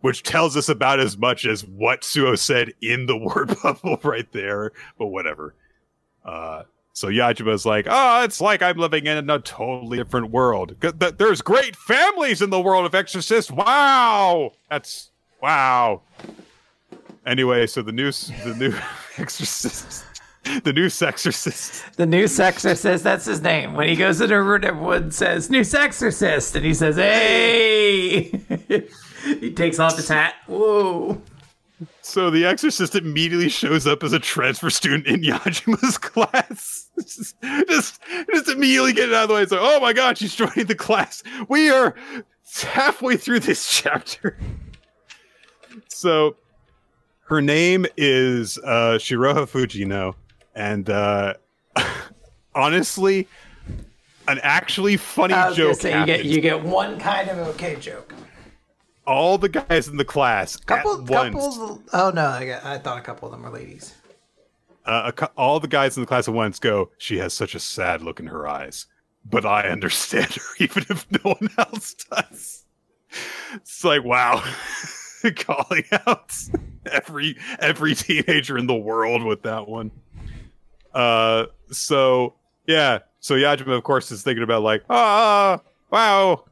[SPEAKER 1] Which tells us about as much as what Suo said in the word bubble right there, but whatever. Uh, so Yajima's like, oh, it's like I'm living in a totally different world. There's great families in the world of exorcists. Wow, that's wow. Anyway, so the new the new exorcist, the new sexorcist.
[SPEAKER 3] The new sexorcist, that's his name. When he goes into a room, everyone says, New sexorcist. And he says, Hey! he takes off his hat. Whoa.
[SPEAKER 1] So the exorcist immediately shows up as a transfer student in Yajima's class. just, just, just immediately get it out of the way. It's like, oh my god, she's joining the class. We are halfway through this chapter. So her name is uh, Shiroha Fujino, and uh, honestly, an actually funny
[SPEAKER 3] I was gonna
[SPEAKER 1] joke.
[SPEAKER 3] say, you get, you get one kind of okay joke.
[SPEAKER 1] all the guys in the class
[SPEAKER 4] Couple,
[SPEAKER 1] at once.
[SPEAKER 4] couple. Oh no, I, got, I thought a couple of them were ladies.
[SPEAKER 1] uh, a all the guys in the class at once go, She has such a sad look in her eyes, but I understand her even if no one else does. It's like, wow, calling out every every teenager in the world with that one. Uh, so yeah, so Yajima, of course, is thinking about like, ah, wow,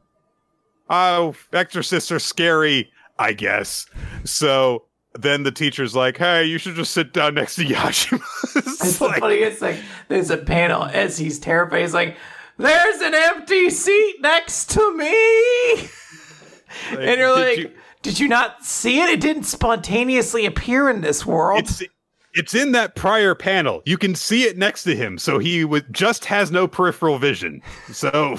[SPEAKER 1] oh, exorcists are scary, I guess. So then the teacher's like, hey, you should just sit down next to Yajima. It's
[SPEAKER 2] It's so
[SPEAKER 1] like-
[SPEAKER 2] funny. It's like there's a panel as he's terrified. He's like, "There's an empty seat next to me," and you're
[SPEAKER 1] did
[SPEAKER 2] like,
[SPEAKER 1] you-
[SPEAKER 2] "Did you not see it? It didn't spontaneously appear in this world."
[SPEAKER 1] It's in that prior panel. You can see it next to him, so he would just has no peripheral vision. So,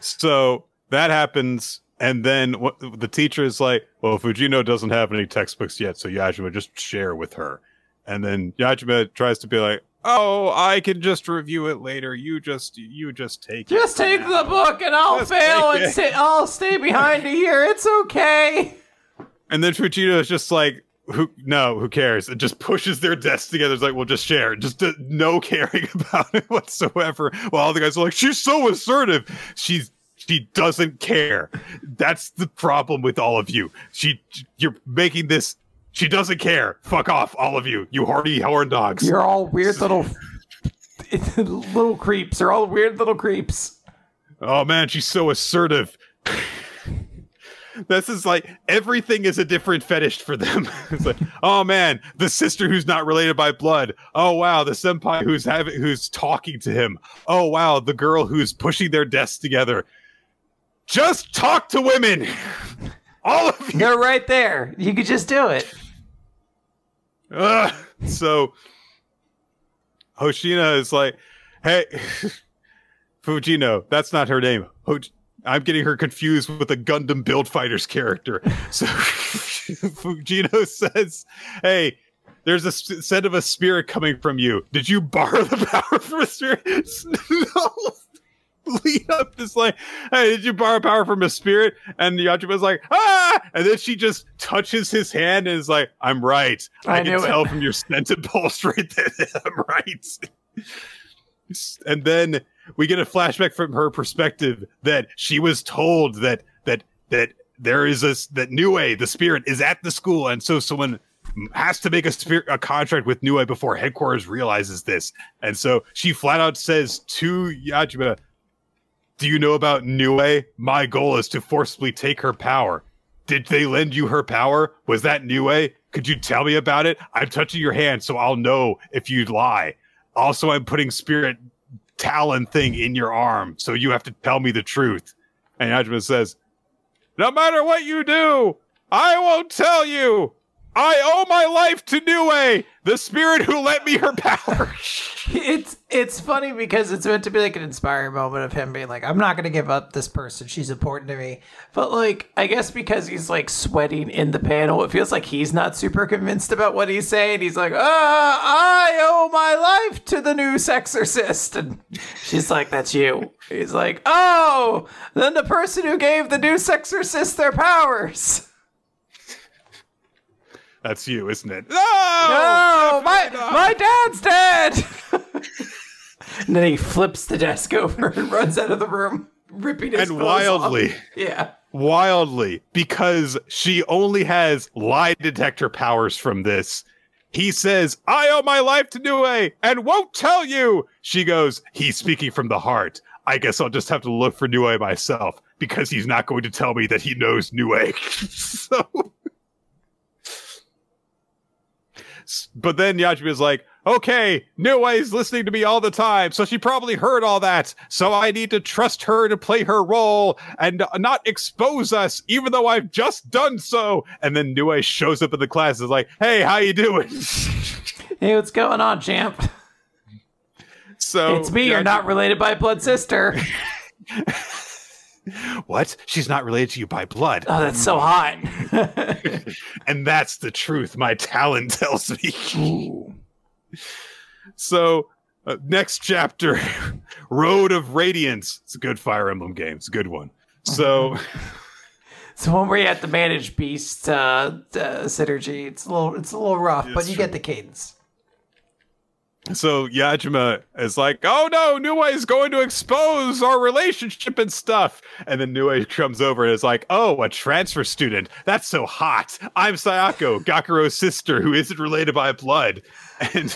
[SPEAKER 1] so that happens, and then what, the teacher is like, "Well, Fujino doesn't have any textbooks yet, so Yajima just share with her." And then Yajima tries to be like, "Oh, I can just review it later. You just you just take it
[SPEAKER 2] Just take
[SPEAKER 1] now."
[SPEAKER 2] the book and I'll
[SPEAKER 1] Just
[SPEAKER 2] fail and
[SPEAKER 1] it.
[SPEAKER 2] stay, I'll stay behind to hear. It's okay.
[SPEAKER 1] And then Fujino is just like, who? No, who cares? It just pushes their desks together. It's like, well, just share. Just uh, no caring about it whatsoever. While all the guys are like, she's so assertive. She's she doesn't care. That's the problem with all of you. She, you're making this. She doesn't care. Fuck off, all of you. You horny horn dogs.
[SPEAKER 2] You're all weird little little creeps. You're all weird little creeps.
[SPEAKER 1] Oh man, she's so assertive. This is like everything is a different fetish for them. it's like, oh man, the sister who's not related by blood. Oh wow, the senpai who's having who's talking to him. Oh wow, the girl who's pushing their desks together. Just talk to women. All of you.
[SPEAKER 2] They're right there. You could just do it.
[SPEAKER 1] Ugh. so Hoshina is like, hey, Fujino, that's not her name. Ho- I'm getting her confused with a Gundam Build Fighters character. So Fujino says, hey, there's a scent of a spirit coming from you. Did you borrow the power from a spirit? no. Lead up this like, hey, did you borrow power from a spirit? And the Yajima's like, ah! And then she just touches his hand and is like, I'm right. I,
[SPEAKER 2] I
[SPEAKER 1] can
[SPEAKER 2] knew it.
[SPEAKER 1] tell from your scented pulse right there. I'm right. and then we get a flashback from her perspective that she was told that that that there is a that Nue, the spirit, is at the school, and so someone has to make a spirit a contract with Nue before headquarters realizes this. And so she flat out says to Yajima, Do you know about Nue? My goal is to forcibly take her power. Did they lend you her power? Was that Nue? Could you tell me about it? I'm touching your hand, so I'll know if you'd lie. Also, I'm putting spirit talon thing in your arm, so you have to tell me the truth. And Yajima says, No matter what you do, I won't tell you. I owe my life to Nue, the spirit who lent me her power.
[SPEAKER 2] It's it's funny because it's meant to be like an inspiring moment of him being like, I'm not gonna give up this person. She's important to me. But like, I guess because he's like sweating in the panel, it feels like he's not super convinced about what he's saying. He's like, ah, I owe my life to the new sexorcist. And she's like, That's you. He's like, Oh, then the person who gave the new sexorcist their powers.
[SPEAKER 1] That's you, isn't it? No!
[SPEAKER 2] Oh, my my dad's dead. and then he flips the desk over and runs out of the room, ripping his
[SPEAKER 1] and
[SPEAKER 2] clothes off.
[SPEAKER 1] wildly,
[SPEAKER 2] Yeah.
[SPEAKER 1] wildly, because she only has lie detector powers from this. He says, I owe my life to Nue and won't tell you. She goes, He's speaking from the heart. I guess I'll just have to look for Nue myself because he's not going to tell me that he knows Nue. so. S- But then Yajima is like, okay, Nue's listening to me all the time, so she probably heard all that. So I need to trust her to play her role and not expose us, even though I've just done so. And then Nue shows up in the class and is like, hey, how you doing?
[SPEAKER 2] Hey, what's going on, champ?
[SPEAKER 1] so
[SPEAKER 2] It's me. You're not related by blood sister.
[SPEAKER 1] What? She's not related to you by blood.
[SPEAKER 2] Oh, that's so hot.
[SPEAKER 1] and that's the truth my talent tells me. so, uh, next chapter Road of Radiance. It's a good Fire Emblem game. It's a good one. So
[SPEAKER 3] So when we had have to manage beast uh, uh, synergy. It's a little, it's a little rough, but you
[SPEAKER 1] true.
[SPEAKER 3] get the cadence.
[SPEAKER 1] So Yajima is like, "Oh no, Nue is going to expose our relationship and stuff." And then Nue comes over and is like, "Oh, a transfer student. That's so hot. I'm Sayako, Gakuro's sister, who isn't related by blood." And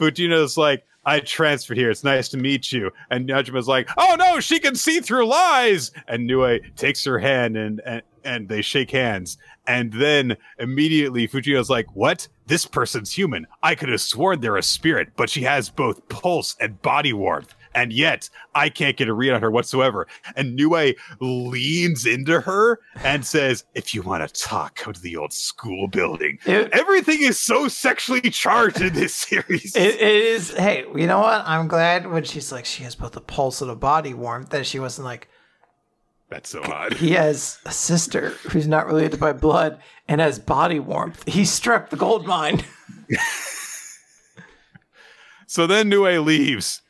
[SPEAKER 1] Fujino's like, "I transferred here. It's nice to meet you." And Yajima's like, "Oh no, she can see through lies." And Nue takes her hand and and, and they shake hands. And then immediately Fujino's like, What? This person's human. I could have sworn they're a spirit, but she has both pulse and body warmth. And yet, I can't get a read on her whatsoever. And Nue leans into her and says, If you want to talk, come to the old school building.
[SPEAKER 3] It-
[SPEAKER 1] Everything is so sexually charged in this series.
[SPEAKER 3] It, it is.
[SPEAKER 2] Hey, you know what? I'm glad when she's like she has both a pulse and a body warmth that she wasn't like
[SPEAKER 1] That's so odd.
[SPEAKER 3] He has a sister who's not related by blood and has body warmth. He struck the gold mine.
[SPEAKER 1] So then Nue leaves.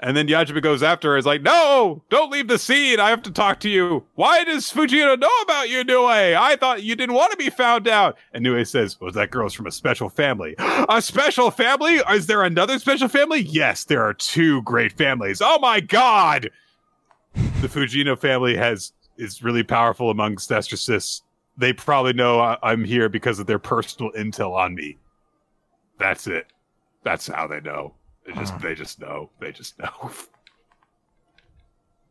[SPEAKER 1] And then Yajima goes after her. Is like, no, don't leave the scene. I have to talk to you. Why does Fujino know about you, Nue? I thought you didn't want to be found out. And Nue says, well, that girl's from a special family. a special family? Is there another special family? Yes, there are two great families. Oh my god! The Fujino family has is really powerful amongst exorcists. They probably know I- I'm here because of their personal intel on me. That's it. That's how they know. They just they just know. They just know.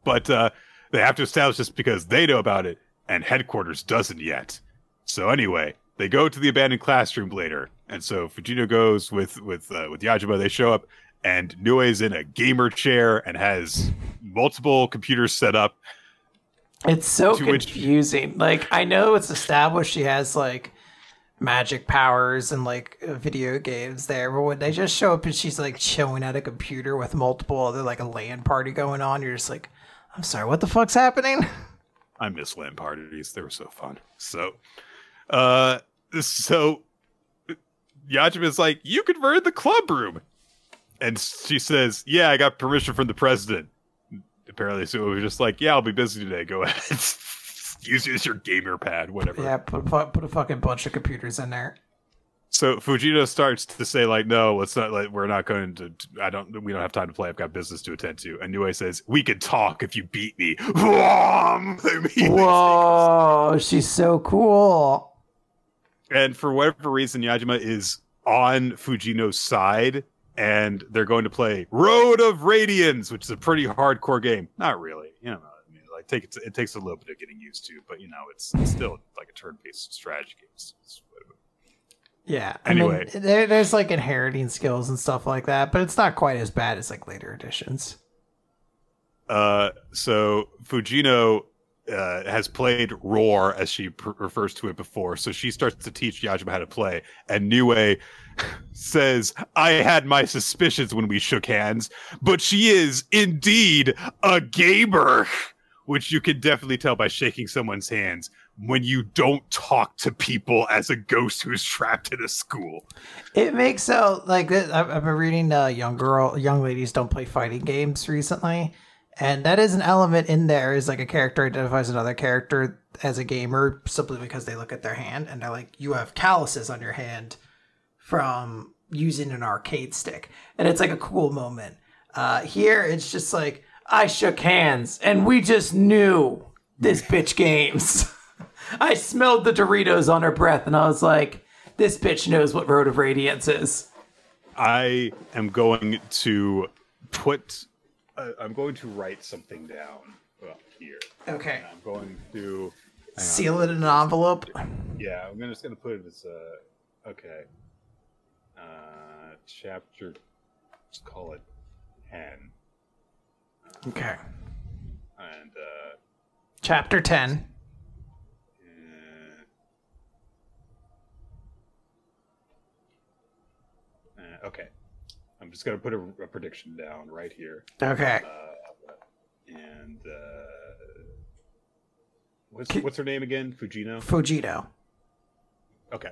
[SPEAKER 1] but uh, they have to establish this because they know about it, and headquarters doesn't yet. So anyway, they go to the abandoned classroom later, and so Fujino goes with with uh, with Yajima. They show up, and Nue's in a gamer chair and has multiple computers set up.
[SPEAKER 3] It's so
[SPEAKER 1] To which-
[SPEAKER 3] confusing. Like I know it's established she has like
[SPEAKER 2] magic powers and like video games there, but when they just show up and she's like chilling at a computer with multiple other like a LAN party going on, you're just like, I'm sorry, what the fuck's happening?
[SPEAKER 1] I miss LAN parties. They were so fun. So, uh, so Yajima's like, you converted the club room. And she says, yeah, I got permission from the president. Apparently, so it was just like, yeah, I'll be busy today. Go ahead. Use use your gamer pad, whatever.
[SPEAKER 2] Yeah, put, put put a fucking bunch of computers in there.
[SPEAKER 1] So Fujino starts to say like, no, let's not. Like, we're not going to. I don't. We don't have time to play. I've got business to attend to. And Nue says, we could talk if you beat me.
[SPEAKER 3] Whoa, she's so cool.
[SPEAKER 1] and for whatever reason, Yajima is on Fujino's side, and they're going to play Road of Radiance, which is a pretty hardcore game. Not really, you know. I mean, like take it, it takes a little bit of getting used to, but you know, it's, it's still like a turn-based strategy game. It's- it's.
[SPEAKER 2] Yeah.
[SPEAKER 1] Anyway.
[SPEAKER 2] I mean, there, there's like inheriting skills and stuff like that, but it's not quite as bad as like later editions.
[SPEAKER 1] Uh, so Fujino uh, has played Roar as she pr- refers to it before, so she starts to teach Yajima how to play, and Nue says, "I had my suspicions when we shook hands, but she is indeed a gamer." Which you can definitely tell by shaking someone's hands when you don't talk to people as a ghost who's trapped in a school.
[SPEAKER 2] It makes so like I've been reading uh, young girl, young ladies don't play fighting games recently, and that is an element in there. Is like a character identifies another character as a gamer simply because they look at their hand and they're like, you have calluses on your hand from using an arcade stick, and it's like a cool moment. Uh, here, it's just like
[SPEAKER 3] I shook hands and we just knew this bitch games. I smelled the Doritos on her breath and I was like, this bitch knows what Road of Radiance is.
[SPEAKER 1] I am going to put. Uh, I'm going to write something down well, here.
[SPEAKER 2] okay,
[SPEAKER 1] I'm going to.
[SPEAKER 2] seal it in an envelope.
[SPEAKER 1] Yeah, I'm gonna, just going to put it as a. Okay. Uh, chapter. Let's call it 10.
[SPEAKER 2] Okay,
[SPEAKER 1] And, uh.
[SPEAKER 2] chapter ten.
[SPEAKER 1] uh, uh, okay. Just going to put a, a prediction down right here.
[SPEAKER 2] Okay.
[SPEAKER 1] And, uh. What's, what's her name again? Fujino?
[SPEAKER 2] Fujito.
[SPEAKER 1] Okay.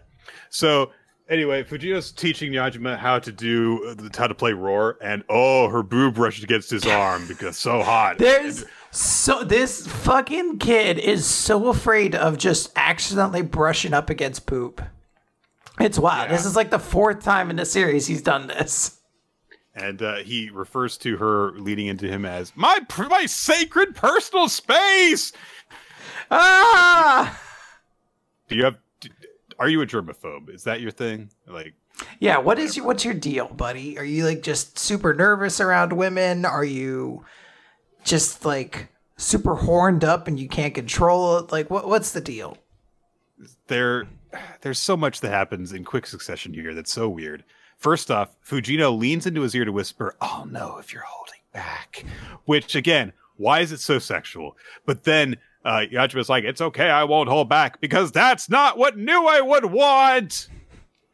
[SPEAKER 1] So anyway, Fujino's teaching Yajima how to do how to play roar, and oh, her boob brushed against his arm because so hot.
[SPEAKER 3] There's So this fucking kid is so afraid of just accidentally brushing up against poop. It's wild.
[SPEAKER 1] Yeah.
[SPEAKER 3] This is like the fourth time in the series he's done this.
[SPEAKER 1] And uh, he refers to her leading into him as my pr- my sacred personal space.
[SPEAKER 3] Ah!
[SPEAKER 1] Do you have? Are you a germaphobe? Is that your thing? Like,
[SPEAKER 3] Yeah, what is your what's your deal, buddy?
[SPEAKER 2] Are you like just super nervous around women? Are you just like super horned up and you can't control it? Like what what's the deal?
[SPEAKER 1] there, there's so much that happens in quick succession here that's so weird. First off, Fujino leans into his ear to whisper, "I'll know if you're holding back," which again, why is it so sexual? But then uh, Yajima's like, "It's okay, I won't hold back because that's not what Nue would want."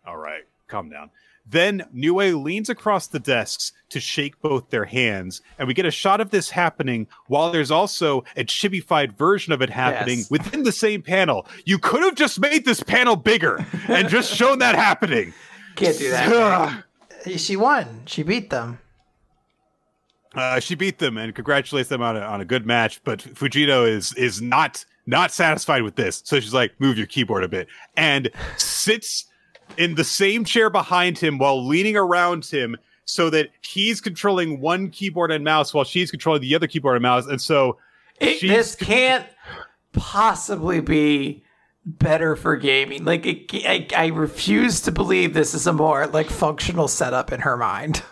[SPEAKER 1] All right, calm down. Then Nue leans across the desks to shake both their hands, and we get a shot of this happening while there's also a chibified version of it happening
[SPEAKER 3] Yes.
[SPEAKER 1] within the same panel. You could have just made this panel bigger and just shown that happening.
[SPEAKER 3] Can't do that.
[SPEAKER 2] She won. She beat them.
[SPEAKER 1] Uh, she beat them and congratulates them on a, on a good match, but Fujito is is not not satisfied with this. So she's like, "Move your keyboard a bit," and sits in the same chair behind him while leaning around him, so that he's controlling one keyboard and mouse while she's controlling the other keyboard and mouse. And so
[SPEAKER 3] It-
[SPEAKER 1] she's
[SPEAKER 3] this can't possibly be better for gaming. Like it, I, I refuse to believe this is a more like functional setup in her mind.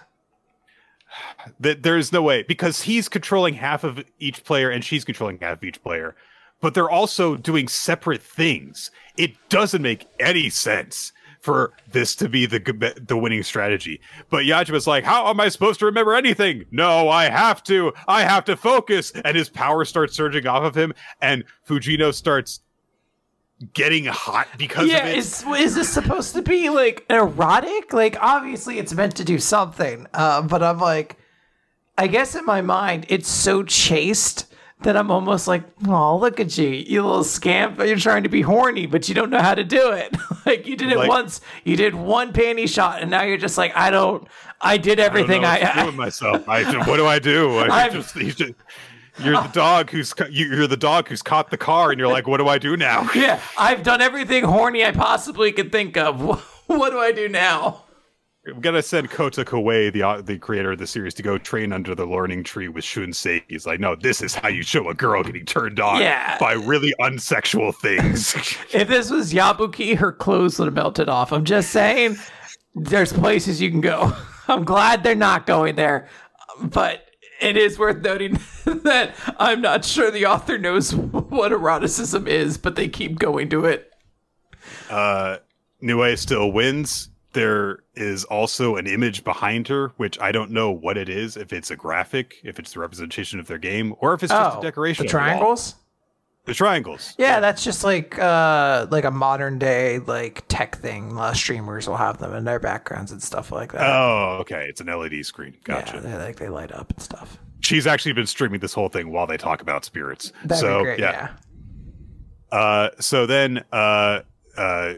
[SPEAKER 1] that there's no way because he's controlling half of each player and she's controlling half of each player. But they're also doing separate things. It doesn't make any sense for this to be the the winning strategy. But yajima's like how am i supposed to remember anything? No i have to. I have to focus. And his power starts surging off of him and fujino starts getting hot because
[SPEAKER 3] yeah,
[SPEAKER 1] of it
[SPEAKER 3] is is this supposed to be like erotic? Like obviously it's meant to do something, uh, but I'm like, I guess in my mind it's so chaste that I'm almost like, oh look at you, you little scamp! You're trying to be horny, but you don't know how to do it. like you did it
[SPEAKER 1] Like-
[SPEAKER 3] once, you did one panty shot, and now you're just like, I don't. I did
[SPEAKER 1] I
[SPEAKER 3] everything. I,
[SPEAKER 1] what to do
[SPEAKER 3] I,
[SPEAKER 1] with myself. I, what do I do? I
[SPEAKER 3] I'm-
[SPEAKER 1] just, just- you're the dog who's you- you're the dog who's caught the car, and you're like, what do I do now?
[SPEAKER 3] yeah, I've done everything horny I possibly could think of. what do I do now?
[SPEAKER 1] I'm gonna send Kota Kawae, the uh, the creator of the series, to go train under the learning tree with Shun Saeki. He's like, no, this is how you show a girl getting turned on
[SPEAKER 3] Yeah.
[SPEAKER 1] by really unsexual things.
[SPEAKER 3] If this was Yabuki, her clothes would have melted off. I'm just saying, there's places you can go. I'm glad they're not going there, but it is worth noting that I'm not sure the author knows what eroticism is, but they keep going to it.
[SPEAKER 1] uh, Nue still wins. There is also an image behind her, which I don't know what it is. If it's a graphic, if it's the representation of their game, or if it's just
[SPEAKER 2] Oh,
[SPEAKER 1] a decoration.
[SPEAKER 2] The
[SPEAKER 1] on wall.
[SPEAKER 2] triangles?
[SPEAKER 1] The triangles.
[SPEAKER 2] Yeah, that's just like uh like a modern day like tech thing. Of streamers will have them in their backgrounds and stuff like that.
[SPEAKER 1] Oh, okay. It's an LED screen. Gotcha.
[SPEAKER 2] Yeah, they like they light up and stuff.
[SPEAKER 1] She's actually been streaming this whole thing while they talk about spirits.
[SPEAKER 2] That'd
[SPEAKER 1] so
[SPEAKER 2] great.
[SPEAKER 1] yeah.
[SPEAKER 2] Yeah.
[SPEAKER 1] Uh, so then uh, uh,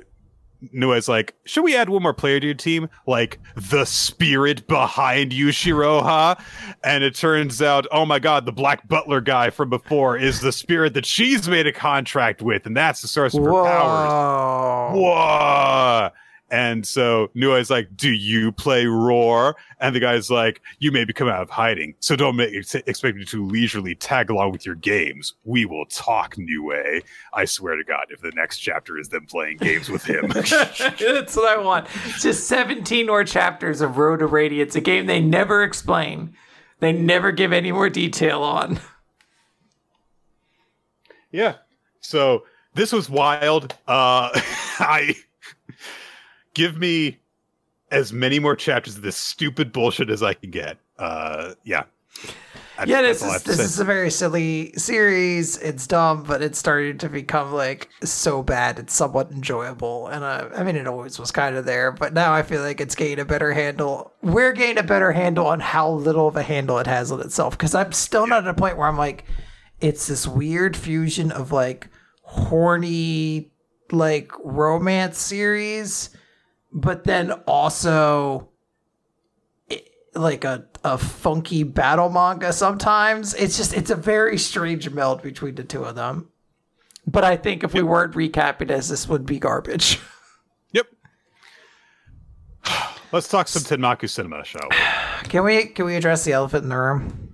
[SPEAKER 1] Nue's like, should we add one more player to your team? Like the spirit behind Yushiroha? And it turns out, oh my god, the Black Butler guy from before is the spirit that she's made a contract with, and that's the source of her powers.
[SPEAKER 2] Whoa.
[SPEAKER 1] And so Nue's like, "Do you play Roar?" And the guy's like, "You may be coming out of hiding, so don't make, expect me to leisurely tag along with your games. We will talk, Nue. I swear to God, if the next chapter is them playing games with him,
[SPEAKER 3] That's what I want. Just 17 more chapters of Road to Radiance, a game they never explain. They never give any more detail on.
[SPEAKER 1] yeah. So this was wild. Uh, I give me as many more chapters of this stupid bullshit as I can get. Uh, yeah. That's-
[SPEAKER 2] Yeah, this is this is a very silly series. It's dumb, but it's starting to become like so bad. It's somewhat enjoyable, and uh, I mean, it always was kind of there, but now I feel like it's gained a better handle. We're gaining a better handle on how little of a handle it has on itself. Because I'm still not at a point where I'm like, it's this weird fusion of like horny, like romance series, but then also like a, a funky battle manga sometimes. It's just it's a very strange meld between the two of them.
[SPEAKER 3] But I think if we weren't recapping this, this would be garbage.
[SPEAKER 1] Yep. Let's talk some Tenmaku cinema, shall we?
[SPEAKER 2] Can we can we address the elephant in the room?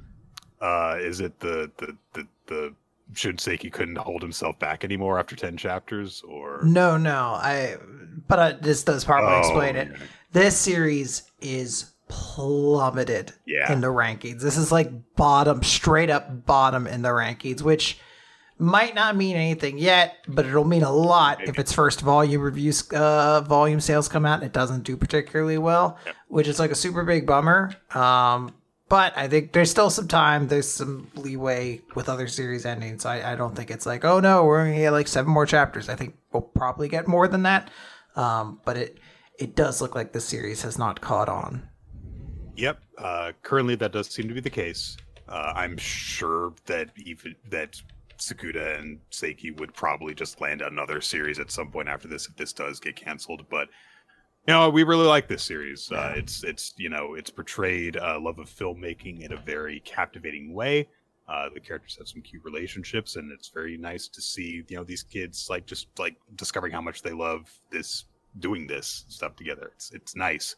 [SPEAKER 1] Uh, is it the the the the Shun Saeki couldn't hold himself back anymore after ten chapters, or
[SPEAKER 2] No, no. I but uh, this does probably
[SPEAKER 1] Oh,
[SPEAKER 2] explain it.
[SPEAKER 1] yeah.
[SPEAKER 2] This series is plummeted
[SPEAKER 1] Yeah.
[SPEAKER 2] in the rankings. This is like bottom, straight up bottom in the rankings, which might not mean anything yet, but it'll mean a lot if its first volume reviews, uh, volume sales come out and it doesn't do particularly well, which is like a super big bummer. Um, but I think there's still some time. There's some leeway with other series endings. So I, I don't think it's like, oh no, we're going to get like seven more chapters. I think we'll probably get more than that. Um, but it it does look like the series has not caught on.
[SPEAKER 1] Yep. Uh, currently, that does seem to be the case. Uh, I'm sure that even that Tsukuda and Saeki would probably just land another series at some point after this if this does get canceled. But you know, we really like this series. Uh, it's it's you know it's portrayed uh, love of filmmaking in a very captivating way. Uh, the characters have some cute relationships, and it's very nice to see you know these kids like just like discovering how much they love this doing this stuff together. It's it's nice.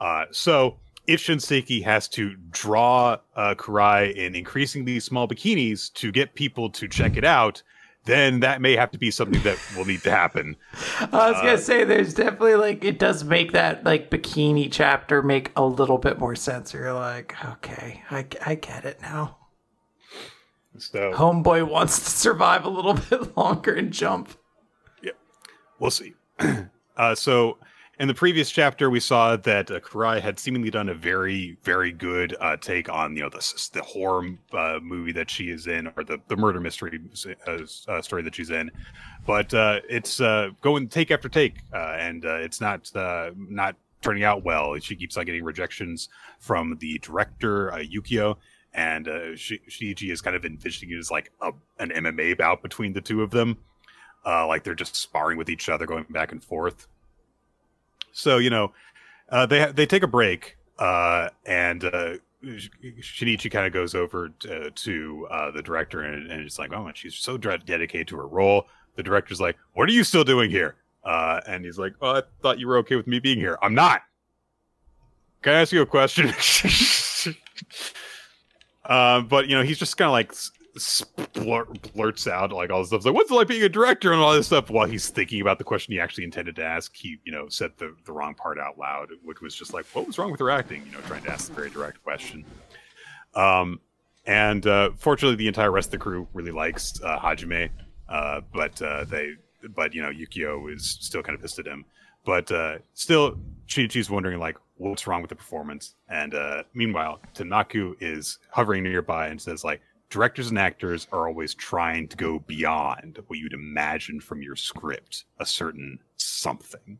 [SPEAKER 1] Uh, so if Shinseki has to draw uh, Kurai in increasingly small bikinis to get people to check it out, then that may have to be something that will need to happen.
[SPEAKER 3] I was gonna say there's definitely like it does make that like bikini chapter make a little bit more sense.
[SPEAKER 2] You're like, okay, I, I get it now.
[SPEAKER 1] So
[SPEAKER 3] Homeboy wants to survive a little bit longer and jump.
[SPEAKER 1] Yeah, we'll see. uh, so in the previous chapter, we saw that uh, Kurai had seemingly done a very, very good uh, take on you know the the horror uh, movie that she is in, or the the murder mystery uh, uh, story that she's in. But uh, it's uh, going take after take, uh, and uh, it's not uh, not turning out well. She keeps on getting rejections from the director uh, Yukio. And uh, Shi- Shiji is kind of envisioning it as like a, an MMA bout between the two of them uh, like they're just sparring with each other, going back and forth. So you know, uh, they they take a break, uh, and uh, Sh- Shinichi kind of goes over to, to uh, the director, and, and it's like, oh, and she's so dedicated to her role. The director's like, "What are you still doing here?" Uh, and he's like, "Oh, I thought you were okay with me being here. I'm not." Can I ask you a question? uh, but you know, he's just kind of like s- s- blurt, blurts out like all this stuff. It's like, what's it like being a director and all this stuff while he's thinking about the question he actually intended to ask. He, you know, said the, the wrong part out loud, which was just like, what was wrong with her acting? You know, trying to ask the very direct question. Um, and uh, fortunately, the entire rest of the crew really likes uh, Hajime, uh, but uh, they, but you know, Yukio is still kind of pissed at him. But uh, still, Shinichi's wondering like, what's wrong with the performance? And uh, meanwhile, Tanaku is hovering nearby and says like, directors and actors are always trying to go beyond what you'd imagine from your script, a certain something.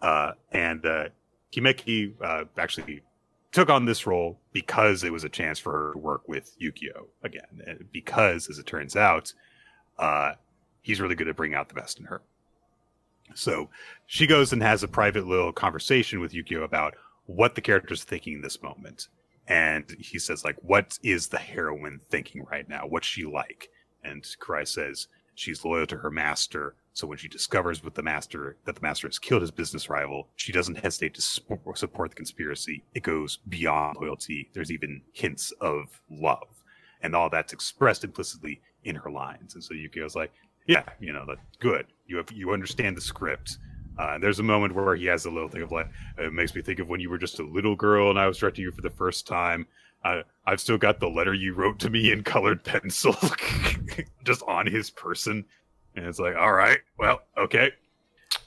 [SPEAKER 1] Uh, and uh, Kimeki uh, actually took on this role because it was a chance for her to work with Yukio again. Because, as it turns out, uh, he's really good at bringing out the best in her. So she goes and has a private little conversation with Yukio about what the character's thinking in this moment. And he says, like, what is the heroine thinking right now? What's she like? And Kurai says she's loyal to her master. So when she discovers with the master that the master has killed his business rival, she doesn't hesitate to support the conspiracy. It goes beyond loyalty. There's even hints of love. And all that's expressed implicitly in her lines. And so Yukio's like, yeah, you know, that good. You have you understand the script. Uh, there's a moment where he has a little thing of like, it makes me think of when you were just a little girl and I was directing you for the first time. Uh, I've still got the letter you wrote to me in colored pencil, just on his person, and it's like, all right, well, okay.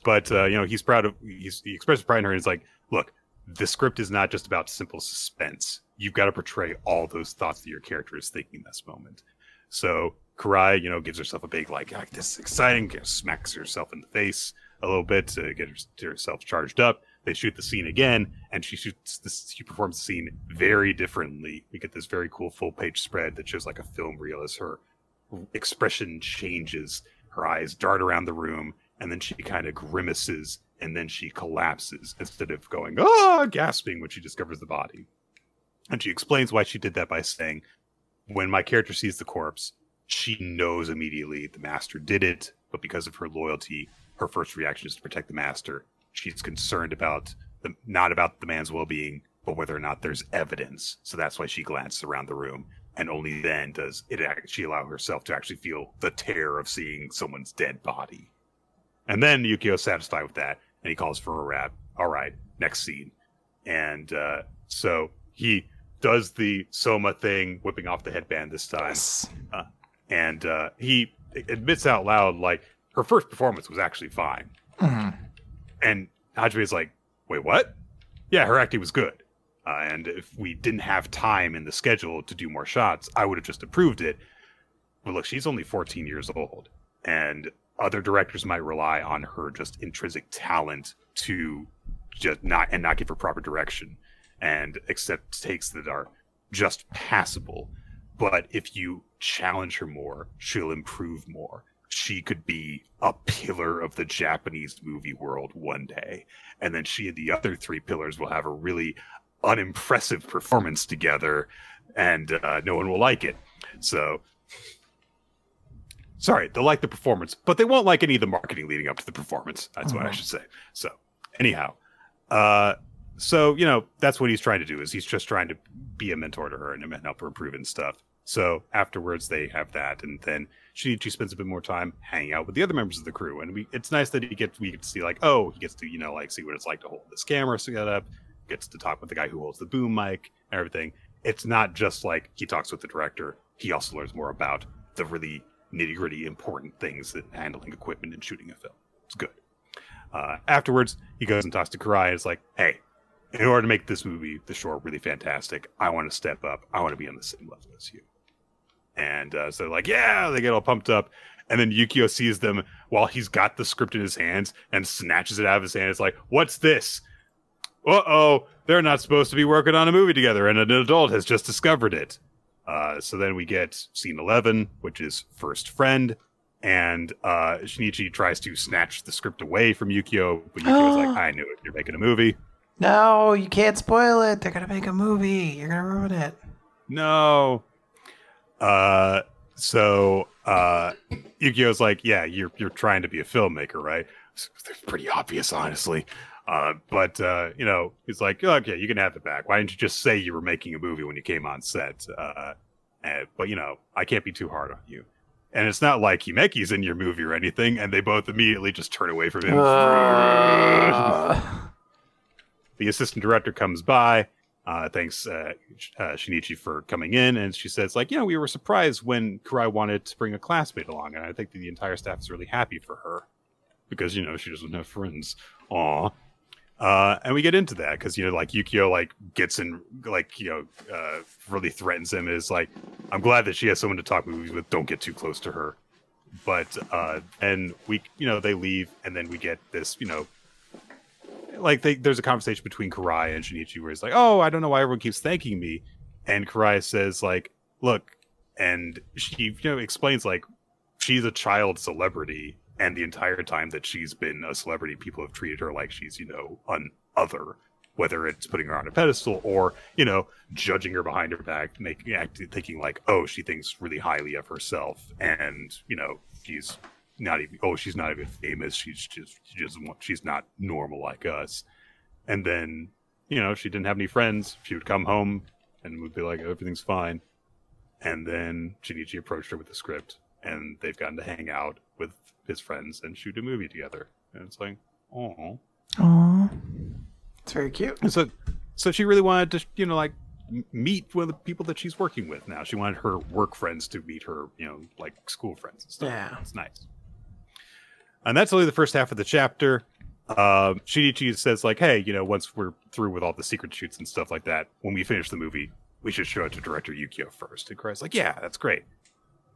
[SPEAKER 1] But uh, you know, he's proud of he's, he expresses pride in her, and he's like, look, the script is not just about simple suspense. You've got to portray all those thoughts that your character is thinking in this moment. So Kurai, you know, gives herself a big like, ah, this is exciting, smacks herself in the face a little bit to get her, herself charged up. They shoot the scene again, and she shoots this. She performs the scene very differently. We get this very cool full page spread that shows like a film reel as her expression changes. Her eyes dart around the room, and then she kind of grimaces, and then she collapses instead of going ah gasping when she discovers the body. And she explains why she did that by saying, when my character sees the corpse, she knows immediately the master did it, but because of her loyalty, her first reaction is to protect the master. She's concerned about the not about the man's well-being, but whether or not there's evidence. So that's why she glances around the room, and only then does it she allow herself to actually feel the terror of seeing someone's dead body. And then Yukio's satisfied with that, and he calls for a wrap. All right, next scene. And uh, so he does the Soma thing, whipping off the headband this time.
[SPEAKER 3] Yes.
[SPEAKER 1] And uh, he admits out loud, like, her first performance was actually fine.
[SPEAKER 3] Mhm.
[SPEAKER 1] And Hajime is like, wait, what? Yeah, her acting was good. Uh, and if we didn't have time in the schedule to do more shots, I would have just approved it. But look, she's only 14 years old. And other directors might rely on her just intrinsic talent to just not and not give her proper direction and accept takes that are just passable. But if you challenge her more, she'll improve more. She could be a pillar of the Japanese movie world one day. And then she and the other three pillars will have a really unimpressive performance together, and uh, no one will like it. So, sorry, they'll like the performance, but they won't like any of the marketing leading up to the performance. That's what I
[SPEAKER 2] Mhm.
[SPEAKER 1] should say. So, anyhow, uh, so you know that's what he's trying to do is he's just trying to be a mentor to her and help her improve and stuff. So afterwards, they have that, and then Shinichi spends a bit more time hanging out with the other members of the crew, and we it's nice that he gets we get to see like oh he gets to you know like see what it's like to hold this camera set up, gets to talk with the guy who holds the boom mic and everything. It's not just like he talks with the director; he also learns more about the really nitty gritty important things that handling equipment and shooting a film. It's good. Uh, afterwards, he goes and talks to Karai and is like, hey, in order to make this movie, the short, really fantastic, I want to step up. I want to be on the same level as you. And uh, so, they're like, yeah, they get all pumped up. And then Yukio sees them while he's got the script in his hands and snatches it out of his hand. It's like, what's this? Uh oh, they're not supposed to be working on a movie together, and an adult has just discovered it. Uh, so then we get scene 11, which is First Friend. And uh, Shinichi tries to snatch the script away from Yukio, but Yukio's like, I knew it. You're making a movie.
[SPEAKER 2] No, you can't spoil it. They're gonna make a movie. You're gonna ruin it.
[SPEAKER 1] No. Uh, so uh, Yukio's like, yeah, you're you're trying to be a filmmaker, right? It's pretty obvious, honestly. Uh, but uh, you know, he's like, okay, you can have it back. Why didn't you just say you were making a movie when you came on set? Uh, and, but you know, I can't be too hard on you. And it's not like Himeki's in your movie or anything, and they both immediately just turn away from him.
[SPEAKER 3] Uh,
[SPEAKER 1] the assistant director comes by uh, thanks uh, uh, shinichi for coming in. And she says like you know we were surprised when kurai wanted to bring a classmate along and i think the entire staff is really happy for her because you know she doesn't have friends. Aw. Uh, and we get into that because you know like yukio like gets in like you know uh, really threatens him is like i'm glad that she has someone to talk movies with don't get too close to her. But uh and we you know they leave and then we get this you know like they, there's a conversation between Karai and Shinichi where he's like, "Oh, I don't know why everyone keeps thanking me," and Karai says like, "Look," and she you know explains like she's a child celebrity, and the entire time that she's been a celebrity, people have treated her like she's you know an other, whether it's putting her on a pedestal or you know judging her behind her back, making acting thinking like, "Oh, she thinks really highly of herself," and you know she's not even oh she's not even famous. She's just she doesn't she's not normal like us. And then you know she didn't have any friends she would come home and would be like everything's fine. And then shinichi approached her with the script and they've gotten to hang out with his friends and shoot a movie together. And it's like oh
[SPEAKER 2] Aww. It's very cute.
[SPEAKER 1] and so so she really wanted to you know like meet one of the people that she's working with now. She wanted her work friends to meet her you know like school friends and stuff.
[SPEAKER 2] Yeah.
[SPEAKER 1] it's nice and that's only the first half of the chapter. Um shinichi says like hey you know once we're through with all the secret shoots and stuff like that when we finish the movie we should show it to director yukio first. And Kurai's like yeah that's great.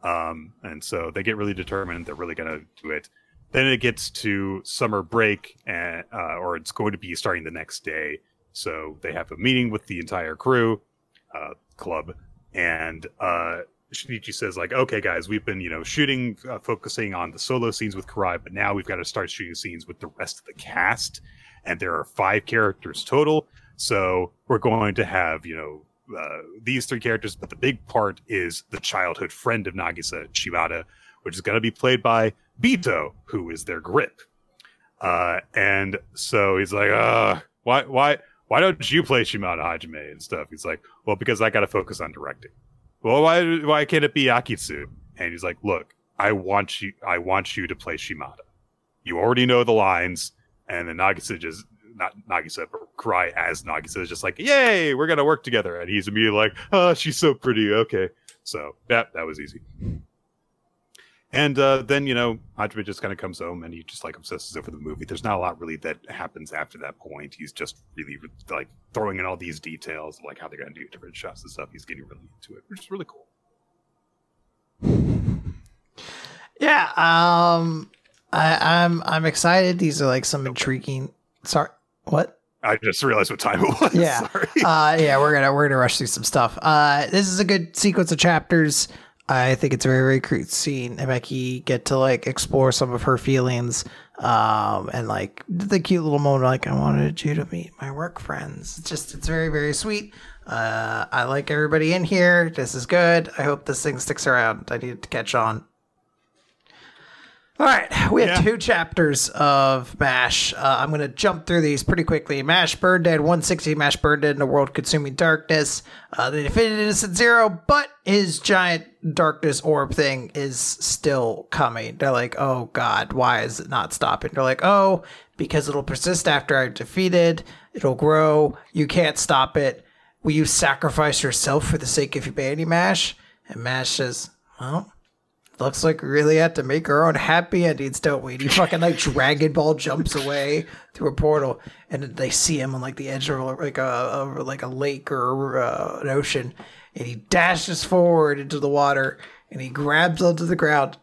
[SPEAKER 1] Um and so they get really determined. They're really gonna do it. Then it gets to summer break and uh, or it's going to be starting the next day. So they have a meeting with the entire crew uh, club. And uh, shinichi says like okay guys we've been you know shooting uh, focusing on the solo scenes with karai but now we've got to start shooting scenes with the rest of the cast and there are five characters total so we're going to have you know uh, these three characters, but the big part is the childhood friend of Nagisa, Shimada, which is going to be played by Bito, who is their grip. Uh, and so he's like, uh, why, why, why don't you play Shimada Hajime and stuff? He's like, well, because I got to focus on directing. Well, why, why can't it be Akitsu? And he's like, look, I want you, I want you to play Shimada. You already know the lines. And then Nagisa just, not Nagisa, but Cry as Nagisa is just like, yay, we're to work together. And he's immediately like, oh, she's so pretty. Okay. So that, that was easy. And uh, then you know, Hajime just kind of comes home and he just like obsesses over the movie. There's not a lot really that happens after that point. He's just really like throwing in all these details, like how they're going to do different shots and stuff. He's getting really into it, which is really cool.
[SPEAKER 2] Yeah, um, I, I'm I'm excited. These are like some intriguing. Sorry, what?
[SPEAKER 1] I just realized what time it was.
[SPEAKER 2] Yeah,
[SPEAKER 1] Sorry.
[SPEAKER 2] uh, yeah, we're gonna we're gonna rush through some stuff. Uh, this is a good sequence of chapters. I think it's a very very cute scene. And Becky get to like explore some of her feelings, um, and like the cute little moment like I wanted you to meet my work friends. It's just it's very very sweet. Uh, I like everybody in here. This is good. I hope this thing sticks around. I need to catch on. All right, we have
[SPEAKER 1] Yeah.
[SPEAKER 2] two chapters of MASH. Uh, I'm going to jump through these pretty quickly. MASH Burnedead 160, MASH Burnedead in the World Consuming Darkness. Uh, they defeated Innocent Zero, but his giant darkness orb thing is still coming. They're like, oh god, why is it not stopping? They're like, oh, because it'll persist after I'm defeated. It'll grow. You can't stop it. Will you sacrifice yourself for the sake of humanity, MASH? And MASH says, well, looks like we really had to make our own happy endings, don't we? And he fucking like Dragon Ball jumps away through a portal, and they see him on like the edge of like a, a like a lake or uh, an ocean, and he dashes forward into the water, and he grabs onto the ground,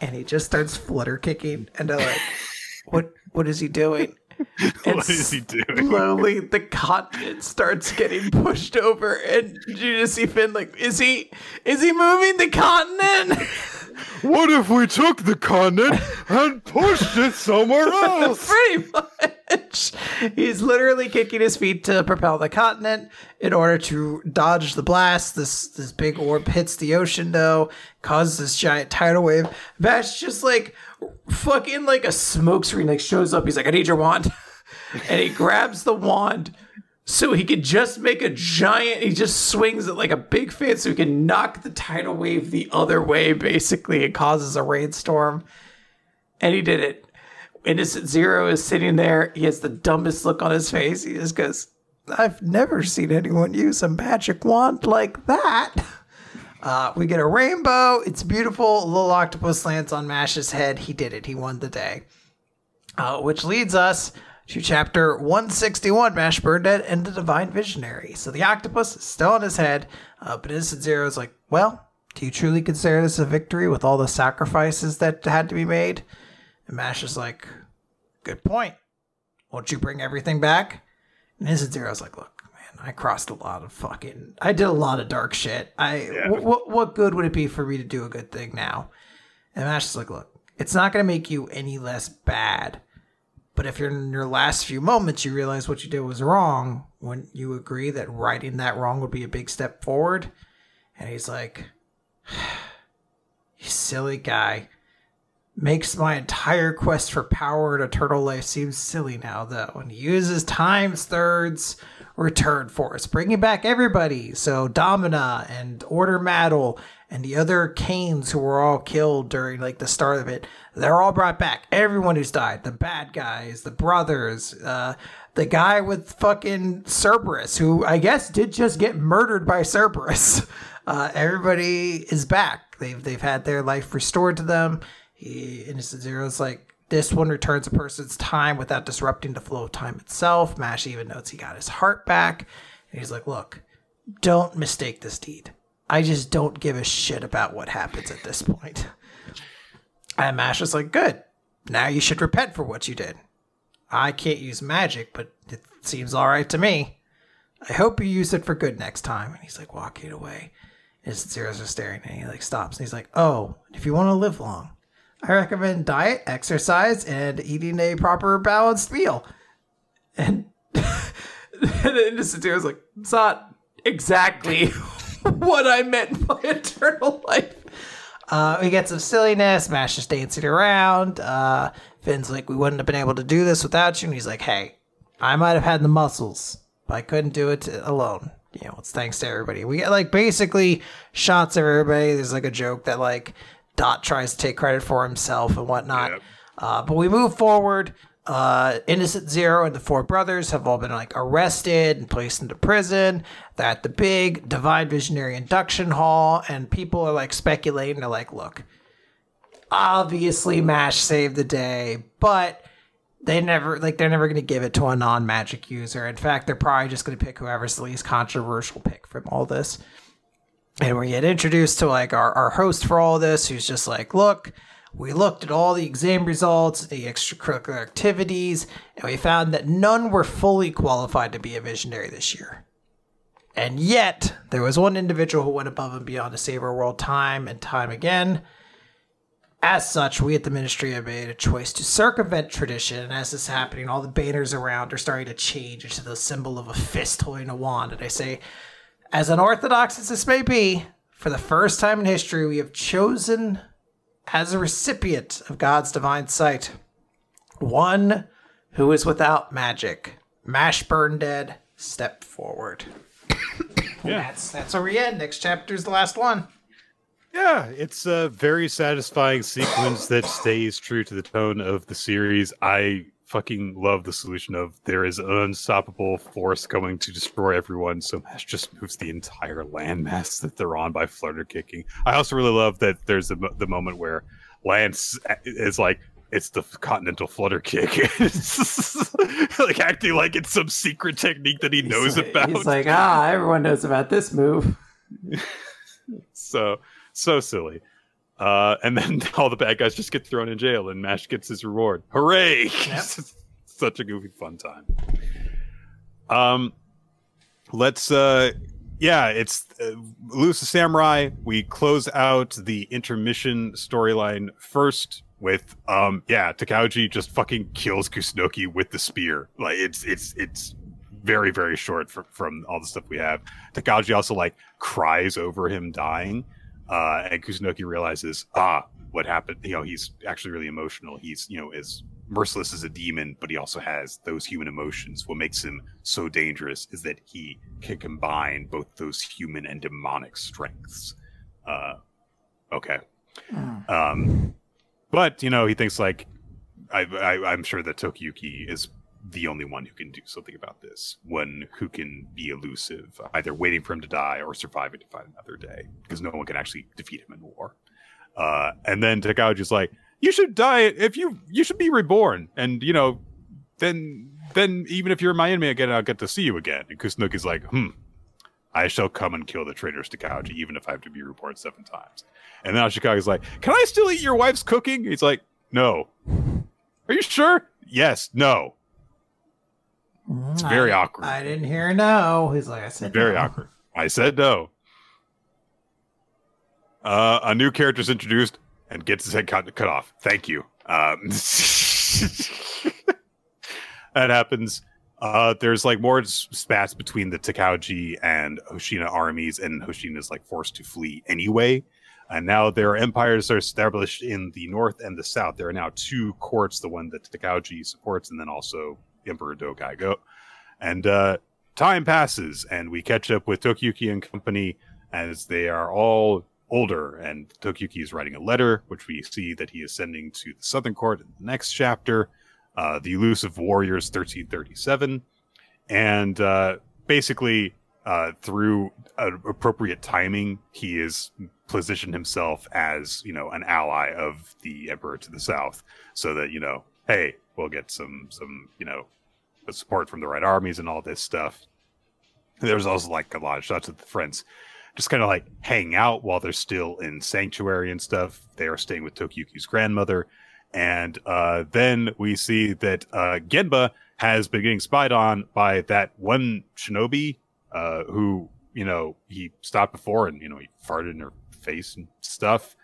[SPEAKER 2] and he just starts flutter kicking, and they're like, "What? What is he doing?" And
[SPEAKER 1] what is he doing?
[SPEAKER 3] Slowly, the continent starts getting pushed over, and you just see Finn like, is he, is he moving the continent?
[SPEAKER 1] What if we took the continent and pushed it somewhere else?
[SPEAKER 3] Pretty much.
[SPEAKER 2] He's literally kicking his feet to propel the continent in order to dodge the blast. This this big orb hits the ocean though, causes this giant tidal wave. Bash just like fucking like a smoke screen like shows up. He's like, I need your wand. and he grabs the wand so he could just make a giant he just swings it like a big fan so he can knock the tidal wave the other way basically. It causes a rainstorm. And he did it. Innocent zero is sitting there. He has the dumbest look on his face. He just goes i've never seen anyone use a magic wand like that. Uh, we get a rainbow. It's beautiful. A little octopus lands on mash's head. He did it. He won the day. Uh, which leads us to chapter 161 Mash Burnedead and the Divine Visionary. So the octopus is still on his head, uh, but Innocent Zero is like, Well, do you truly consider this a victory with all the sacrifices that had to be made? And Mash is like, Good point. Won't you bring everything back? And Innocent Zero is like, Look, man, I crossed a lot of fucking. I did a lot of dark shit. I wh- wh- what good would it be for me to do a good thing now? And Mash is like, Look, it's not going to make you any less bad. But if you're in your last few moments, you realize what you did was wrong, wouldn't you agree that righting that wrong would be a big step forward? And he's like, You silly guy. Makes my entire quest for power and eternal life seem silly now, though. And he uses times thirds return force, bringing back everybody. So Domina and Orter Madl and the other Canes who were all killed during like the start of it, they're all brought back. Everyone who's died, the bad guys, the brothers, uh, the guy with fucking Cerberus, who I guess did just get murdered by Cerberus. Uh, everybody is back. They've they've had their life restored to them. He Innocent Zero's like this one returns a person's time without disrupting the flow of time itself. Mash even notes he got his heart back. And he's like, look, don't mistake this deed. I just don't give a shit about what happens at this point. And Mash is like, good. Now you should repent for what you did. I can't use magic, but it seems all right to me. I hope you use it for good next time. And he's like walking away. And Zero's just staring and he like stops and he's like, Oh, if you want to live long, I recommend diet, exercise, and eating a proper balanced meal. And, and Innocent Zero's like, it's not
[SPEAKER 3] exactly what I meant by eternal life.
[SPEAKER 2] Uh, we get some silliness. Mash is dancing around. Uh, Finn's like, we wouldn't have been able to do this without you. And he's like, hey, I might have had the muscles, but I couldn't do it alone. You know, it's thanks to everybody. We get like basically shots of everybody. There's like a joke that like Dot tries to take credit for himself and whatnot.
[SPEAKER 1] Yep.
[SPEAKER 2] Uh, but we move forward. Uh, Innocent Zero and the four brothers have all been like arrested and placed into prison. They're at the big Divine Visionary induction hall, and people are like speculating. They're like, look, obviously Mash saved the day, but they never like they're never going to give it to a non-magic user. In fact, they're probably just going to pick whoever's the least controversial pick from all this. And we get introduced to like our, our host for all this, who's just like, look, we looked at all the exam results, the extracurricular activities, and we found that none were fully qualified to be a visionary this year. And yet, there was one individual who went above and beyond to save our world time and time again. As such, we at the ministry have made a choice to circumvent tradition, and as this is happening, all the banners around are starting to change into the symbol of a fist holding a wand. And I say, as unorthodox as this may be, for the first time in history, we have chosen as a recipient of God's divine sight one who is without magic. Mash Burnedead, step forward.
[SPEAKER 1] Yeah.
[SPEAKER 2] That's that's where we end. Next chapter is the last one.
[SPEAKER 1] Yeah, it's a very satisfying sequence that stays true to the tone of the series. I fucking love the solution of there is an unstoppable force coming to destroy everyone, so Mash just moves the entire landmass that they're on by flutter kicking. I also really love that there's the, the moment where Lance is like, it's the continental flutter kick. like acting like it's some secret technique that he knows
[SPEAKER 3] like,
[SPEAKER 1] about.
[SPEAKER 3] He's like, ah, everyone knows about this move.
[SPEAKER 1] so so silly. Uh, and then all the bad guys just get thrown in jail, and Mash gets his reward. Hooray! Such a goofy fun time. Um, let's uh, yeah, it's uh, Elusive Samurai. We close out the intermission storyline first with um, yeah, Takauji just fucking kills Kusunoki with the spear. Like it's it's it's very very short for, from all the stuff we have. Takauji also like cries over him dying uh, and Kusunoki realizes, ah, what happened? You know, he's actually really emotional. He's, you know, as merciless as a demon, but he also has those human emotions. What makes him so dangerous is that he can combine both those human and demonic strengths. Uh, okay.
[SPEAKER 3] Mm.
[SPEAKER 1] Um, but you know, he thinks like, I, I, I'm sure that Tokiyuki is the only one who can do something about this. One who can be elusive, either waiting for him to die or surviving to fight another day, because no one can actually defeat him in war. Uh, and then Takauji's like, "You should die if you you should be reborn, and you know, then then even if you're my enemy again, I'll get to see you again." And Kusunoki's like, "Hmm." I shall come and kill the traitors to even if I have to be reborn seven times. And then Ashikaga's like, Can I still eat your wife's cooking? He's like, No. Are you sure? Yes, no. It's very
[SPEAKER 2] I,
[SPEAKER 1] awkward.
[SPEAKER 2] I didn't hear no. He's like, I said
[SPEAKER 1] very
[SPEAKER 2] no.
[SPEAKER 1] awkward. I said no. Uh, a new character is introduced and gets his head cut, cut off. Thank you. Um, that happens. Uh, there's like more spats between the Takauji and Hoshina armies, and Hoshina is like forced to flee anyway. And now their empires are established in the north and the south. There are now two courts, the one that Takauji supports, and then also Emperor Dogai Go. And uh, time passes, and we catch up with Tokiyuki and company as they are all older. And Tokiyuki is writing a letter, which we see that he is sending to the Southern Court in the next chapter, uh, the Elusive Warriors 1337. And uh, basically, uh, through uh, appropriate timing, he is positioned himself as you know an ally of the emperor to the south, so that you know, hey, we'll get some some you know support from the right armies and all this stuff. There's also like a lot of shots of the friends just kind of like hang out while they're still in sanctuary and stuff. They are staying with Tokiyuki's grandmother. And uh, then we see that uh, Genba has been getting spied on by that one shinobi uh, who, you know, he stopped before and, you know, he farted in her face and stuff.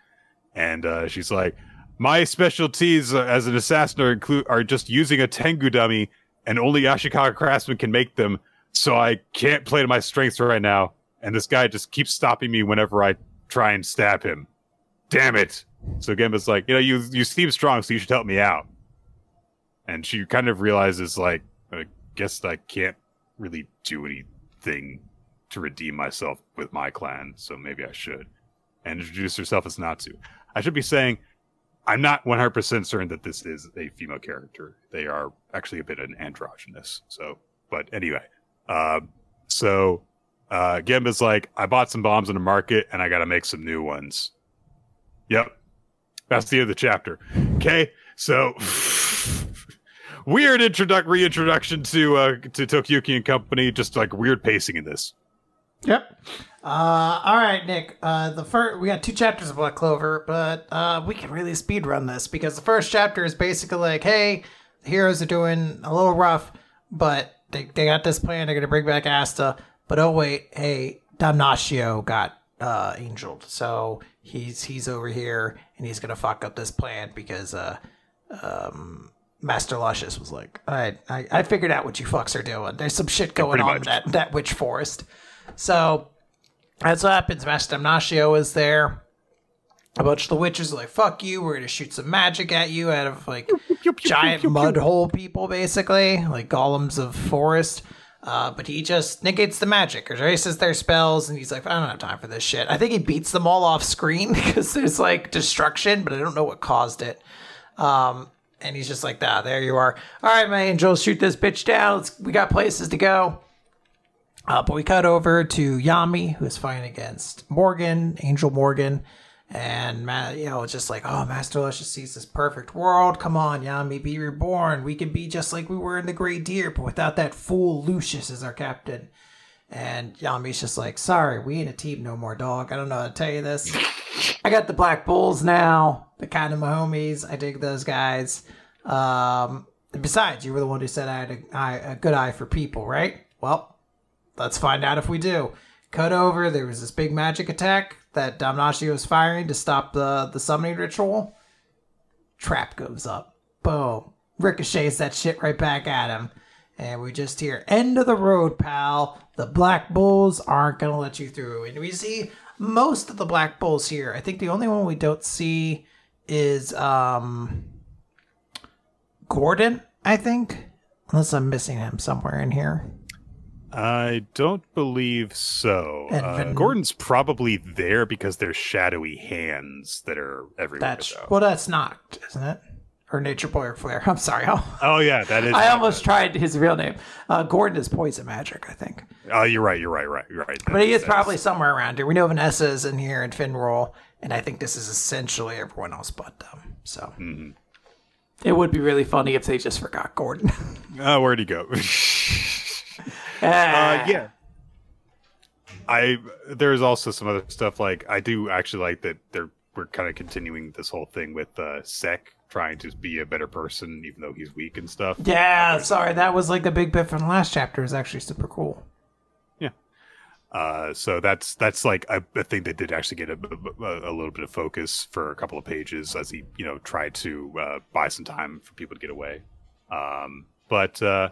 [SPEAKER 1] And uh, she's like, my specialties uh, as an assassin are, include, are just using a Tengu dummy, and only Ashikaga craftsmen can make them. so I can't play to my strengths right now. And this guy just keeps stopping me whenever I try and stab him. Damn it! So Gemba's like, you know, you you seem strong, so you should help me out. And she kind of realizes, like, I guess I can't really do anything to redeem myself with my clan, so maybe I should. And introduce herself as Natsu. I should be saying, I'm not 100% certain that this is a female character. They are actually a bit of an androgynous. So, but anyway, uh, so uh, Gemba's like, I bought some bombs in the market and I got to make some new ones. Yep. That's the end of the chapter. Okay. So, weird introduc- reintroduction to uh, to Tokiyuki and Company. Just like weird pacing in this.
[SPEAKER 2] Yep. Uh, all right, Nick. Uh, the first we got two chapters of Black Clover, but uh, we can really speed run this because the first chapter is basically like, hey, the heroes are doing a little rough, but they, they got this plan. They're gonna bring back Asta, but oh wait, hey, Damnatio got uh angeled, so he's he's over here and he's gonna fuck up this plan because uh um Master Lucius was like, I, I I figured out what you fucks are doing. There's some shit going
[SPEAKER 1] pretty
[SPEAKER 2] on in that that witch forest. So that's what happens. Master Damnatio is there. A bunch of the witches are like, fuck you, we're gonna shoot some magic at you out of like giant mud hole people, basically, like golems of forest. Uh, but he just negates the magic, erases their spells, and he's like, I don't have time for this shit. I think he beats them all off screen because there's like destruction, but I don't know what caused it. Um, and he's just like, ah, there you are. All right, my angels, shoot this bitch down. Let's, we got places to go. Uh, but we cut over to Yami, who's fighting against Morgen, Angel Morgen. And, you know, it's just like, oh, Master Lucius sees this perfect world. Come on, Yami, be reborn. We can be just like we were in the Great Deer, but without that fool Lucius as our captain. And Yami's just like, sorry, we ain't a team no more, dog. I don't know how to tell you this. I got the Black Bulls now. They're kind of my homies. I dig those guys. Um, besides, you were the one who said I had a good eye for people, right? Well, let's find out if we do. Cut over. There was this big magic attack that Damnatio was firing to stop the the summoning ritual. Trap goes up. Boom. Ricochets that shit right back at him. And we just hear, end of the road, pal. The Black Bulls aren't going to let you through. And we see most of the Black Bulls here. I think the only one we don't see is um Gordon, I think. Unless I'm missing him somewhere in here.
[SPEAKER 1] I don't believe so. Uh, Gordon's probably there because there's shadowy hands that are everywhere.
[SPEAKER 2] That's well, that's not, isn't it? Or Nature Boy or Flare. I'm sorry. Oh,
[SPEAKER 1] Oh yeah, that is.
[SPEAKER 3] I almost tried his real name.
[SPEAKER 2] uh, Gordon is poison magic, I think.
[SPEAKER 1] Oh, you're right. You're right. Right. You're right.
[SPEAKER 2] But he is probably somewhere around here. We know Vanessa is in here and Finral, and I think this is essentially everyone else but them. So
[SPEAKER 3] It would be really funny if they just forgot Gordon.
[SPEAKER 1] Oh, where'd he go?
[SPEAKER 3] Uh,
[SPEAKER 1] Uh, yeah. I there's also some other stuff like I do actually like that they're we're kind of continuing this whole thing with uh Sek trying to be a better person even though he's weak and stuff.
[SPEAKER 2] yeah, sorry, that was like the big bit from the last chapter. Is actually super cool. Yeah.
[SPEAKER 1] Uh, so that's that's like I, I think they did actually get a, a, a little bit of focus for a couple of pages as he you know tried to uh, buy some time for people to get away. Um, but uh,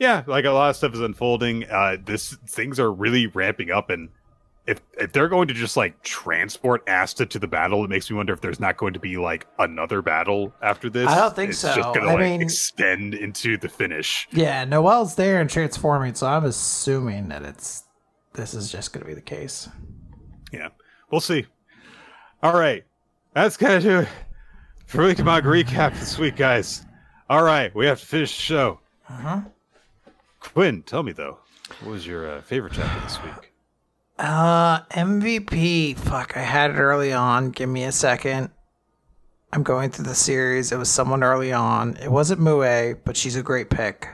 [SPEAKER 1] yeah, like a lot of stuff is unfolding. Uh, this things are really ramping up, and if if they're going to just like transport Asta to the battle, it makes me wonder if there's not going to be like another battle after this.
[SPEAKER 2] I don't think
[SPEAKER 1] it's
[SPEAKER 2] so.
[SPEAKER 1] Just gonna
[SPEAKER 2] I
[SPEAKER 1] like
[SPEAKER 2] mean-
[SPEAKER 1] extend into the finish.
[SPEAKER 2] Yeah, Noel's there and transforming, so I'm assuming that it's this is just going to be the case.
[SPEAKER 1] Yeah, we'll see. All right, that's gonna do it for Week recap this week, guys. All right, we have to finish the show.
[SPEAKER 2] Uh-huh.
[SPEAKER 1] Quinn, tell me though, what was your uh, favorite chapter this week?
[SPEAKER 2] Uh, MVP. Fuck, I had it early on. Give me a second. I'm going through the series. It was someone early on. It wasn't Mui, but she's a great pick.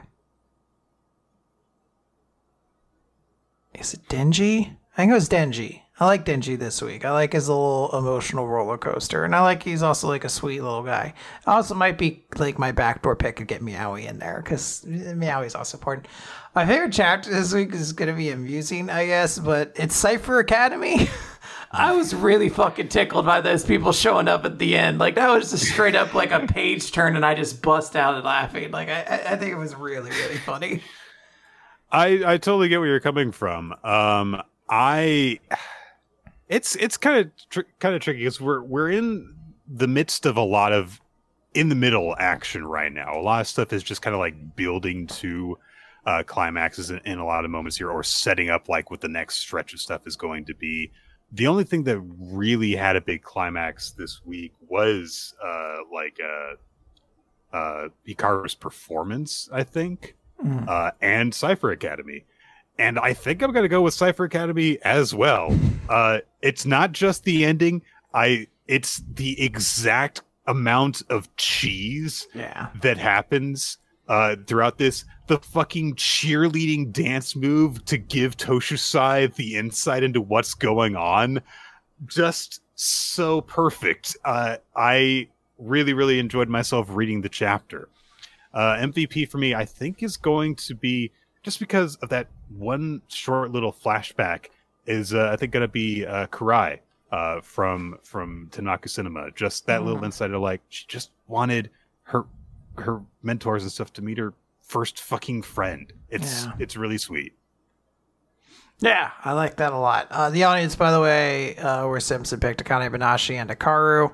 [SPEAKER 2] Is it Denji? I think it was Denji. I like Denji this week. I like his little emotional roller coaster, and I like he's also like a sweet little guy. Also, might be like my backdoor pick to get Meowie in there because Meowie's also important. My favorite chapter this week is going to be amusing, I guess, but it's Cipher Academy.
[SPEAKER 3] I was really fucking tickled by those people showing up at the end. Like that was just straight up like a page turn, and I just bust out laughing. Like
[SPEAKER 2] I, I- think it was really, really funny.
[SPEAKER 1] I I totally get where you're coming from. Um, I it's it's kind of tr- kind of tricky because we're we're in the midst of a lot of in the middle action right now. A lot of stuff is just kind of like building to uh, climaxes in, in a lot of moments here, or setting up like what the next stretch of stuff is going to be. The only thing that really had a big climax this week was uh, like uh, uh, Hikaru's performance, I think,
[SPEAKER 2] Mm.
[SPEAKER 1] uh, and Cipher Academy. And I think I'm going to go with Cipher Academy as well. Uh, it's not just the ending. I it's the exact amount of cheese
[SPEAKER 2] Yeah.
[SPEAKER 1] that happens uh, throughout this. The fucking cheerleading dance move to give Toshusai the insight into what's going on, just so perfect. Uh, I really, really enjoyed myself reading the chapter. Uh, MVP for me, I think, is going to be just because of that one short little flashback. Is uh, I think going to be uh, Kurai uh, from from Tenmaku Cinema. Just that little
[SPEAKER 2] Mhm.
[SPEAKER 1] insight of like she just wanted her her mentors and stuff to meet her first fucking friend. It's
[SPEAKER 2] Yeah.
[SPEAKER 1] it's really sweet.
[SPEAKER 2] Yeah, I like that a lot. Uh, the audience, by the way, uh, were Simpson picked Akane Banashi and Akaru.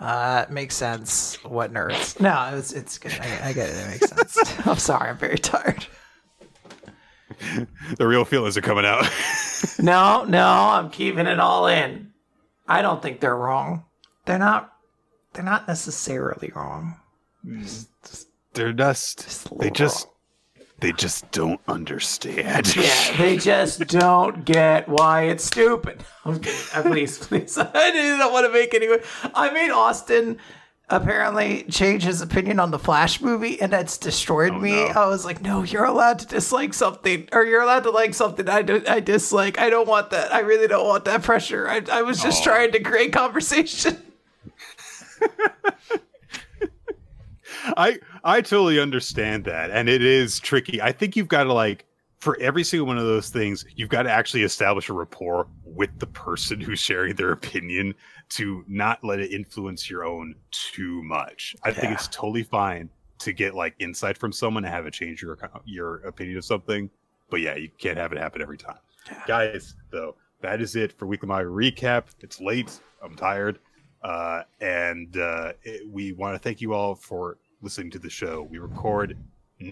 [SPEAKER 2] Uh, makes sense. What nerds? No, it's it's good. I, I get it. It makes sense. I'm sorry. I'm very tired.
[SPEAKER 1] The real feelings are coming out.
[SPEAKER 2] No, no, I'm keeping it all in. I don't think they're wrong. They're not. They're not necessarily wrong.
[SPEAKER 1] They're just,
[SPEAKER 2] Just
[SPEAKER 1] they just they just don't understand.
[SPEAKER 2] Yeah, they just don't get why it's stupid. Uh, please, please. I didn't want to make any. I made Austin apparently change his opinion on the Flash movie, and that's destroyed oh, me.
[SPEAKER 1] no.
[SPEAKER 2] I was like, no, you're allowed to dislike something, or you're allowed to like something I, do, I dislike. I don't want that. I really don't want that pressure. I, I was just
[SPEAKER 1] Aw.
[SPEAKER 2] trying to create conversation.
[SPEAKER 1] I I totally understand that, and it is tricky. I think you've got to like for every single one of those things, you've got to actually establish a rapport with the person who's sharing their opinion to not let it influence your own too much. I think it's totally fine to get like insight from someone and have it change your your opinion of something, but yeah, you can't have it happen every time.
[SPEAKER 2] Yeah.
[SPEAKER 1] Guys, though, that is it for weekly manga recap. It's late. I'm tired. Uh, and uh, it, we want to thank you all for listening to the show. We record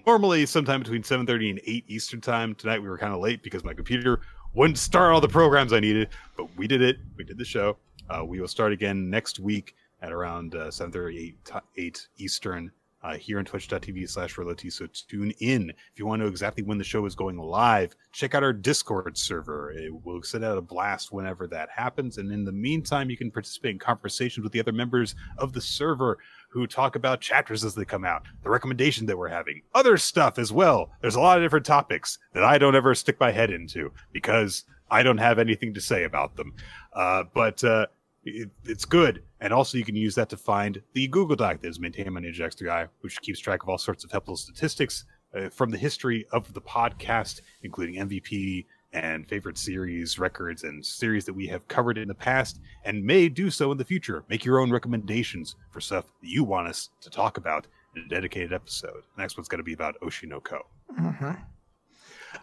[SPEAKER 1] normally sometime between 7:30 and 8 Eastern time. Tonight we were kind of late because my computer wouldn't start all the programs I needed, but we did it. We did the show. Uh, we will start again next week at around uh, 7:30 8, 8 Eastern uh, here on twitch.tv slash Reloti. So tune in. If you want to know exactly when the show is going live, check out our Discord server. It will send out a blast whenever that happens. And in the meantime, you can participate in conversations with the other members of the server who talk about chapters as they come out, the recommendation that we're having, other stuff as well. There's a lot of different topics that I don't ever stick my head into because I don't have anything to say about them. Uh, but uh, it, it's good. And also, you can use that to find the Google Doc that is maintained by Ninja X3i, which keeps track of all sorts of helpful statistics uh, from the history of the podcast, including MVP and favorite series, records, and series that we have covered in the past and may do so in the future. Make your own recommendations for stuff that you want us to talk about in a dedicated episode. Next one's going to be about Oshi no Ko.
[SPEAKER 2] Mm-hmm.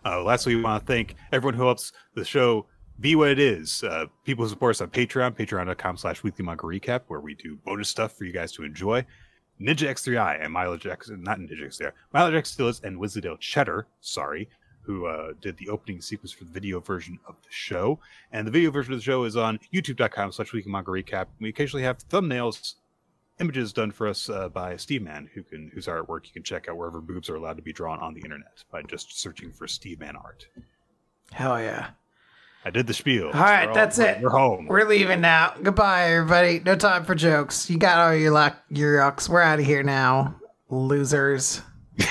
[SPEAKER 1] Uh, lastly, we want to thank everyone who helps the show be what it is. Uh, people who support us on Patreon, patreon.com slash weekly manga recap, where we do bonus stuff for you guys to enjoy. Ninja X3i and Milo Jackson, not Ninja X3i, Milo Jackson Stillis and Wizdale Cheddar, sorry, who uh, did the opening sequence for the video version of the show. And the video version of the show is on youtube.com slash weekly manga recap. We occasionally have thumbnails, images done for us uh, by Steve Man, who can whose artwork you can check out wherever boobs are allowed to be drawn on the internet by just searching for Steve Man art.
[SPEAKER 2] Hell yeah.
[SPEAKER 1] I did the spiel.
[SPEAKER 2] All right, that's
[SPEAKER 1] we're-
[SPEAKER 2] it.
[SPEAKER 1] We're home.
[SPEAKER 2] We're leaving now. Goodbye, everybody. No time for jokes. You got all your luck, your yucks. We're out of here now, losers.